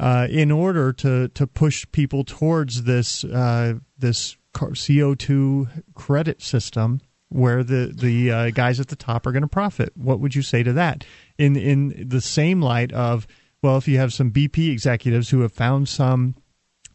uh, in order to to push people towards this uh, this CO two credit system where the the uh, guys at the top are going to profit. What would you say to that? In in the same light of well, if you have some BP executives who have found some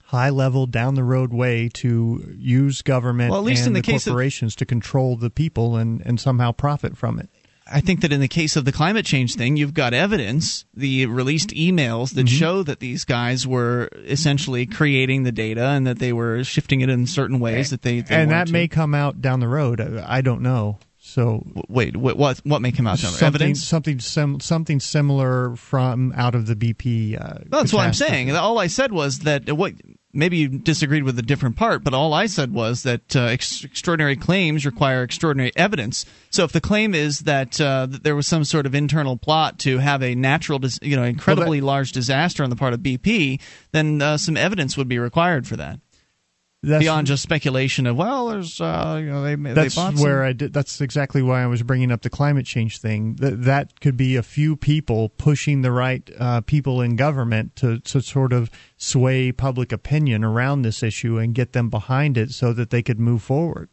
high level down the road way to use government well, at least and in the, the case corporations of, to control the people and, and somehow profit from it. I think that in the case of the climate change thing, you've got evidence, the released emails that mm-hmm. show that these guys were essentially creating the data and that they were shifting it in certain ways that they, they and that to. may come out down the road. I don't know. So wait, what what may come out? Something, evidence? Something sim, something similar from out of the BP. Uh, That's what I'm saying. All I said was that what maybe you disagreed with a different part, but all I said was that uh, ex- extraordinary claims require extraordinary evidence. So if the claim is that, uh, that, there was some sort of internal plot to have a natural, dis- you know, incredibly well, that, large disaster on the part of BP, then uh, some evidence would be required for that. That's, beyond just speculation of well, there's uh, you know they that's they where some. I did. That's exactly why I was bringing up the climate change thing. That that could be a few people pushing the right uh, people in government to to sort of sway public opinion around this issue and get them behind it so that they could move forward.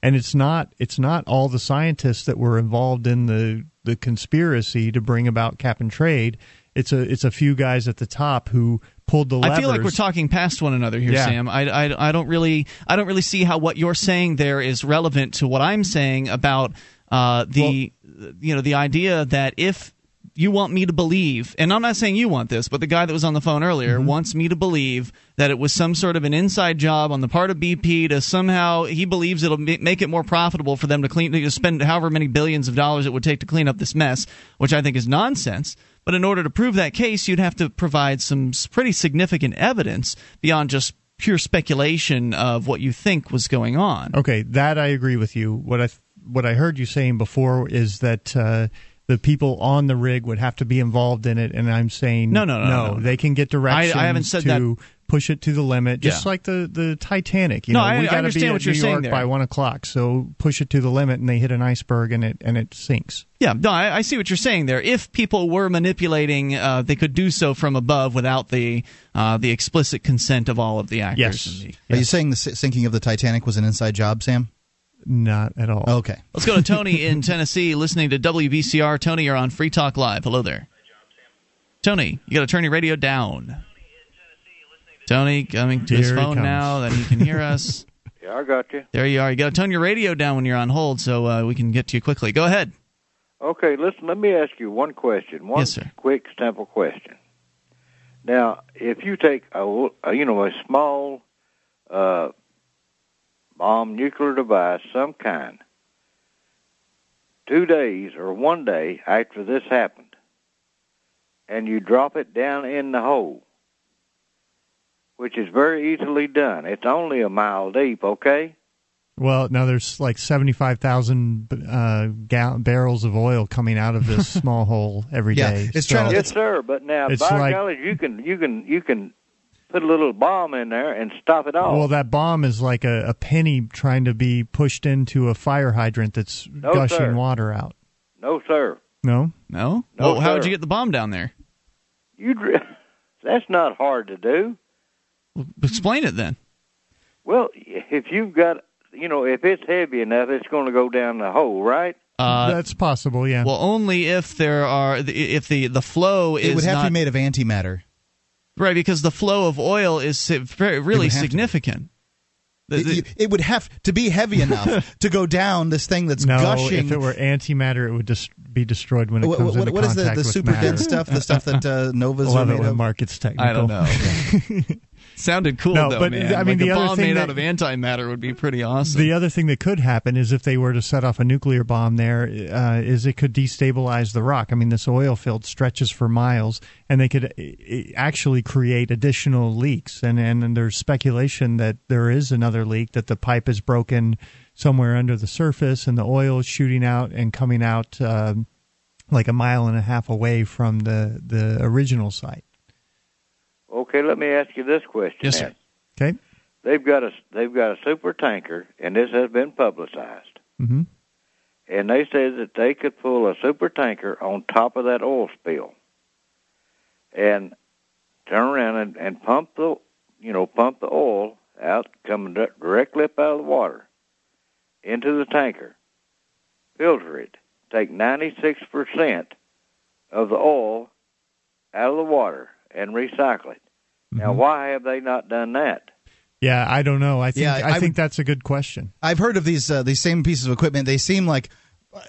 And it's not it's not all the scientists that were involved in the the conspiracy to bring about cap and trade. It's a it's a few guys at the top who pulled the levers. I feel like we're talking past one another here, yeah. Sam. I, I, I don't really I don't really see how what you're saying there is relevant to what I'm saying about uh, the well, you know the idea that if you want me to believe, and I'm not saying you want this, but the guy that was on the phone earlier mm-hmm. wants me to believe that it was some sort of an inside job on the part of BP to somehow he believes it'll make it more profitable for them to clean to spend however many billions of dollars it would take to clean up this mess, which I think is nonsense. But in order to prove that case, you'd have to provide some pretty significant evidence beyond just pure speculation of what you think was going on. Okay, that I agree with you. What I what I heard you saying before is that uh, the people on the rig would have to be involved in it, and I'm saying no, no, no, no. no. They can get directions I, I haven't said to that. Push it to the limit, just Yeah. like the, the Titanic. You No, know, I- we got to understand be at what you're New saying York there. by one o'clock, so push it to the limit, and they hit an iceberg, and it and it sinks. Yeah, no, I, I see what you're saying there. If people were manipulating, uh, they could do so from above without the uh, the explicit consent of all of the actors. Yes. and the- Are you saying the sinking of the Titanic was an inside job, Sam? Not at all. Okay. Let's go to Tony in Tennessee, listening to WBCR. Tony, you're on Free Talk Live. Hello there. Tony, you got to turn your radio down. Tony, coming to his Here he phone now that he can hear us. Yeah, I got you. There you are. You got to turn your radio down when you're on hold so uh, we can get to you quickly. Go ahead. Okay, listen, let me ask you one question. One Yes, sir. quick, simple question. Now, if you take a, you know, a small uh, bomb nuclear device, some kind, two days or one day after this happened, and you drop it down in the hole, which is very easily done. It's only a mile deep, okay? Well, now there's like seventy-five thousand uh, gal- barrels of oil coming out of this small hole every Yeah, day. it's So- trying to- Yes, sir. But now, It's by like- golly, you can you can you can put a little bomb in there and stop it all. Well, that bomb is like a, a penny trying to be pushed into a fire hydrant that's No, gushing sir. water out. no, sir. No, No. No, well, how would you get the bomb down there? You dr- that's not hard to do. Explain it then. Well, if you've got you know if it's heavy enough, it's going to go down the hole, right? Uh, that's possible. Yeah. Well, only if there are if the the flow is It would have not to be made of antimatter. right because the flow of oil is really have to be. significant. The- It, the- you- it would have to be heavy enough to go down this thing that's no, gushing. if it were antimatter, it would just be destroyed when it What- comes what- into what is the- contact the with super matter. dense stuff, the stuff that, uh, novas Love are it made when of? Mark gets technical. I don't know. Sounded cool No, though, but, man. I mean, like the a other bomb thing made that- out of antimatter would be pretty awesome. The other thing that could happen is if they were to set off a nuclear bomb there, uh, is it could destabilize the rock. I mean, this oil field stretches for miles, and they could uh, actually create additional leaks. And, and and there's speculation that there is another leak, that the pipe is broken somewhere under the surface, and the oil is shooting out and coming out um, like a mile and a half away from the the original site. Okay, let me ask you this question. Yes, sir. Okay. They've got a they've got a super tanker, and this has been publicized. hmm And they said that they could pull a super tanker on top of that oil spill, and turn around and, and pump the you know pump the oil out coming directly up out of the water into the tanker, filter it, take ninety six percent of the oil out of the water, and recycle it. Now, why have they not done that? Yeah, I don't know. I think Yeah, I, I think would- that's a good question. I've heard of these uh, these same pieces of equipment. They seem like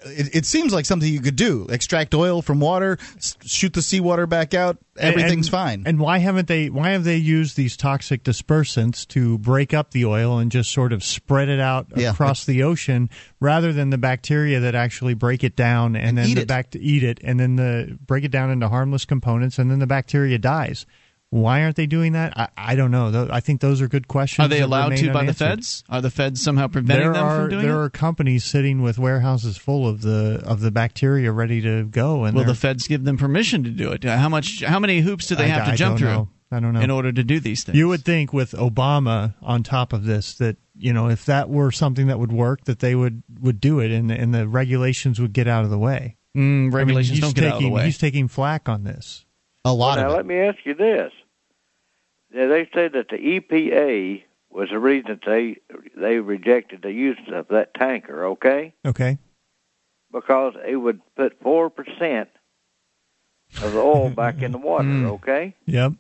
it, it seems like something you could do. Extract oil from water, s- shoot the seawater back out. Everything's and, fine. And why haven't they? Why have they used these toxic dispersants to break up the oil and just sort of spread it out Yeah. across the ocean, rather than the bacteria that actually break it down and, And then eat the back eat it and then the break it down into harmless components and then the bacteria dies. Why aren't they doing that? I, I don't know. I think those are good questions. Are they allowed to by the feds? Are the feds somehow preventing there them are from doing there it? are companies sitting with warehouses full of the of the bacteria ready to go, and Will the feds give them permission to do it? How much? How many hoops do they I- have to I jump through? know. I don't know. In order to do these things, You would think with Obama on top of this that you know if that were something that would work, that they would would do it, and and the regulations would get out of the way. Mm, regulations he's don't get out of the taking- way. He's taking flack on this. A lot now, of it. let me ask you this. Now, they said that the EPA was the reason that they they rejected the use of that tanker, okay? Okay. Because it would put 4% of the oil back in the water, Mm. okay? Yep.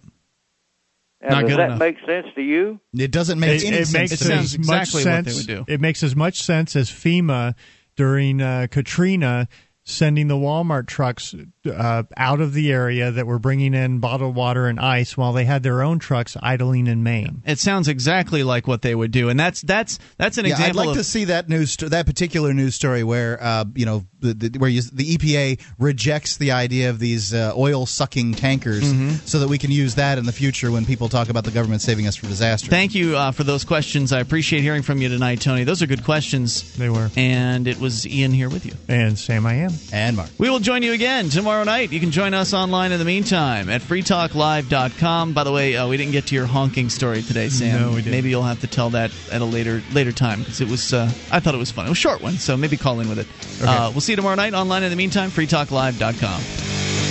Now, Not does that enough. make sense to you? It doesn't make it, any it sense. makes to me. as much exactly what they sense. would do. It makes as much sense as FEMA during uh, Katrina sending the Walmart trucks uh, out of the area that were bringing in bottled water and ice while they had their own trucks idling in Maine. it sounds exactly like what they would do, and that's that's that's an yeah, I'd like of to see that news, sto- that particular news story where uh, you know the, the, where you, the EPA rejects the idea of these uh, oil sucking tankers, Mm-hmm. so that we can use that in the future when people talk about the government saving us from disaster. Thank you uh, for those questions. I appreciate hearing from you tonight, Tony. Those are good questions. They were. And it was Ian here with you. And Sam, I am. and Mark. We will join you again tomorrow. Tomorrow night. You can join us online in the meantime at freetalklive.com. By the way, uh, we didn't get to your honking story today, Sam. No, we didn't. Maybe you'll have to tell that at a later later time because it was. Uh, I thought it was fun. It was a short one, so maybe call in with it. Uh, we'll see you tomorrow night online in the meantime. freetalklive.com.